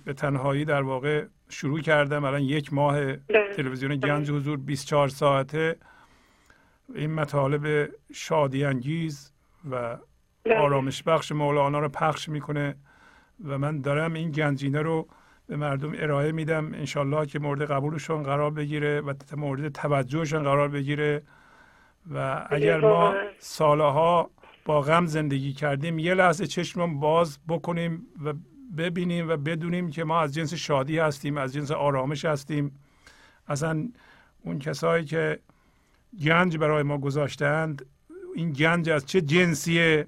به تنهایی در واقع شروع کردم. الان یک ماه بله. تلویزیون گنج حضور 24 ساعته. این مطالب شادی انگیز و بله. آرامش بخش مولانا رو پخش می‌کنه و من دارم این گنجینه رو به مردم ارائه میدم. انشالله که مورد قبولشون قرار بگیره و مورد توجهشون قرار بگیره. و اگر ما سالها با غم زندگی کردیم یه لحظه چشمم باز بکنیم و ببینیم و بدونیم که ما از جنس شادی هستیم از جنس آرامش هستیم. اصلا اون کسایی که گنج برای ما گذاشتند این گنج از چه جنسیه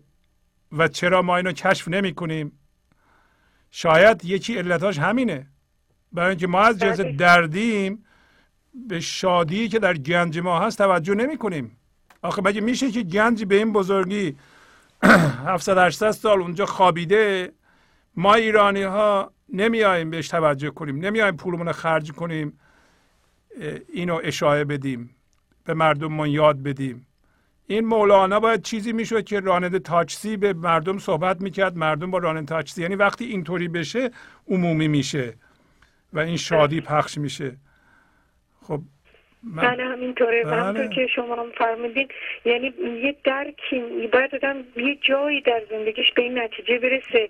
و چرا ما اینو کشف نمی کنیم؟ شاید یکی علتاش همینه. برای اینکه ما از جنس بله. دردیم به شادی که در گنج ما هست توجه نمی کنیم. آخه مگه میشه که گنج به این بزرگی (clears throat) 700 800 سال اونجا خوابیده؟ ما ایرانی ها نمیایم بهش توجه کنیم نمیایم پولمون خرج کنیم اینو اشاعه بدیم به مردممون یاد بدیم. این مولانا باید چیزی می‌شد که راننده تاکسی به مردم صحبت می‌کرد مردم با راننده تاکسی یعنی وقتی اینطوری بشه عمومی میشه و این شادی پخش میشه. خب من... همینطوره. بله. همونطور که شما هم فرمودین یعنی یه درکی باید آدم یه جایی در زندگیش به این نتیجه برسه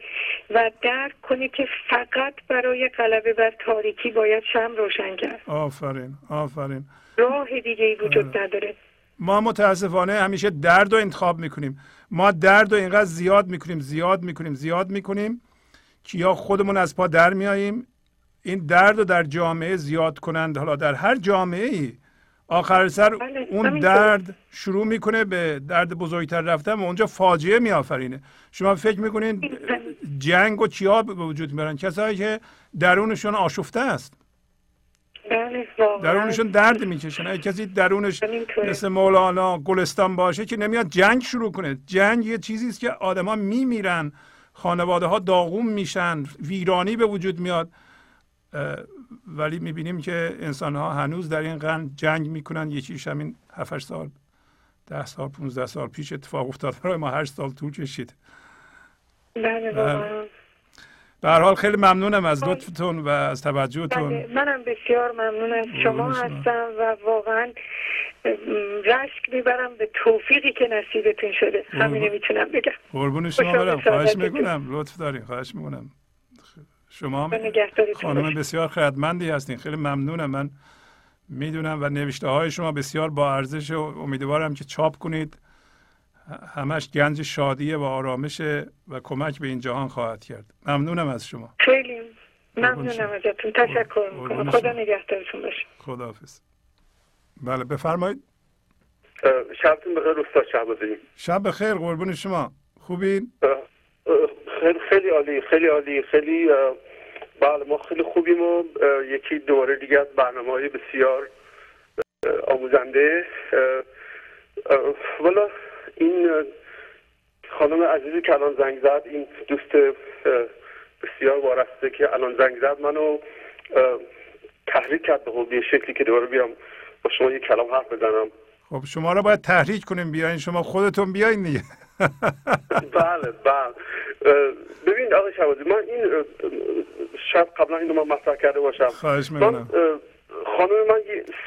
و درک کنه که فقط برای غلبه بر تاریکی باید شم روشن کرد. آفرین آفرین. راه دیگه ای وجود نداره. ما متاسفانه همیشه درد رو انتخاب می‌کنیم. ما درد رو اینقدر زیاد می‌کنیم زیاد می‌کنیم زیاد می‌کنیم که یا خودمون از پا در میاییم این درد رو در جامعه زیاد کنند. حالا در هر جامعه ای آخر سر بله، اون درد شروع می‌کنه به درد بزرگتر رفتن و اونجا فاجعه میآفرینه. شما فکر می‌کنین جنگ و چیا به وجود میارن کسایی که درونشون آشفته است. بله، درونشون درد می‌کشن. اگه کسی درونش مثل مولانا گلستان باشه که نمیاد جنگ شروع کنه. جنگ یه چیزی است که آدما میمیرن. خانواده ها داغوم میشن. ویرانی به وجود میاد. ولی می‌بینیم که انسان ها هنوز در این قرن جنگ می‌کنن. یکیش همین 7 سال ده سال 15 سال پیش اتفاق افتاد. برای ما 8 سال طول کشید. بله به هر حال خیلی ممنونم از لطفتون و از توجهتون. بله منم بسیار ممنون از شما هستم و واقعا رشک می‌برم به توفیقی که نصیبتون شده. همینه می‌تونم بگم. قربون شما برم. خواهش می‌کنم. لطف دارین. خواهش می‌کنم. شما خانم بسیار خدمندی هستین. خیلی ممنونم. من می‌دونم و نوشته های شما بسیار با ارزش و امیدوارم که چاپ کنید. همش گنج شادیه و آرامشه و کمک به این جهان خواهد کرد. ممنونم از شما. خیلی ممنونم ازتون. تشکر می‌کنم. خدا نگهدارتون باشه. خداحافظ. بله بفرمایید. شبتون بخیر استاد شهبازی شب بخیر قربون شما. خوبین؟ خیلی خیلی عالی خیلی عالی خیلی بله ما خیلی خوبیم و یکی دوره دیگه از برنامه های بسیار آموزنده والا این خانم عزیزی که الان زنگ زد این دوست بسیار وارسته که الان زنگ زد منو تحریک کرد به قول شکلی که دوباره بیام با شما یک کلام حرف بزنم. خب شما رو باید تحریک کنیم بیاین شما خودتون بیاین دیگه. بله بله. ببین آقای شوازی من این شاید قبلا اینو من مطرح کرده باشم. خواهش می‌کنم. خانم من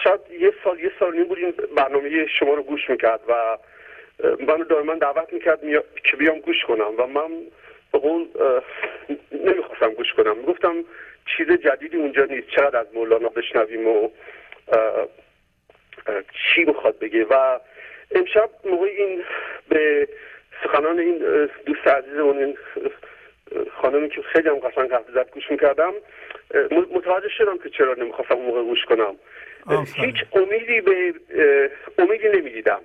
شاید یه سال یه سال نیم بود این برنامه شما رو گوش می‌کرد و منو دائما دعوت می‌کرد که بیام گوش کنم و من به قول نمی‌خواستم گوش کنم. گفتم چیز جدیدی اونجا نیست. چقدر از مولانا بشنویم و چی می‌خواد بگه؟ و امشب موقع این به سخنان این دوست عزیزمون این خانمی که خیلی هم قشنگ حرف زد گوش می‌کردم. متوجه شدم که چرا نمی‌خواستم اون موقع گوش کنم. هیچ امیدی به امیدی نمی‌دیدم.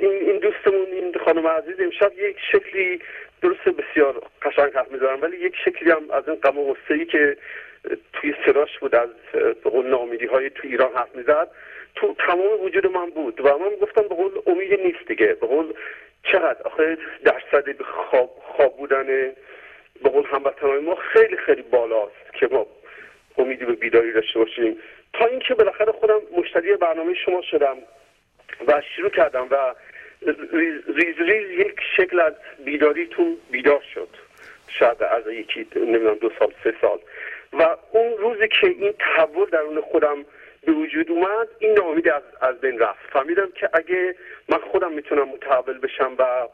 این دوستمون این خانم عزیز امشب یک شکلی درست بسیار قشنگ حرف می‌زنم ولی یک شکلی هم از این غم و که توی سراش بود از به قول نامیدی های تو ایران حرف می‌زد. تو تمام وجود من بود و من گفتم به قول امید نیست دیگه. به قول چقدر؟ آخه درصد خواب, خواب بودن به قول هموطنهای ما خیلی خیلی بالاست که ما امیدی به بیداری داشته باشیم. تا اینکه بالاخره خودم مشتری برنامه شما شدم و شروع کردم و ریز ریز یک شکل از بیداریتون بیدار شد. شاید از یکی نمی‌دونم دو سال سه سال. و اون روزی که این تحول درون خودم به وجود اومد این ناامیدی از, از بین رفت. فهمیدم که اگه من خودم می‌تونم متحول بشم و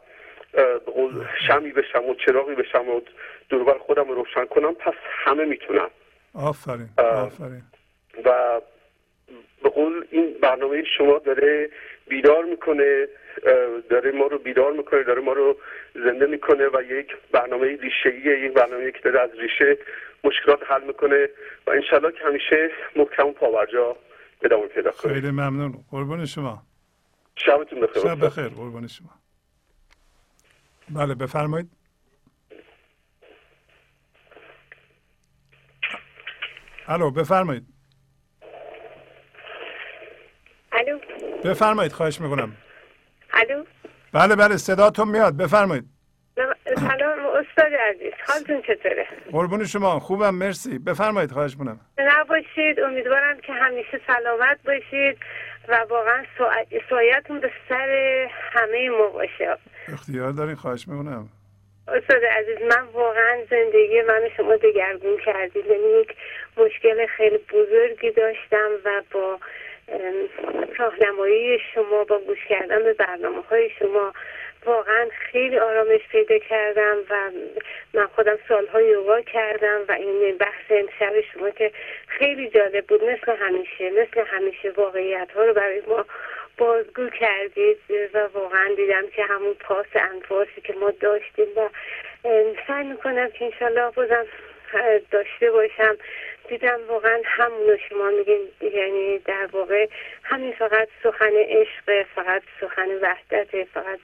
شمی بشم و چراغی بشم و دوربر خودم رو روشن کنم پس همه می‌تونم آفرین آفرین. و به قول این برنامه شما داره بیدار می‌کنه داره ما رو بیدار می‌کنه داره ما رو زنده می‌کنه و یک برنامه ریشه یک برنامه که داره از ریشه مشکلات حل می‌کنه و انشالله که همیشه محکم و پاورجا ادامه پیدا کنه. خیلی ممنون. قربان شما. شبتون بخیر. شب بخیر. قربان شما. بله بفرمایید. الو بفرمایید. الو. بفرمایید خواهش می‌کنم. الو. بله بله صداتون میاد. بفرمایید. استاد عزیز حالتون چطوره؟ قربون شما خوبم مرسی. بفرمایید خواهش می‌کنم نباشید امیدوارم که همیشه سلامت باشید و واقعا سایتون به سر همه ما باشه. اختیار دارین خواهش می‌کنم استاد عزیز من واقعا زندگی من شما دگرگون کردید. یعنی یک مشکل خیلی بزرگی داشتم و با راهنمایی شما با گوش کردن به برنامه های شما واقعا خیلی آرامش پیدا کردم و من خودم سالها یوگا کردم و این بحث امشب شما که خیلی جالب بود. مثل همیشه مثل همیشه واقعیت ها رو برای ما بازگو کردید و واقعا دیدم که همون پاس انفاسی که ما داشتیم و سعی می‌کنم که انشالله بازم داشته باشم. دیدم واقعا همونو شما میگین یعنی در واقع همین فقط سخن عشق فقط سخن وحدت فقط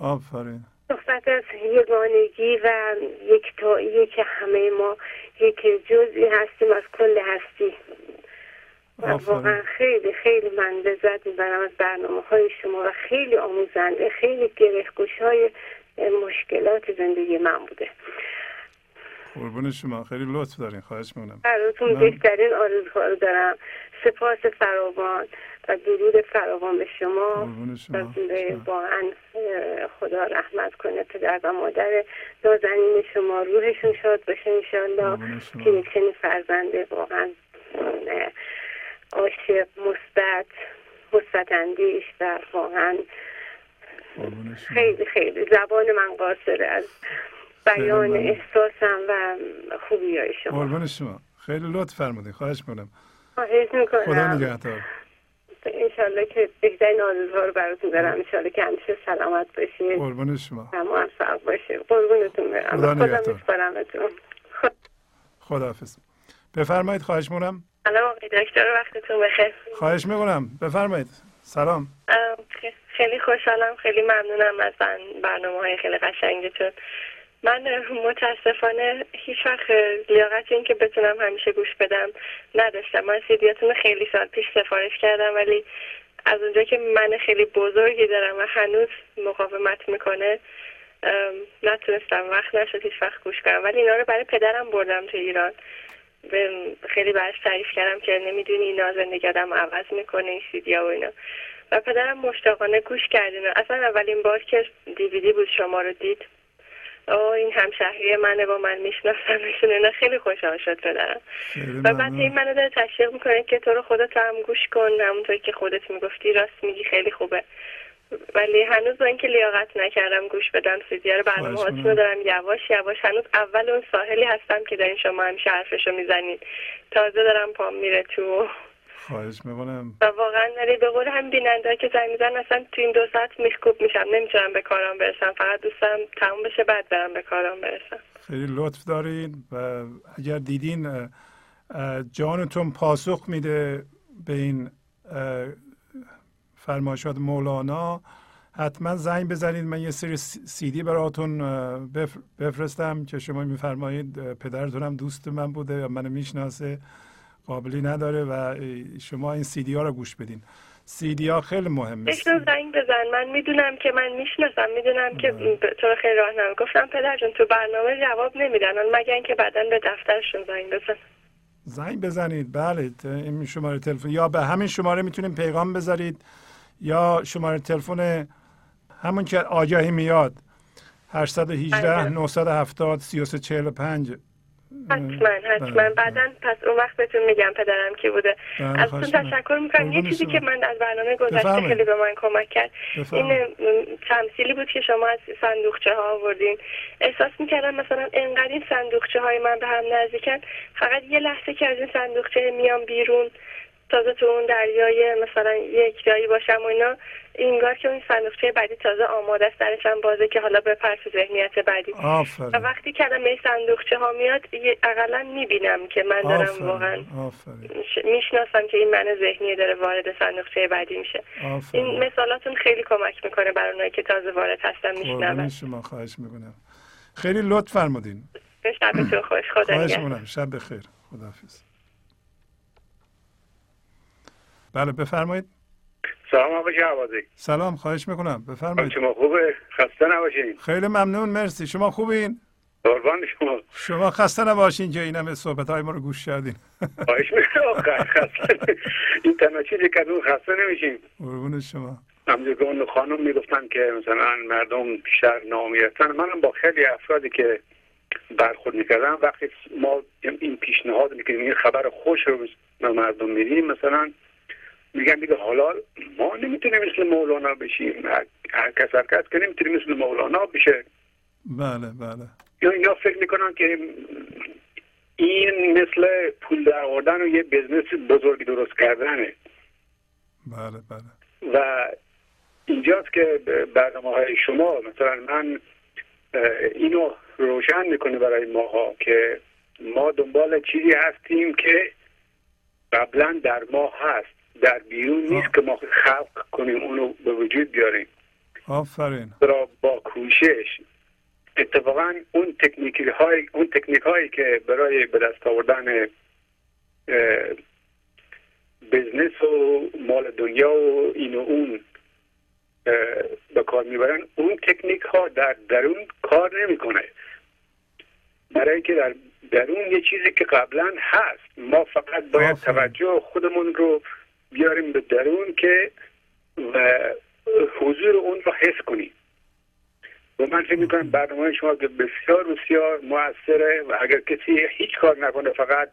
آفرین. صحبت از یگانگی و یک تایی که همه ما یک جزئی هستیم از کل هستی. و واقعا خیلی خیلی من لذت می‌برم از برنامه های شما و خیلی آموزنده خیلی گرهگوش های مشکلات زندگی من بوده. قربون شما. خیلی لطف دارین. خواهش می‌کنم. براتون بهترین آرزوها رو دارم. سپاس فراوان و درود فراوان به شما. واقعا خدا رحمت کنه پدر و مادر نازنین شما. روحشون شاد باشه انشالله که چنین فرزنده واقعا عاشق مثبت مثبت اندیش و واقعا خیلی خیلی زبان من قاصره. از بیان احساسم و خوبی های شما قربان شما. خیلی لطف فرمودین. خواهش می‌کنم. خواهش می‌کنم. خدا نگهدار. انشالله که بهترین آرزوها رو براتون دارم. انشالله که همیشه سلامت باشید قربان شما. موفق باشید قربونتون برم. خدا نگهدار. خدا خداحافظ. بفرمایید. خواهش می‌کنم. سلام آقای دکتر. وقتتون بخیر. خواهش می‌کنم. بفرمایید. سلام. خیلی خوشحالم. خیلی ممنونم از برنامه های خیلی قشنگتون. من متاسفانه هیچ وقت لیاقت این که بتونم همیشه گوش بدم نداشتم. من سیدیاتون خیلی سال پیش سفارش کردم ولی از اونجا که من خیلی بزرگی دارم و هنوز مقاومت می‌کنه نتونستم. وقت نشد هیچ وقت گوش کنم. ولی اینا رو برای پدرم بردم تو ایران. خیلی برش تعریف کردم که نمی‌دونی اینا زندگی آدم عوض می‌کنه این سیدیا و اینا. و پدرم مشتاقانه گوش کردین اصلا اولین بار که دیویدی بود شما رو دید. آه این همشهری منه با من میشناسمشون اینا خیلی خوشحال شد پدرم. و بعد این منو داره تشویق می‌کنه که تو رو خودت هم گوش کن. همونطور که خودت می‌گفتی راست میگی خیلی خوبه. ولی هنوز با اینکه لیاقت نکردم گوش بدم سیدیا رو برنامه رو دارم. یواش یواش هنوز اول اون ساحلی هستم که دارین شما همیشه حرفشو می‌زنید تازه دارم پام میره تو خواهش می‌کنم. و واقعا ولی به قول هم بیننده که زنگ میزن اصلا تو این دو ساعت میشکوب میشم. نمی‌تونم به کارم برسم. فقط دوستم تموم بشه بعد برم به کارم برسم. خیلی لطف دارین و اگر دیدین جانتون پاسخ میده به این فرمایشات مولانا حتما زنگ بزنید من یه سری سیدی براتون بفرستم که شما میفرمایید پدرتونم دوست من بوده یا منو می‌شناسه. قابلی نداره و شما این سیدی ها رو گوش بدین. سیدی ها خیلی مهمه. زنگ بزن. من می‌دونم که من می‌شناسم. می‌دونم که تو رو خیلی راه گفتم پدر جون تو برنامه جواب نمیدن. مگر اینکه بعدا به دفترشون زنگ بزن. زنگ بزنید. بله. این شماره تلفن یا به همین شماره می‌تونیم پیغام بذارید. یا شماره تلفن همون که آگاهی میاد. 818 970 3345 حتما حتما. بله. بعدا پس اون وقت بهتون میگم پدرم کی بوده. بله، ازتون تشکر می‌کنم. یه چیزی که من از برنامه گذشته خیلی به من کمک کرد این تمثیلی بود که شما از صندوقچه ها آوردین. احساس می‌کردم مثلا انقدر این صندوقچه های من به هم نزدیکن فقط یه لحظه که از این صندوقچه میام بیرون. تازه تو اون دریای مثلا یک جایی باشم و اینا اینگار که اون صندوقچه بعدی تازه آماده است درشم بازه که حالا به تو ذهنیت بعدی. آفرین. و وقتی کلمه صندوقچه ها میاد اقلا می‌بینم که من دارم آفرین. واقعا می‌شناسم که این من ذهنی داره وارد صندوقچه بعدی میشه. آفرین. این مثالاتون خیلی کمک می‌کنه برای اونایی که تازه وارد هستن میشنون. شما خواهش می‌کنم. خیلی لطف فرمودین. شبتون خوش. خدا خواهش شب بخیر. خداحافظ. بله بفرمایید. سلام آقای جوازی سلام خواهش می‌کنم. بفرمایید. شما خوبه؟ خسته نباشین. خیلی ممنون مرسی. شما خوبین؟ قربان شما. شما خسته نباشین که این همه صحبت های ما رو گوش کردین. خواهش خسته این تنها چیزی که اون خسته نمیشین. قربون شما. همجور که اون خانم می‌گفتن که مثلا مردم بیشتر نامیتن منم با خیلی افرادی که برخورد می‌کردم وقتی ما این پیشنهاد می‌کنیم این خبر خوش رو به مردم میدیم مثلا میگن دیگه حالا ما نمی‌تونیم مثل مولانا بشیم. هر کس هر کس که نمی‌تونیم مثل مولانا بشه. بله بله. یا اینا فکر می‌کنن که این مثل پول در آوردن و یه بزنس بزرگی درست کردنه. بله بله. و اینجاست که برنامه های شما مثلا من اینو روشن می‌کنه برای ماها که ما دنبال چیزی هستیم که قبلا در ما هست. در بیرون نیست که ما خلق کنیم اونو به وجود بیاریم. آفرین. را با کوشش اتفاقا اون تکنیک های اون تکنیک هایی که برای به دست آوردن بزنس و مال دنیا و این و اون به کار می‌برن اون تکنیک ها در درون کار نمی‌کنه. برای که در درون یه چیزی که قبلا هست ما فقط باید توجه خودمون رو بیاریم به درون که و حضور اون رو حس کنیم. و من فکر می‌کنم برنامه شما که بسیار بسیار موثره و اگر کسی هیچ کار نکنه فقط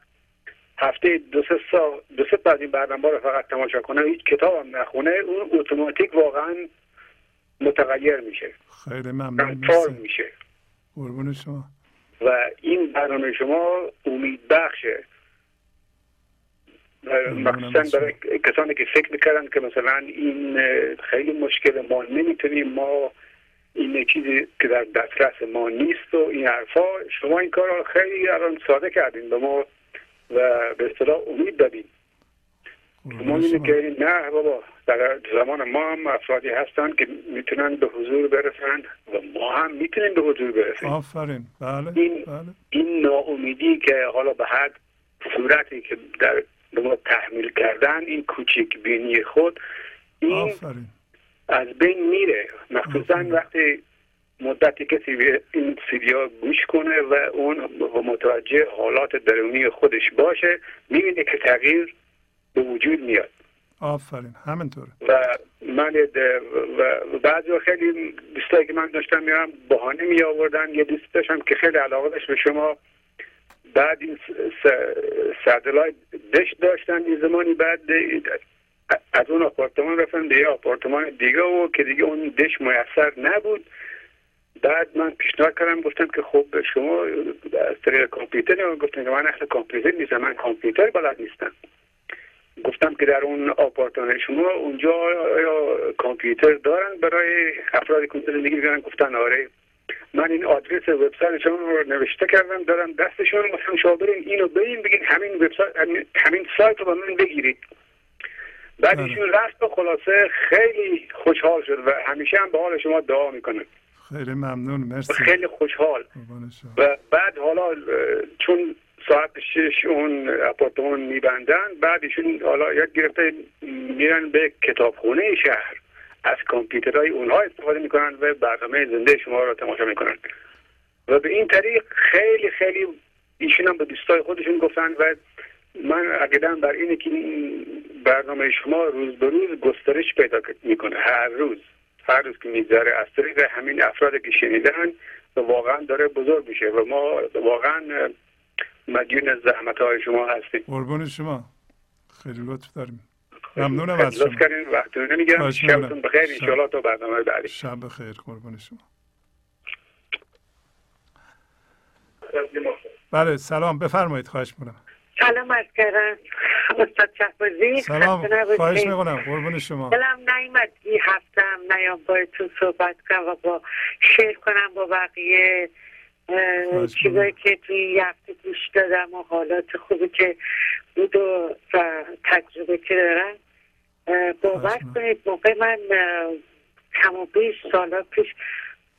هفته دو سه سا دو سه از این برنامه رو فقط تماشا کنه هیچ کتاب هم نخونه اون اتوماتیک واقعا متغیر میشه. خیلی ممنون. میشه. قربون شما. و این برنامه شما امید بخشه. مخصوصا برای کسانی که فکر می‌کردن که مثلا این خیلی مشکل ما نمی‌تونیم ما این چیزی که در دسترس ما نیست و این حرفا شما این کار رو خیلی الان ساده کردین به ما و به اصطلاح امید دادین. ما که نه بابا در زمان ما هم افرادی هستن که می‌تونن به حضور برسن و ما هم می‌تونیم به حضور برسیم. آفرین. بله این, بله. این ناامیدی که حالا به هر صورتی که در به ما تحمیل کردن این کوچیک بینی خود این آفرین. از بین میره. مخصوصا وقتی مدتی کسی این سیدیا گوش کنه و اون متوجه حالات درونی خودش باشه می‌بینه که تغییر به وجود میاد. آفرین. همینطوره. و من و بعضی خیلی دوستایی که من داشتم میرم بهانه می آوردن یه دوست داشتم که خیلی علاقه داشت به شما. بعد این سردلای دشت داشتن یه زمانی بعد از اون آپارتمان رفتن به یه آپارتمان دیگه و که دیگه اون دش میسر نبود. بعد من پیشنهاد کردم گفتم که خب شما از طریق کامپیوتر گفتم که من اهل کامپیوتر نیستم من کامپیوتر بلد نیستم. گفتم که در اون آپارتمان شما اونجا یا کامپیوتر دارن برای افرادی که زندگی گفتن آره. من این آدرس وبسایت شما رو نوشته کردم دارم دستشون مثلا شما برین اینو برین بگین همین وبسایت همین سایت رو با من بگیرید. بعد بله. ایشون رفت و خلاصه خیلی خوشحال شد و همیشه هم به حال شما دعا می‌کنه. خیلی ممنون مرسی. خیلی خوشحال. و بعد حالا چون ساعت شش اون اپارتمان میبندن بعدشون حالا یک گرفته میرن به کتابخونه شهر. از کامپیوترهای اونها استفاده می‌کنن و برنامه زنده شما رو تماشا می‌کنن. و به این طریق خیلی خیلی ایشون هم به دوستای خودشون گفتن و من عقیدم بر اینه که این برنامه شما روز به روز گسترش پیدا می‌کنه. هر روز. هر روز که می‌ذاره از طریق همین افرادی که شنیدن واقعا داره بزرگ میشه و ما واقعا مدیون زحمت های شما هستیم. قربون شما. خیلی لطف داریم. ممنونم از شما. کردین وقتتون نمیگم. شبتون بخیر. انشالله تا برنامه بعدی. شب بخیر. قربون شما. بله سلام. بفرمایید. خواهش می‌کنم. سلام از کردم استاد شهبازی. سلام. خواهش می‌کنم. قربون شما. دلم نیمد این هفتم نیام تو صحبت کنم و با شیر کنم با بقیه چیزایی که توی هفته گوش دادم و حالات خوبی که بود و, تجربه که دارن باور کنید موقع من کم و بیش سالا پیش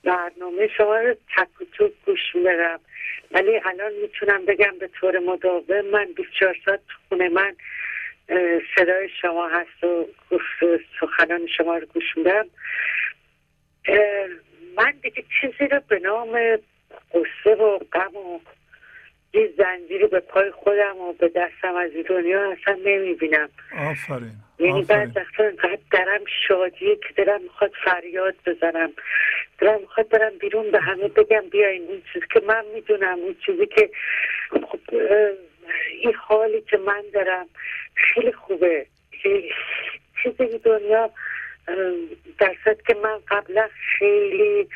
برنامه شما رو تک و توک گوش میدارم ولی الان می‌تونم بگم به طور مداوم من 24 ساعت خونه من صدای شما هست و سخنان شما رو گوش میدم. من دیگه چیزی رو به نام قصه و غم و یه زنجیری به پای خودم و به دستم از دنیا اصلا نمی‌بینم. آفرین یعنی بعد وقتا اینقدر درم شادیه که دلم می‌خواد فریاد بزنم. دلم می‌خواد برم بیرون به همه بگم بیاین. این چیزی که من می‌دونم اون چیزی که خب این حالی که من دارم خیلی خوبه. چیزی دنیا درصد که من قبلا خیلی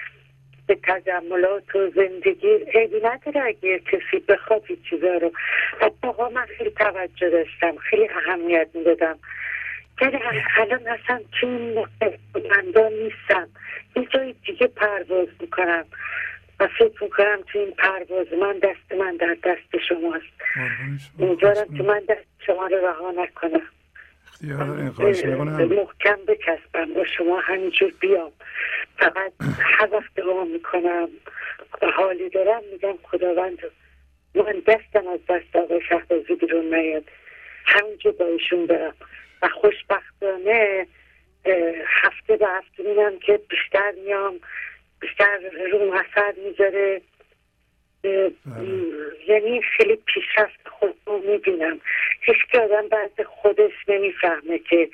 به تجملات و زندگی. عیبی نداره اگه کسی بخواد این چیزا رو. حتی من خیلی توجه داشتم خیلی اهمیت می‌دادم. ولی الان اصلا تو این نیستم. یه جای دیگه پرواز می‌کنم. و فکر می‌کنم تو این پرواز من دست من در دست شماست. امیدوارم که من دست شما رو رها نکنم. محکم بکسبم با شما همینجور بیام. فقط هر وقت دعا می‌کنم حالی دارم میگم خداوند من دستم از دست آقای شهبازی بیرون نیاد. همینجور با ایشون برم. و خوشبختانه هفته به هفته میدم که بیشتر میام بیشتر رو اثر می‌ذاره. بله. یعنی خیلی پیشرفت خود رو می‌بینم. هیچ که آدم بعد خودش نمی‌فهمه که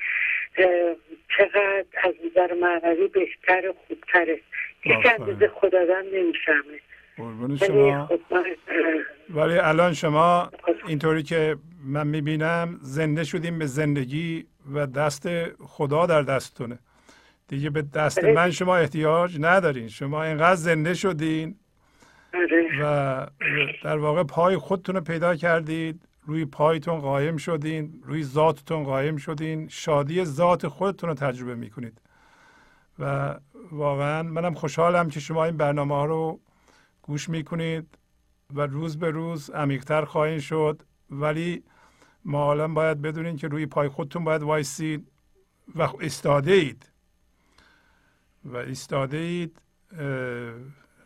چقدر از نظر معنوی بهتر و خوبتره. هیچ اندازه خود آدم نمی‌فهمه. شما. خب ولی الان شما اینطوری که من می‌بینم زنده شدیم به زندگی و دست خدا در دستتونه. دیگه به دست من شما احتیاج ندارین. شما اینقدر زنده شدین آره. و در واقع پای خودتون رو پیدا کردید. روی پایتون قایم شدین روی ذاتتون قایم شدین. شادی ذات خودتون رو تجربه می‌کنید. و واقعا منم خوشحالم که شما این برنامه ها رو گوش می‌کنید و روز به روز عمیقتر خواهید شد. ولی ما حالا باید بدونین که روی پای خودتون باید وایسید و استاده اید و ایستاده اید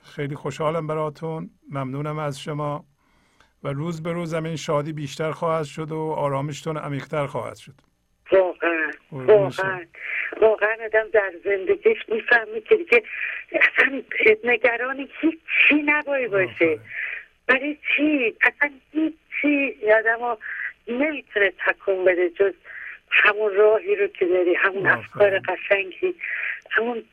خیلی خوشحالم براتون. ممنونم از شما. و روز به روز این شادی بیشتر خواهد شد و آرامشتون عمیقتر خواهد شد. واقعا واقعا. واقعا آدم در زندگیش می‌فهمی که دیگه اصلا نگرانی هیچی نبایی باشه. برای چی؟ اصلا هیچی. آدم نمی‌تونه تکون بده جز همون راهی رو که داری همون افکار قشنگی همون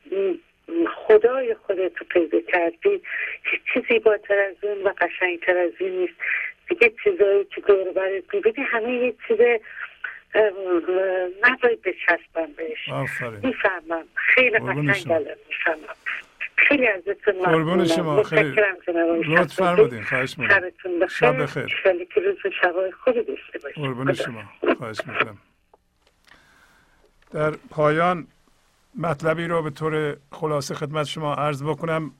خدای خودت رو پیدا کردی. هیچ چیزی بالاتر از اون و قشنگتر از این نیست. دیگه چیزایی که دور برت می‌بینی همه یه چیز نباید بچسبم بهش. می‌فهمم. خیلی قشنگ می‌فهمم. خیلی ازتون قربون شما. خیلی لطف فرمودین. خواهش می‌کنم. شب بخیر. که روز شبای خوبی داشته باشید قربون شما. خواهش می‌کنم. در پایان مطلبی رو به طور خلاصه خدمت شما عرض بکنم.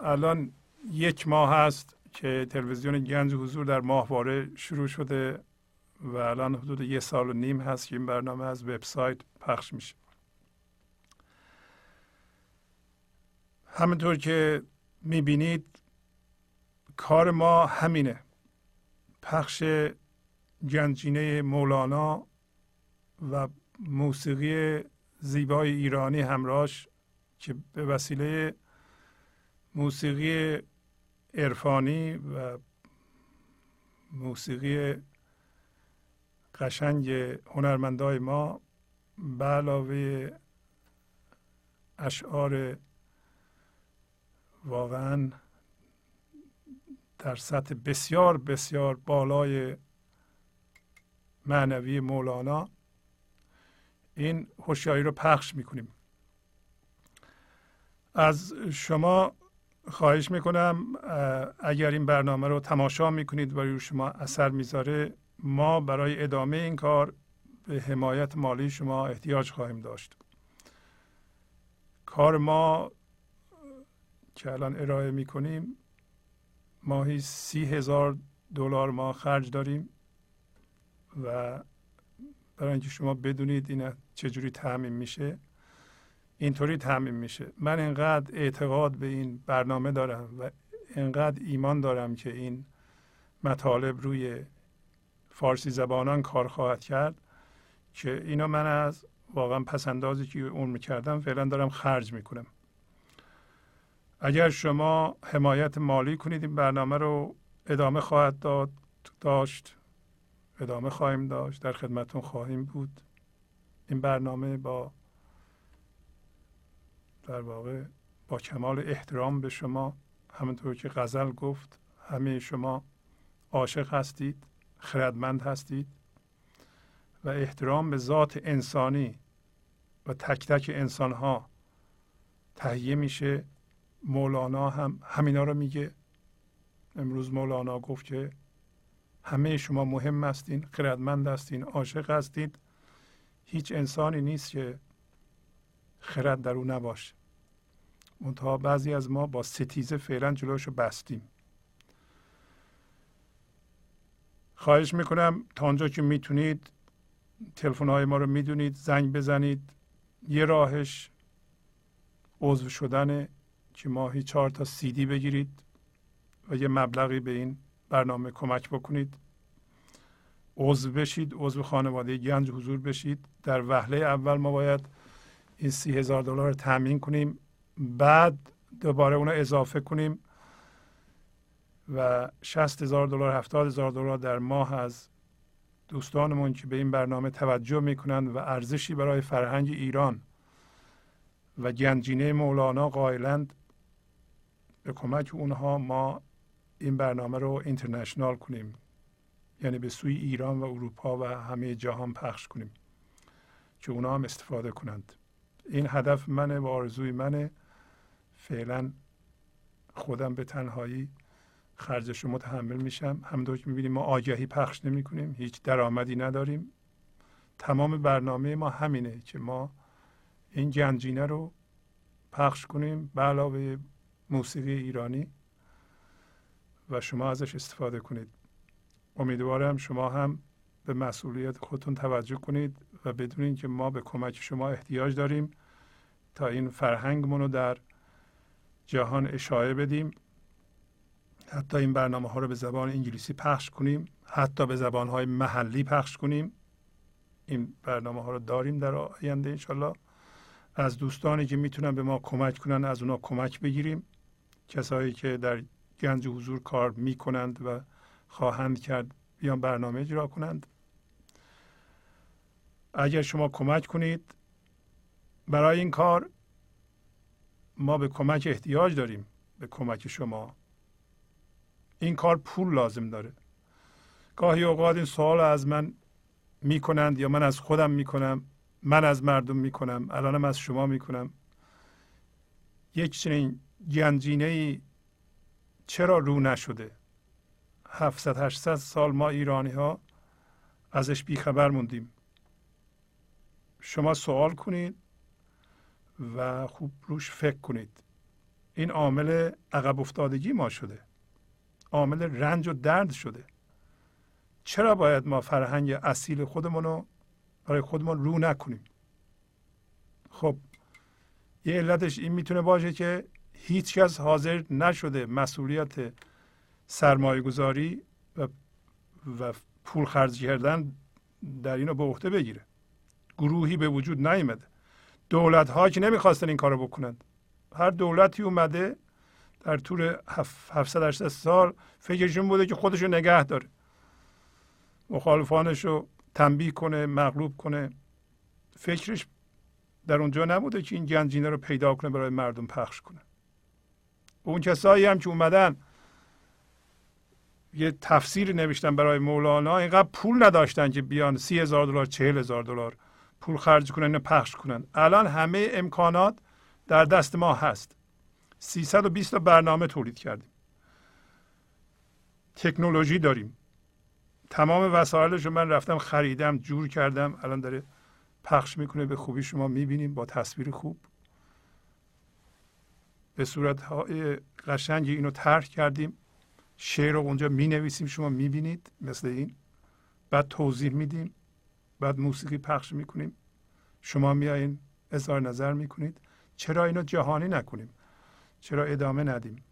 الان یک ماه هست که تلویزیون گنج حضور در ماهواره شروع شده و الان حدود یه سال و نیم هست که این برنامه از وبسایت پخش میشه. همینطور که می‌بینید کار ما همینه. پخش گنجینه مولانا و موسیقی زیبای ایرانی همراهش که به وسیله موسیقی عرفانی و موسیقی قشنگ هنرمندای ما به علاوه اشعار واقعا در سطح بسیار بسیار بالای معنوی مولانا این هوشیاری رو پخش می‌کنیم. از شما خواهش می‌کنم اگر این برنامه رو تماشا می‌کنید و روی شما اثر می‌ذاره ما برای ادامه این کار به حمایت مالی شما احتیاج خواهیم داشت. کار ما که الان ارائه می‌کنیم ماهی سی هزار دلار ما خرج داریم و برای اینکه شما بدونید این چجوری تعمین میشه اینطوری تعمین میشه. من انقدر اعتقاد به این برنامه دارم و انقدر ایمان دارم که این مطالب روی فارسی زبانان کار خواهد کرد که اینا من از واقعا پسندازی که اون می‌کردم فعلا دارم خرج می‌کنم. اگر شما حمایت مالی کنید این برنامه رو ادامه خواهد داد داشت. ادامه خواهیم داشت. در خدمتون خواهیم بود. این برنامه با در واقع با کمال احترام به شما همونطور که غزل گفت همه شما عاشق هستید خردمند هستید و احترام به ذات انسانی و تک تک انسان ها تهیه میشه. مولانا هم همینا رو میگه. امروز مولانا گفت که همه شما مهم هستین خردمند هستین عاشق هستید. هیچ انسانی نیست که خرد در او نباشه. منتها بعضی از ما با ستیزه فعلا جلوشو بستیم. خواهش می‌کنم تا آنجا که می‌تونید تلفن های ما رو می‌دونید زنگ بزنید. یه راهش عضو شدن که ماهی چهار تا سیدی بگیرید و یه مبلغی به این برنامه کمک بکنید. عضو بشید عضو خانواده گنج حضور بشید. در وهله اول ما باید این سی هزار دلار تامین کنیم. بعد دوباره اونو اضافه کنیم و شست هزار دلار هفتاد هزار دلار در ماه از دوستانمون که به این برنامه توجه می‌کنند و ارزشی برای فرهنگ ایران و گنجینه مولانا قائلند به کمک اونها ما این برنامه رو اینترنشنال کنیم. یعنی به سوی ایران و اروپا و همه جهان پخش کنیم. که اونا هم استفاده کنند. این هدف منه و آرزوی منه. فعلا خودم به تنهایی خرجش رو متحمل میشم. همونطور که می‌بینیم ما آگهی پخش نمی کنیم هیچ درآمدی نداریم. تمام برنامه ما همینه که ما این گنجینه رو پخش کنیم به علاوه موسیقی ایرانی. و شما ازش استفاده کنید. امیدوارم شما هم به مسئولیت خودتون توجه کنید و بدونید که ما به کمک شما احتیاج داریم تا این فرهنگمون رو در جهان اشاعه بدیم. حتی این برنامه ها رو به زبان انگلیسی پخش کنیم. حتی به زبان های محلی پخش کنیم. این برنامه ها رو داریم در آینده انشالله از دوستانی که می‌تونن به ما کمک کنن از اونا کمک بگیریم. کسایی که در گنج حضور کار می‌کنند و خواهند کرد بیان برنامه اجرا کنند. اگر شما کمک کنید برای این کار ما به کمک احتیاج داریم به کمک شما. این کار پول لازم داره. گاهی اوقات این سوال از من می‌کنند یا من از خودم می‌کنم من از مردم می‌کنم الانم از شما می‌کنم. یک چنین گنجینه ای چرا رو نشده؟ 700 800 سال ما ایرانی ها ازش بیخبر موندیم. شما سوال کنید و خوب روش فکر کنید. این عامل عقب افتادگی ما شده. عامل رنج و درد شده. چرا باید ما فرهنگ اصیل خودمون رو برای خودمون رو نکنیم؟ خب یه علتش این می‌تونه باشه که هیچ کس حاضر نشده مسئولیت سرمایه گذاری و, و پول خرج کردن در اینو به عهده بگیره. گروهی به وجود نیامده دولت ها که نمی‌خواستن این کارو بکنند. هر دولتی اومده در طول 700 800 سال فکرشون بوده که خودشو نگه داره. مخالفانش رو تنبیه کنه مغلوب کنه. فکرش در اونجا نبوده که این گنجینه رو پیدا کنه برای مردم پخش کنه. اون کسایی هم که اومدن یه تفسیر نوشتن برای مولانا اینقدر پول نداشتن که بیان سی هزار دلار چهل هزار دلار پول خرج کنن و پخش کنن. الان همه امکانات در دست ما هست. 320 تا برنامه تولید کردیم. تکنولوژی داریم. تمام وسایلش رو من رفتم خریدم جور کردم. الان داره پخش می‌کنه به خوبی شما می‌بینیم با تصویر خوب. به صورت های قشنگی اینو طرح کردیم. شعر رو اونجا می نویسیم شما می بینید مثل این. بعد توضیح میدیم. بعد موسیقی پخش می‌کنیم. شما میایین اظهار نظر می‌کنید. چرا اینو جهانی نکنیم؟ چرا ادامه ندیم؟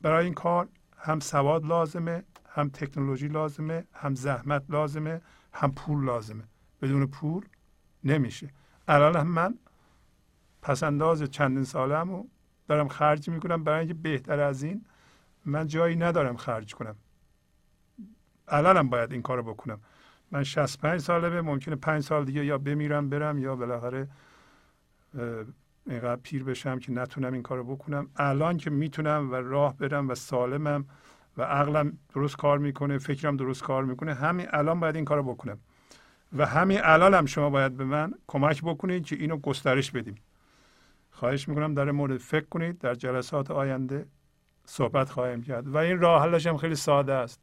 برای این کار هم سواد لازمه هم تکنولوژی لازمه هم زحمت لازمه هم پول لازمه. بدون پول نمیشه. الان من پسنداز چندین سالم دارم خرج می‌کنم. برای اینکه بهتر از این من جایی ندارم خرج کنم. الانم باید این کارو بکنم. من 65 ساله به ممکنه 5 سال دیگه یا بمیرم برم یا بالاخره اینقدر پیر بشم که نتونم این کارو بکنم. الان که می‌تونم و راه برم و سالمم و عقلم درست کار می‌کنه فکرم درست کار می‌کنه همین الان باید این کارو بکنم. و همین الان هم شما باید به من کمک بکنید که اینو گسترش بدیم. خواهش می‌کنم در مورد فکر کنید در جلسات آینده صحبت خواهیم کرد. و این راه حلش هم خیلی ساده است.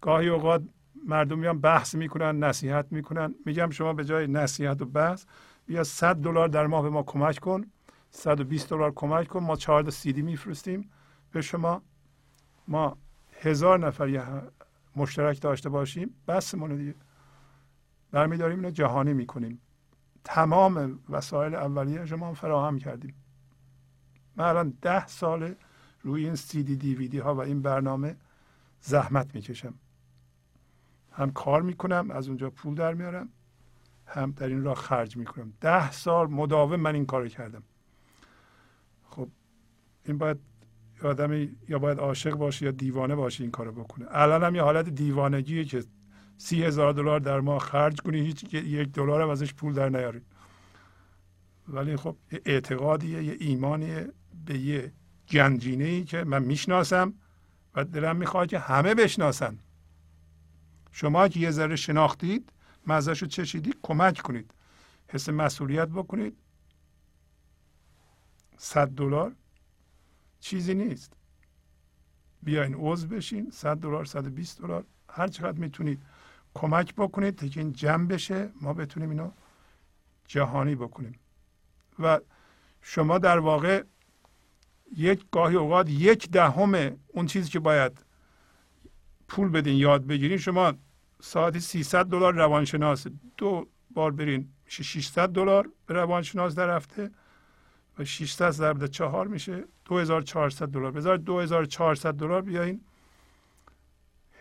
گاهی اوقات مردم میان بحث می‌کنن نصیحت می‌کنن. میگم شما به جای نصیحت و بحث بیا 100 دلار در ماه به ما کمک کن. 120 دلار کمک کن. ما 14 سیدی میفرستیم به شما. ما هزار نفر مشترک داشته باشیم. بسمونه دیگه برمیداریم اینو جهانی می‌کنیم. تمام وسایل اولیه شما فراهم کردیم. من الان ده سال روی این سی دی دی ویدی ها و این برنامه زحمت می‌کشم. هم کار می‌کنم از اونجا پول در میارم هم در این راه خرج می‌کنم. ده سال مداوم من این کار کردم. خب این باید آدمی یا باید عاشق باشه یا دیوانه باشه این کارو بکنه. الان هم یه حالت دیوانگیه که سی هزار دلار در ماه خرج کنی هیچ یک دلار هم ازش پول در نیاری. ولی خب یه اعتقادیه یه ایمانیه به یه گنجینه ای که من می‌شناسم و دلم می‌خواد که همه بشناسن. شما که یه ذره شناختید مزهش رو چشیدید کمک کنید. حس مسئولیت بکنید. صد دلار چیزی نیست. بیاین عضو بشین صد دلار صد بیست دلار هر چقدر می‌تونید. کمک بکنید تا که این جمع بشه ما بتونیم اینو جهانی بکنیم. و شما در واقع یک گاهی اوقات یک دهم اون چیزی که باید پول بدین یاد بگیرین. شما ساعتی 300 دلار روانشناس دو بار برین میشه 600 دلار به روانشناس در هفته و 600 ضرب چهار میشه 2400 دلار. بذار 2400 دلار بیاین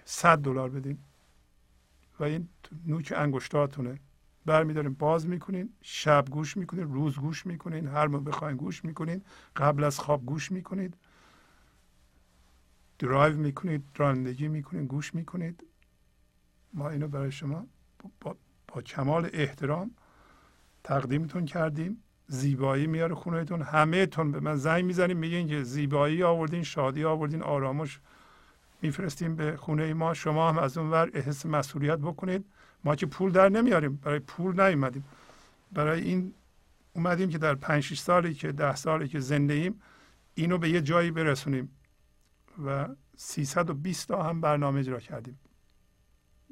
100 دلار بدین. و این نوک انگشتاتونه. برمیداریم باز می‌کنین شب گوش می‌کنین روز گوش می‌کنین هر موقع بخواین گوش می‌کنین قبل از خواب گوش می‌کنید. درایو می‌کنید رانندگی می‌کنید گوش می‌کنید. ما اینو برای شما با, با کمال احترام تقدیمتون کردیم. زیبایی میاره خونهتون. همه تون به من زنگ می‌زنیم میگین که زیبایی آوردین شادی آوردین آرامش میفرستیم به خونه ما. شما هم از اون ور احس مسئولیت بکنید. ما که پول در نمیاریم. برای پول نیومدیم. برای این اومدیم که در پنج سالی که ده سالی که زنده ایم اینو به یه جایی برسونیم و 320 تا هم برنامه اجرا کردیم.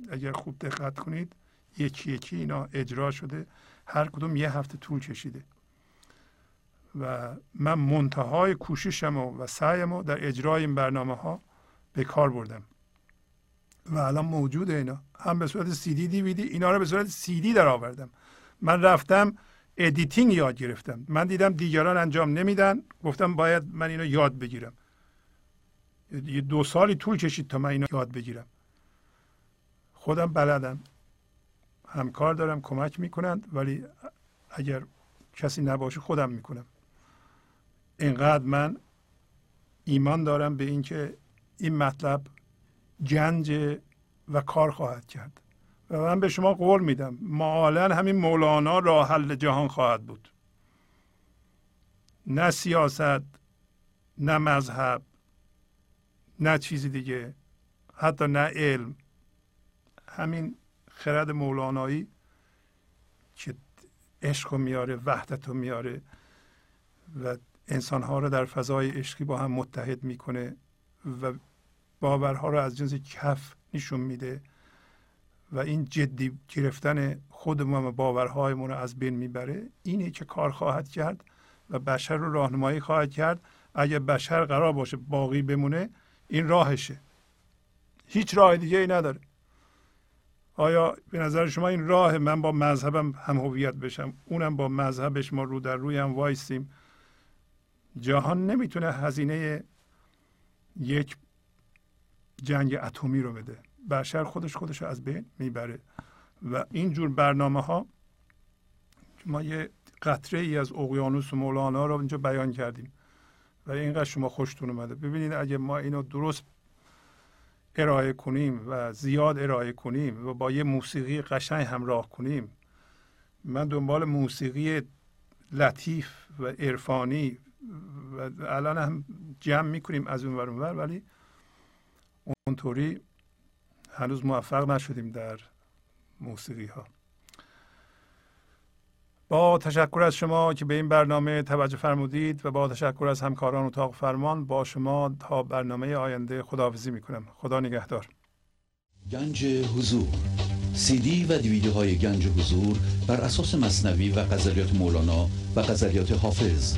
اگر خوب دقت کنید یکی یکی اینا اجرا شده. هر کدوم یه هفته طول کشیده. و من منتهای کوششم و سعیم در اجرای این برنامه ها به کار بردم. و الان موجوده اینا. هم به صورت سی دی دی وی دی اینا رو به صورت سی دی در آوردم من رفتم editing یاد گرفتم. من دیدم دیگران انجام نمیدن. گفتم باید من اینو یاد بگیرم. یه دو سالی طول کشید تا من اینو یاد بگیرم. خودم بلدم. همکار دارم کمک می‌کنند ولی اگر کسی نباشه خودم می‌کنم. اینقدر من ایمان دارم به اینکه این مطلب گنج و کار خواهد کرد. و من به شما قول میدم معالا همین مولانا راه حل جهان خواهد بود. نه سیاست نه مذهب نه چیزی دیگه حتی نه علم. همین خرد مولانایی که عشق میاره وحدت رو میاره و انسانها رو در فضای عشقی با هم متحد می‌کنه. و باورها رو از جنس کف نشون میده و این جدی گرفتن خودمون و باورهایمون رو از بین می‌بره. اینه که کار خواهد کرد و بشر رو راهنمایی خواهد کرد. اگر بشر قرار باشه باقی بمونه این راهشه. هیچ راه دیگه ای نداره. آیا به نظر شما این راه من با مذهبم هم هویت بشم؟ اونم با مذهبش ما رو در روی هم وایسیم جهان نمی‌تونه هزینه یک جنگ اتمی رو بده. بشر خودش خودش رو از بین می‌بره. و اینجور برنامه ها ما یه قطره ای از اقیانوس و مولانا رو اینجا بیان کردیم. و اینقدر شما خوشتون اومده. ببینید اگه ما اینو درست ارائه کنیم و زیاد ارائه کنیم و با یه موسیقی قشنگ همراه کنیم من دنبال موسیقی لطیف و عرفانی و الان هم جمع می‌کنیم از اون ور ولی اونطوری هنوز موفق نشدیم در موسیقی ها با تشکر از شما که به این برنامه توجه فرمودید و با تشکر از همکاران اتاق فرمان با شما تا برنامه آینده خداحافظی می‌کنم. خدا نگهدار. گنج حضور. سی دی و دیویدیو های گنج حضور بر اساس مصنوی و غزلیات مولانا و غزلیات حافظ